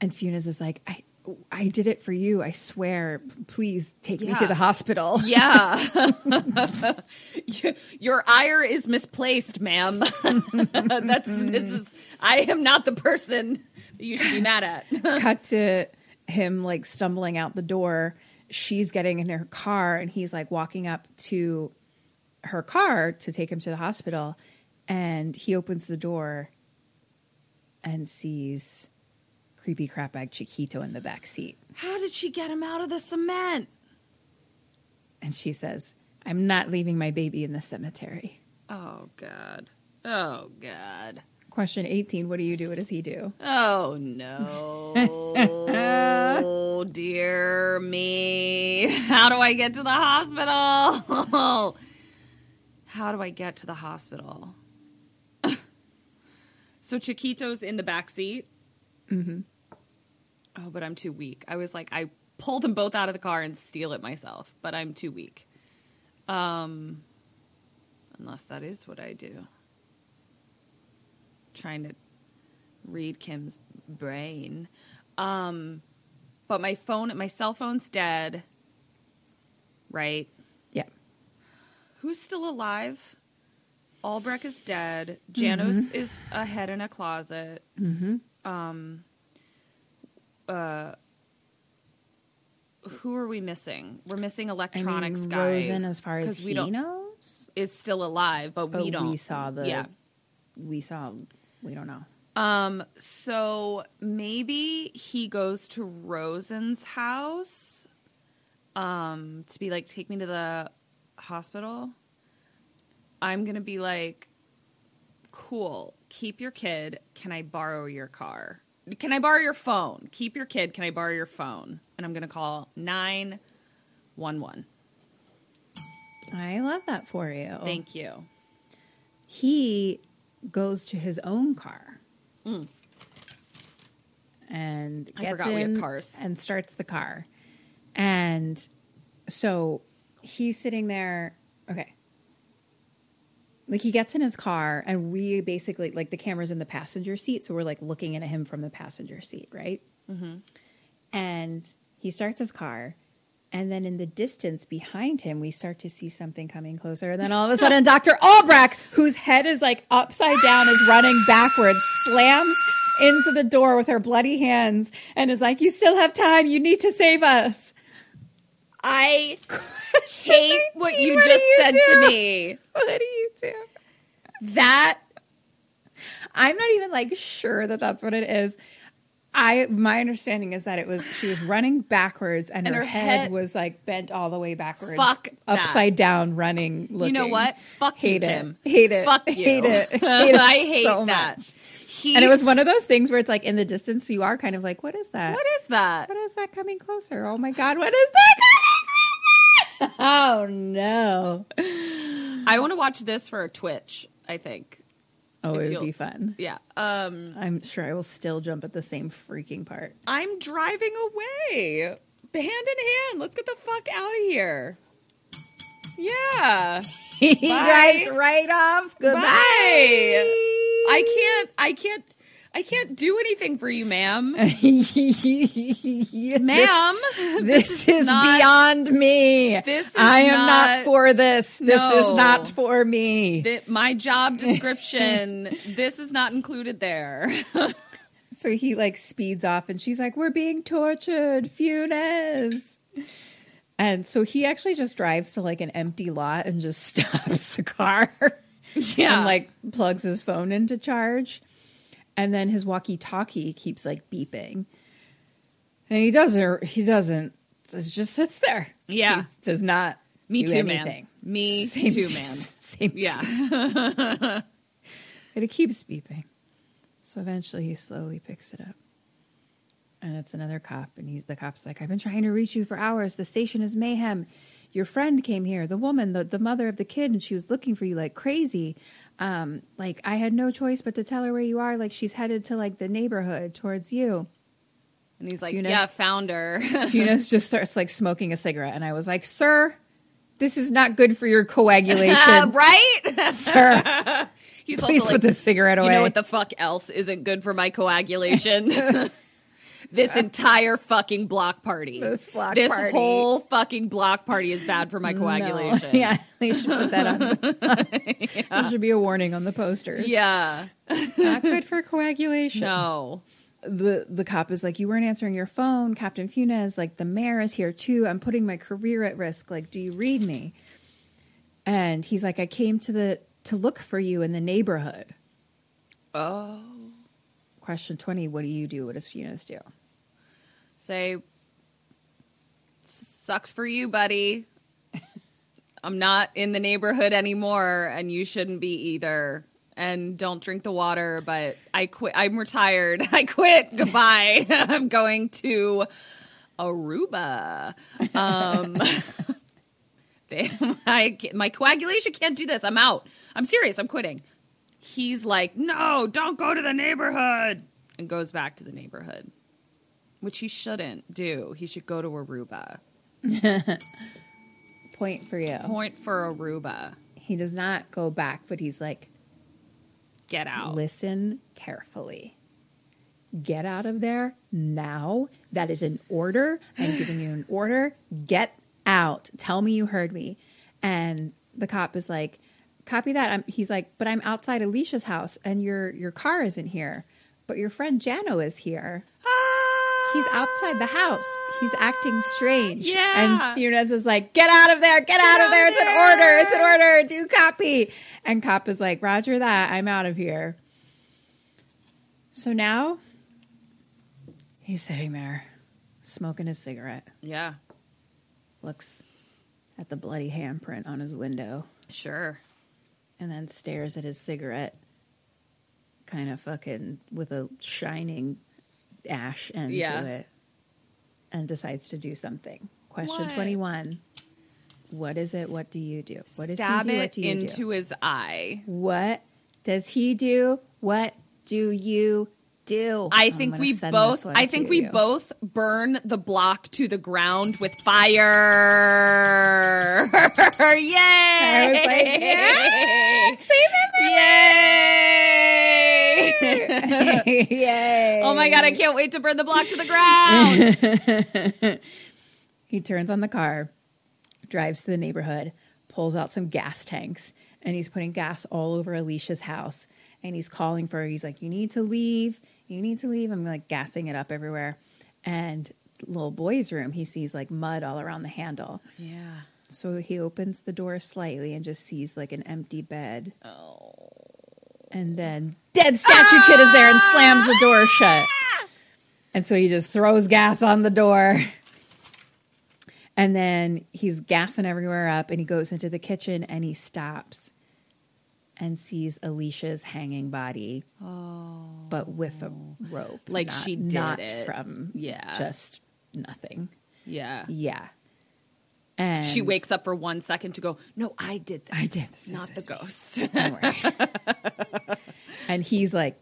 and Funes is like, I I did it for you. I swear. Please take me to the hospital. Yeah. Your ire is misplaced, ma'am. That's this is I am not the person that you should be mad at. Cut to him like stumbling out the door. She's getting in her car and he's like walking up to her car to take him to the hospital. And he opens the door and sees creepy crapbag Chiquito in the back seat. How did she get him out of the cement? And she says, I'm not leaving my baby in the cemetery. Oh god. Oh god. Question 18 What do you do? What does he do? Oh no. Oh, dear me. How do I get to the hospital? How do I get to the hospital? so Chiquito's in the back seat. Mm-hmm. Oh, but I'm too weak. I was like, I pull them both out of the car and steal it myself, but I'm too weak. Um, unless that is what I do. Trying to read Kim's brain. Um, but my phone, my cell phone's dead. Right? Yeah. Who's still alive? Albrecht is dead. Jano's is a head in a closet. Mm-hmm. Um. Uh. Who are we missing? We're missing I electronics mean, guy. Rosen, as far as 'cause he knows, is still alive, but, but we don't. We saw the. Yeah. We saw. We don't know. Um, so maybe he goes to Rosen's house um to be like take me to the hospital. I'm going to be like cool, keep your kid. Can I borrow your car? Can I borrow your phone? Keep your kid. Can I borrow your phone? And I'm going to call 911. I love that for you. Thank you. he goes to his own car and Mm. I gets forgot we have cars. and starts the car. And so he's sitting there. Okay. Like he gets in his car and we basically like the camera's in the passenger seat so we're like looking at him from the passenger seat right? Mm-hmm. and he starts his car and then in the distance behind him we start to see something coming closer and then all of a sudden dr albrecht whose head is like upside down is running backwards slams into the door with her bloody hands and is like you still have time. You need to save us I hate what you What just you said do? to me. what do you do That I'm not even like sure that that's what it is. I my understanding is that it was she was running backwards and, And her, her head, head- was like bent all the way backwards. Fuck that. upside down running. Looking. you know what? Fuck hate you, it. Kim. Hate it. Fuck you. Hate it. Hate it I hate so that. much. He's, And it was one of those things where it's like in the distance you are kind of like, what is that? What is that? What is that coming closer? Oh my god, what is that? Oh no. I want to watch this for a Twitch. I think. Oh, it would be fun. Yeah. Um. I'm sure I will still jump at the same freaking part. I'm driving away. Hand in hand. Let's get the fuck out of here. Yeah. Bye. drives right off. Goodbye. I can't. I can't. I can't do anything for you, ma'am. ma'am. ma'am. This, is not- beyond me. This is I am not, not- for this. This is not for me. That my job description. this is not included there. so he like speeds off, and she's like, "We're being tortured, Funes." And so he actually just drives to like an empty lot and just stops the car. Yeah. and like plugs his phone into charge. And then his walkie talkie keeps like beeping. And he doesn't, he doesn't, it just sits there. Yeah. He does not Me do too, anything. man. Me Same- too, man. Same Yeah. And it keeps beeping. So eventually he slowly picks it up. And it's another cop. And he's the cop's like, I've been trying to reach you for hours. The station is mayhem. Your friend came here, the woman, the, the mother of the kid, and she was looking for you like crazy. Um, like I had no choice but to tell her where you are. Like she's headed to like the neighborhood towards you. And he's like, Funes- yeah, found her. Funes just starts like smoking a cigarette. And I was like, Sir, this is not good for your coagulation. right? Sir, He's please also put like, this cigarette away. You know what the fuck else isn't good for my coagulation? This entire fucking block party. This block This party. whole fucking block party is bad for my coagulation. No. Yeah, they should put that on. There should be a warning on the posters. Yeah. not good for coagulation. No. The the cop is like, you weren't answering your phone, Captain Funes. Like the mayor is here too. I'm putting my career at risk. Like, do you read me? And he's like, I came to the to look for you in the neighborhood. Oh. Question twenty: What do you do? What does Funes do? Say, sucks for you, buddy. I'm not in the neighborhood anymore, and you shouldn't be either. And don't drink the water, but I quit. I'm retired. I quit. Goodbye. I'm going to Aruba. Um, they, I, my coagulation can't do this. I'm out. I'm serious. I'm quitting. He's like, no, don't go to the neighborhood, and goes back to the neighborhood which he shouldn't do. He should go to Aruba. Point for you. Point for Aruba. He does not go back, but he's like, Get out. Listen carefully. Get out of there now. That is an order. I'm giving you an order. Get out. Tell me you heard me. And the cop is like, copy that. I'm, he's like, but I'm outside Alicia's house and your your car isn't here. But your friend Jano is here. He's outside the house. He's acting strange. Yeah. And Funes is like, get out of there, get, out of there. It's an order. It's an order. Do copy. And Cop is like, Roger that. I'm out of here. So now he's sitting there smoking his cigarette, Yeah, looks at the bloody handprint on his window, sure. and then stares at his cigarette, kind of fucking with a shining ash end Yeah. to it, and decides to do something. Question What? 21. What is it? What do you do? What does Stab he do? What do you into do? his eye. What does he do? What do you do. I oh, I'm think we both I think we you. both burn the block to the ground with fire. Yay! I was like, Yay! Yay. oh my god, I can't wait to burn the block to the ground. He turns on the car, drives to the neighborhood, pulls out some gas tanks, and he's putting gas all over Alicia's house. And he's calling for her. He's like, You need to leave. You need to leave. I'm like gassing it up everywhere. And little boy's room, he sees like mud all around the handle. yeah. So he opens the door slightly and just sees like an empty bed. Oh. And then dead statue kid is there and slams the door shut. And so he just throws gas on the door. And then he's gassing everywhere up and he goes into the kitchen and he stops and sees Alicia's hanging body. Oh. But with a rope. Like not- she did not it. from Yeah. just nothing. Yeah. Yeah. And She wakes up for one second to go, No, I did this. I did this. Not This the ghost. Don't worry. and he's like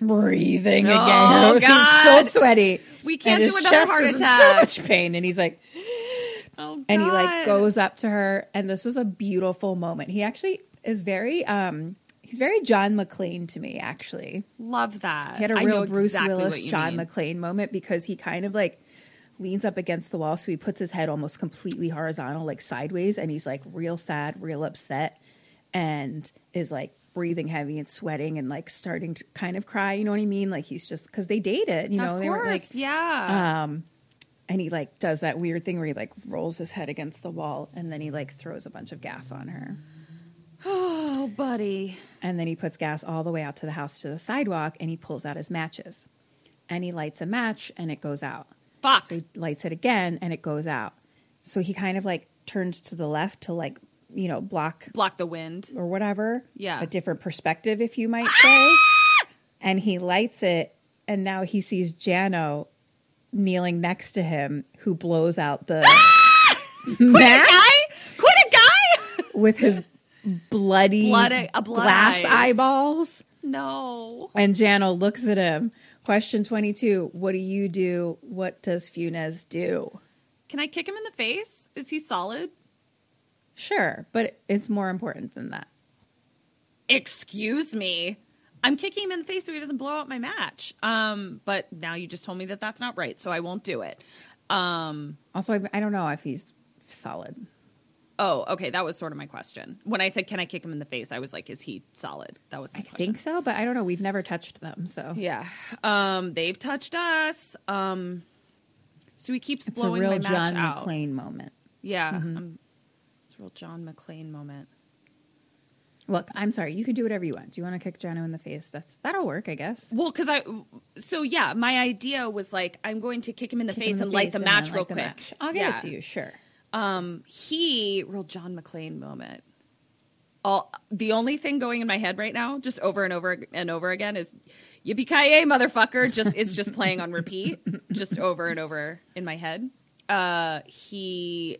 breathing Oh, again. he's so sweaty. We can't do another heart attack. So much pain, and he's like, oh, and he like goes up to her, and this was a beautiful moment. He actually is very, um, he's very John McClane to me. Actually, Love that. he had a I real know Bruce exactly Willis, John mean. McClane moment because he kind of like leans up against the wall, so he puts his head almost completely horizontal, like sideways, and he's like real sad, real upset, and is like breathing heavy and sweating and like starting to kind of cry. You know what I mean? Like he's just because they dated, you know, of they were like course, yeah. Um, and he like does that weird thing where he like rolls his head against the wall and then he like throws a bunch of gas on her. oh, buddy. And then he puts gas all the way out to the house to the sidewalk and he pulls out his matches. And he lights a match and it goes out. Fuck. So he lights it again and it goes out. So he kind of like turns to the left to like, you know, block Block the wind. or whatever. Yeah. A different perspective, if you might say. and he lights it and now he sees Jano kneeling next to him who blows out the match Quit a guy? with his bloody Blood- uh, blood glass eyes. eyeballs. no. And Jano looks at him. Question 22 What do you do? What does Funes do? Can I kick him in the face? Is he solid? Sure, but it's more important than that. Excuse me. I'm kicking him in the face so he doesn't blow out my match. Um, but now you just told me that that's not right, so I won't do it. Um, Also, I, I don't know if he's solid. Oh, okay, that was sort of my question. When I said, "Can I kick him in the face?" I was like, "Is he solid?" That was my I question. think so, but I don't know. We've never touched them, so Yeah. Um, they've touched us. Um, so he keeps it's a blowing real my match John out. McClane moment. Yeah. Um, it's a real John McClane moment. Look, I'm sorry. You can do whatever you want. Do you want to kick Jano in the face? That's that'll work, I guess. Well, because I, so yeah, my idea was like, I'm going to kick him in the Kick face in and light the match real the quick. match. I'll give Yeah. it to you, sure. Um, he, real John McClane moment. All the only thing going in my head right now, just over and over and over again, is "Yippee ki motherfucker!" Just it's just playing on repeat, just over and over in my head. Uh, he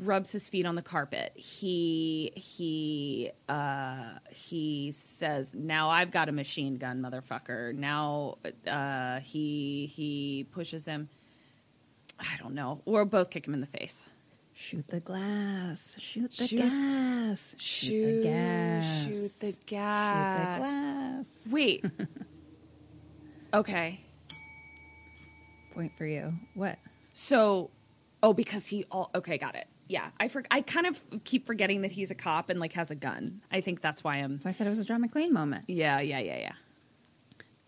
rubs his feet on the carpet. He he uh, he says, "Now I've got a machine gun, motherfucker." Now uh, he he pushes him. I don't know. Or both kick him in the face. Shoot the glass. Shoot the Shoot- gas. Shoot the gas. Shoot the Shoot the gas. glass. Wait. okay. Point for you. What? So, oh, because he all okay, got it. Yeah, I for, I kind of keep forgetting that he's a cop and like has a gun. I think that's why I'm. So I said it was a John McClane moment. Yeah, yeah, yeah,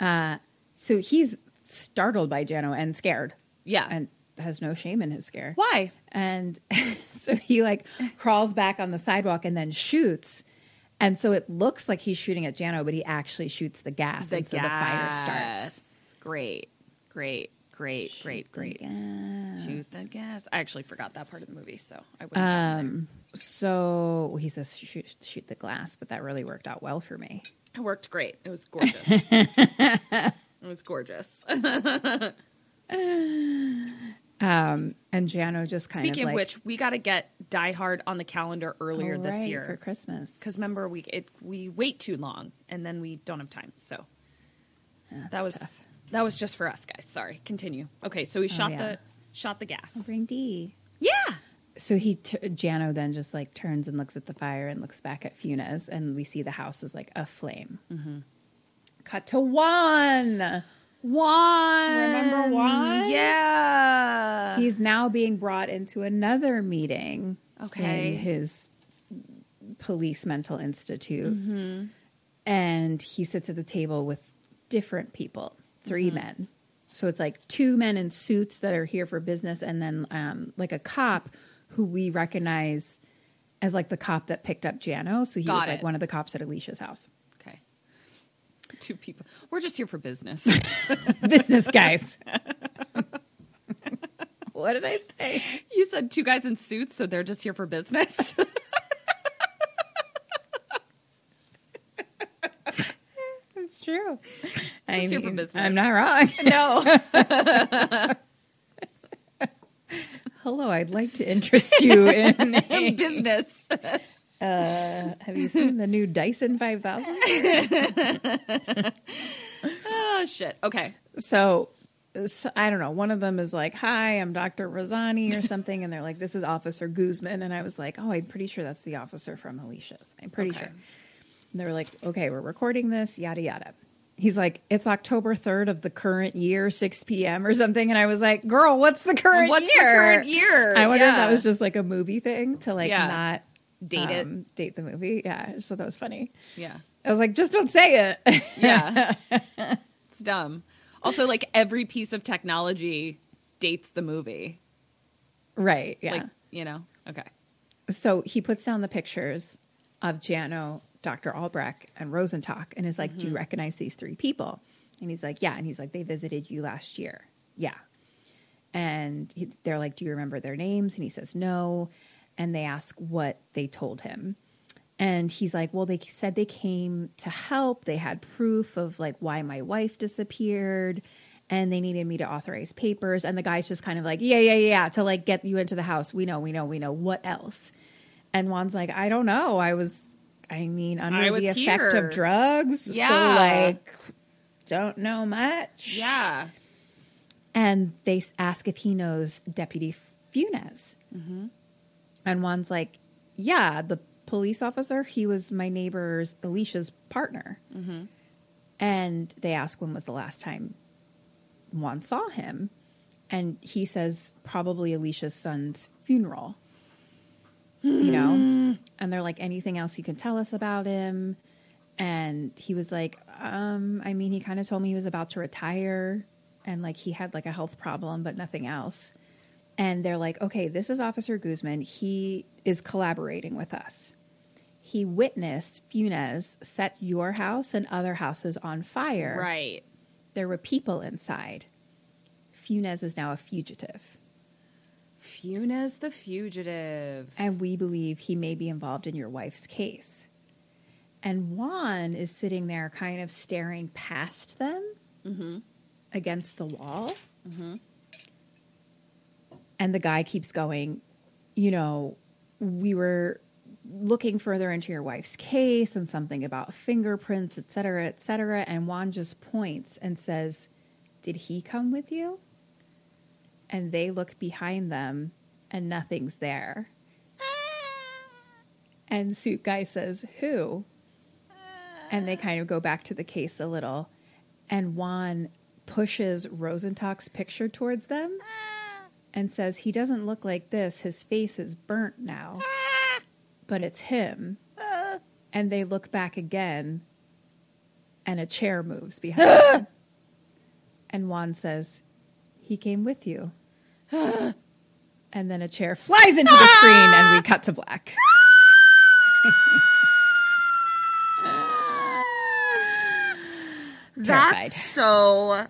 yeah. Uh, So he's startled by Jano and scared. Yeah. And has no shame in his scare. Why? And so he like crawls back on the sidewalk and then shoots. And so it looks like he's shooting at Jano, but he actually shoots the gas. and so the fire starts. Great, great, great, great, great. Gas. Shoot the gas. I actually forgot that part of the movie, so I wouldn't. Um, So well, he says shoot, shoot the glass, but that really worked out well for me. it worked great. It was gorgeous. it was gorgeous. Um, and Jano just kind of Speaking of of which, we got to get Die Hard on the calendar earlier "Oh, this year for Christmas. because remember we it we wait too long and then we don't have time. So that was tough. that was just for us guys. Sorry. Continue. Okay, so we oh, shot yeah. the shot the gas. Oh, Bring D. Yeah. So he, t- Jano then just like turns and looks at the fire and looks back at Funes, and we see the house is like aflame. Mm-hmm. Cut to Juan. Juan. Remember Juan? Yeah. He's now being brought into another meeting. Okay. In his police mental institute. And he sits at the table with different people, 3 men. So it's like two men in suits that are here for business, and then um, like a cop who we recognize as like the cop that picked up Jano. So he Got was like one of the cops at Alicia's house. Two people. We're just here for business. business guys. what did I say? you said two guys in suits, so they're just here for business. It's true. Just here for business. I'm not wrong. no. Hello, I'd like to interest you in. a- business. have you seen the new Dyson 5000? Oh shit. Okay. So, so I don't know. One of them is like, "Hi, I'm Dr. Rosani" or something, and they're like, "This is Officer Guzman," and I was like, "Oh, I'm pretty sure that's the officer from Alicia's. I'm pretty Okay. sure." And they were like, "Okay, we're recording this, yada yada." He's like, "It's October 3rd of the current year, 6 p.m. or something. and I was like, "Girl, what's the current What's the year? current year? I wonder if that was just like a movie thing to like Yeah. not Date it. um, date the movie. Yeah, I just thought that was funny. Yeah. I was like, just don't say it. Yeah. it's dumb. Also, like every piece of technology dates the movie. right? Yeah. Like, you know? Okay. so he puts down the pictures of Jano, Dr. Albrecht, and Rosentock and is like, Do you recognize these three people? And he's like, Yeah. And he's like, They visited you last year. Yeah. And he, they're like, Do you remember their names? And he says, No. And they ask what they told him. And he's like, Well, they said they came to help. They had proof of like why my wife disappeared and they needed me to authorize papers. And the guy's just kind of like, Yeah, yeah, yeah, to like get you into the house. We know, we know, we know. What else? And Juan's like, I don't know. I was, I mean, under I the effect here. of drugs. So, Yeah. like, don't know much. Yeah. And they ask if he knows Deputy Funes. Mm-hmm. And Juan's like, Yeah, the police officer, he was my neighbor's Alicia's partner. And they ask when was the last time Juan saw him. And he says, Probably Alicia's son's funeral. You know? And they're like, Anything else you can tell us about him? And he was like, um, I mean, he kind of told me he was about to retire and like he had like a health problem, but nothing else. And they're like, okay, this is Officer Guzman. He is collaborating with us. He witnessed Funes set your house and other houses on fire. Right. There were people inside. Funes is now a fugitive. Funes the fugitive. and we believe he may be involved in your wife's case. And Juan is sitting there kind of staring past them mm-hmm. against the wall. Mm-hmm. And the guy keeps going, you know, we were looking further into your wife's case and something about fingerprints, et cetera, et cetera. And Juan just points and says, Did he come with you? And they look behind them and nothing's there. And Suit Guy says, Who? And they kind of go back to the case a little. And Juan pushes Rosentock's picture towards them and says, He doesn't look like this. His face is burnt now. But it's him. And they look back again, and a chair moves behind them. And Juan says, He came with you. and then a chair flies into the screen, and we cut to black. That's so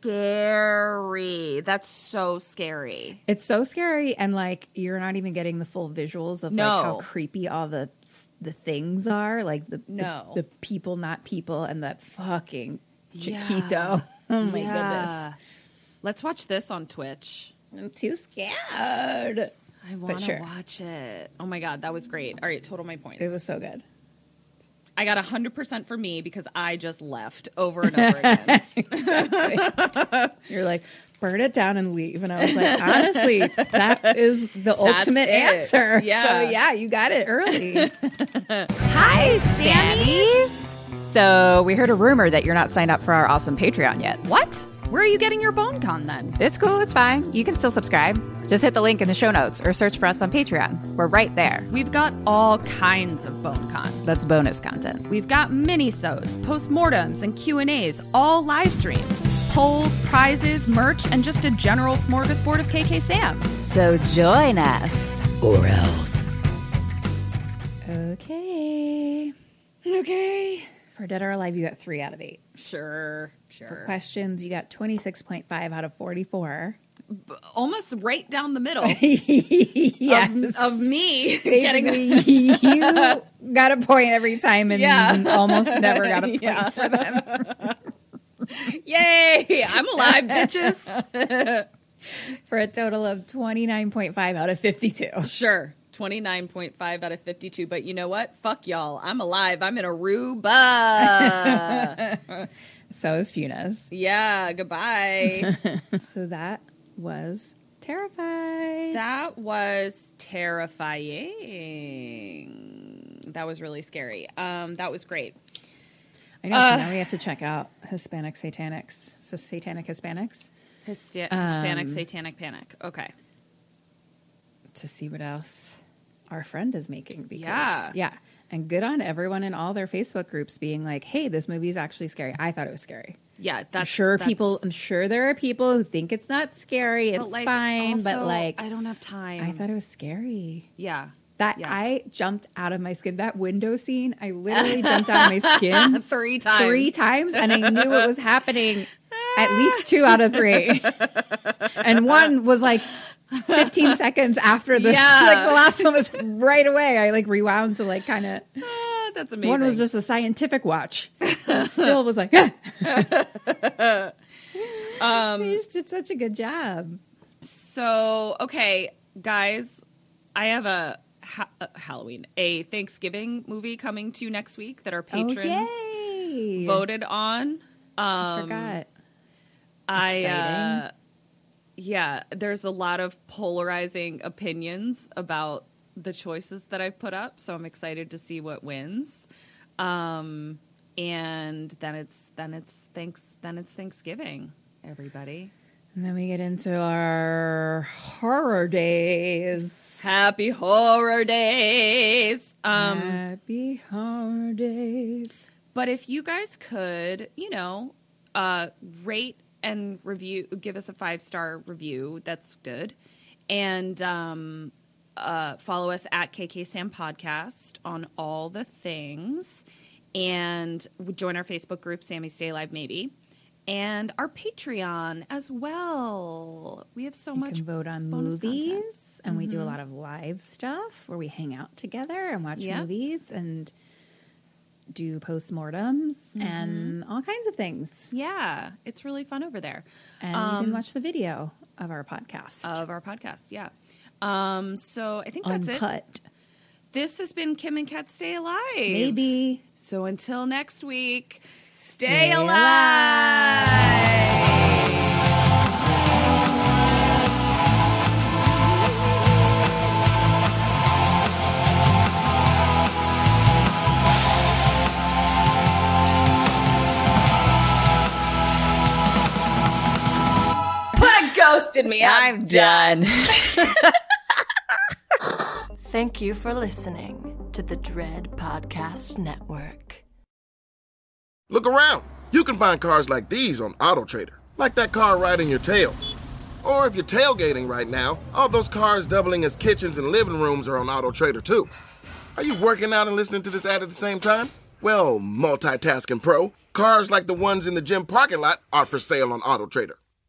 scary. That's so scary. It's so scary, and like you're not even getting the full visuals of like how creepy all the the things are, like the the- No. the, people not people, and that fucking Yeah. Chiquito. Oh my Yeah. Let's watch this on Twitch. I'm too scared. I want to sure. watch it. Oh my god, that was great. All right, total my points. It was so good. I got 100% for me because I just left over and over again. You're like, burn it down and leave. And I was like, honestly, that is the ultimate it. answer. Yeah. So yeah, you got it early. Hi, Sammys. So we heard a rumor that you're not signed up for our awesome Patreon yet. what? Where are you getting your bone con then? It's cool, it's fine. You can still subscribe. Just hit the link in the show notes or search for us on Patreon. We're right there. We've got all kinds of bone con. That's bonus content. We've got mini-sodes, postmortems, and Q&As, all live streamed. Polls, prizes, merch, and just a general smorgasbord of KK Sam. So join us. Or else. okay. Okay. For Dead or Alive, you got three out of eight. Sure, sure. For questions, you got 26.5 out of 44. Almost right down the middle yes. of, of me getting Basically, you got a point every time and Yeah. almost never got a point Yeah. for them. Yay! I'm alive, bitches. For a total of 29.5 out of 52. Sure. 29.5 out of 52. But you know what? Fuck y'all. I'm alive. I'm in Aruba. So is Funes. yeah, goodbye. So that was terrified. that was terrifying. That was really scary. Um, that was great. I know. so now we have to check out Hispanic Satanics. So Satanic Hispanics Hysta- Hispanic satanic panic. Okay. to see what else our friend is making. Because, Yeah. Yeah. And good on everyone in all their Facebook groups being like, hey, this movie is actually scary. I thought it was scary. Yeah, that's I'm sure that's- people, I'm sure there are people who think it's not scary. It's like, fine. but like, I don't have time. I thought it was scary. yeah. That Yeah. I jumped out of my skin. That window scene, I literally jumped out of my skin Three times. three times, and I knew it was happening at least two out of three. and one was like 15 seconds after the Yeah. like the last one was right away. I like rewound to like kind of Ah, that's amazing. one was just a scientific watch. Still was like, um, he just did such a good job. So, okay, guys, I have a, ha- a Halloween, a Thanksgiving movie coming to you next week that our patrons oh, voted on. Um, I Forgot. I, uh. Yeah, there's a lot of polarizing opinions about the choices that I've put up, so I'm excited to see what wins. Um, and then it's then it's thanks then it's Thanksgiving, everybody. And then we get into our horror days. Happy horror days. Um, Happy horror days. but if you guys could, you know, uh, rate and review, give us a five star review. That's good. And um, uh, follow us at KK Sam Podcast on all the things. And join our Facebook group, Sammy Stay Alive Maybe. And our Patreon as well. We have so You much can vote on movies. content. And we do a lot of live stuff where we hang out together and watch Yeah. movies and do postmortems and all kinds of things. Yeah, it's really fun over there. And you can watch the video of our podcast. of our podcast. Yeah. Um, so I think that's it. This has been Kim and Kat Stay Alive. Maybe. So until next week, stay, Stay alive. Ghosted me. I'm done. Thank you for listening to the Dread Podcast Network. Look around. You can find cars like these on AutoTrader, like that car riding your tail. Or if you're tailgating right now, all those cars doubling as kitchens and living rooms are on AutoTrader too. Are you working out and listening to this ad at the same time? Well, multitasking pro, cars like the ones in the gym parking lot are for sale on AutoTrader.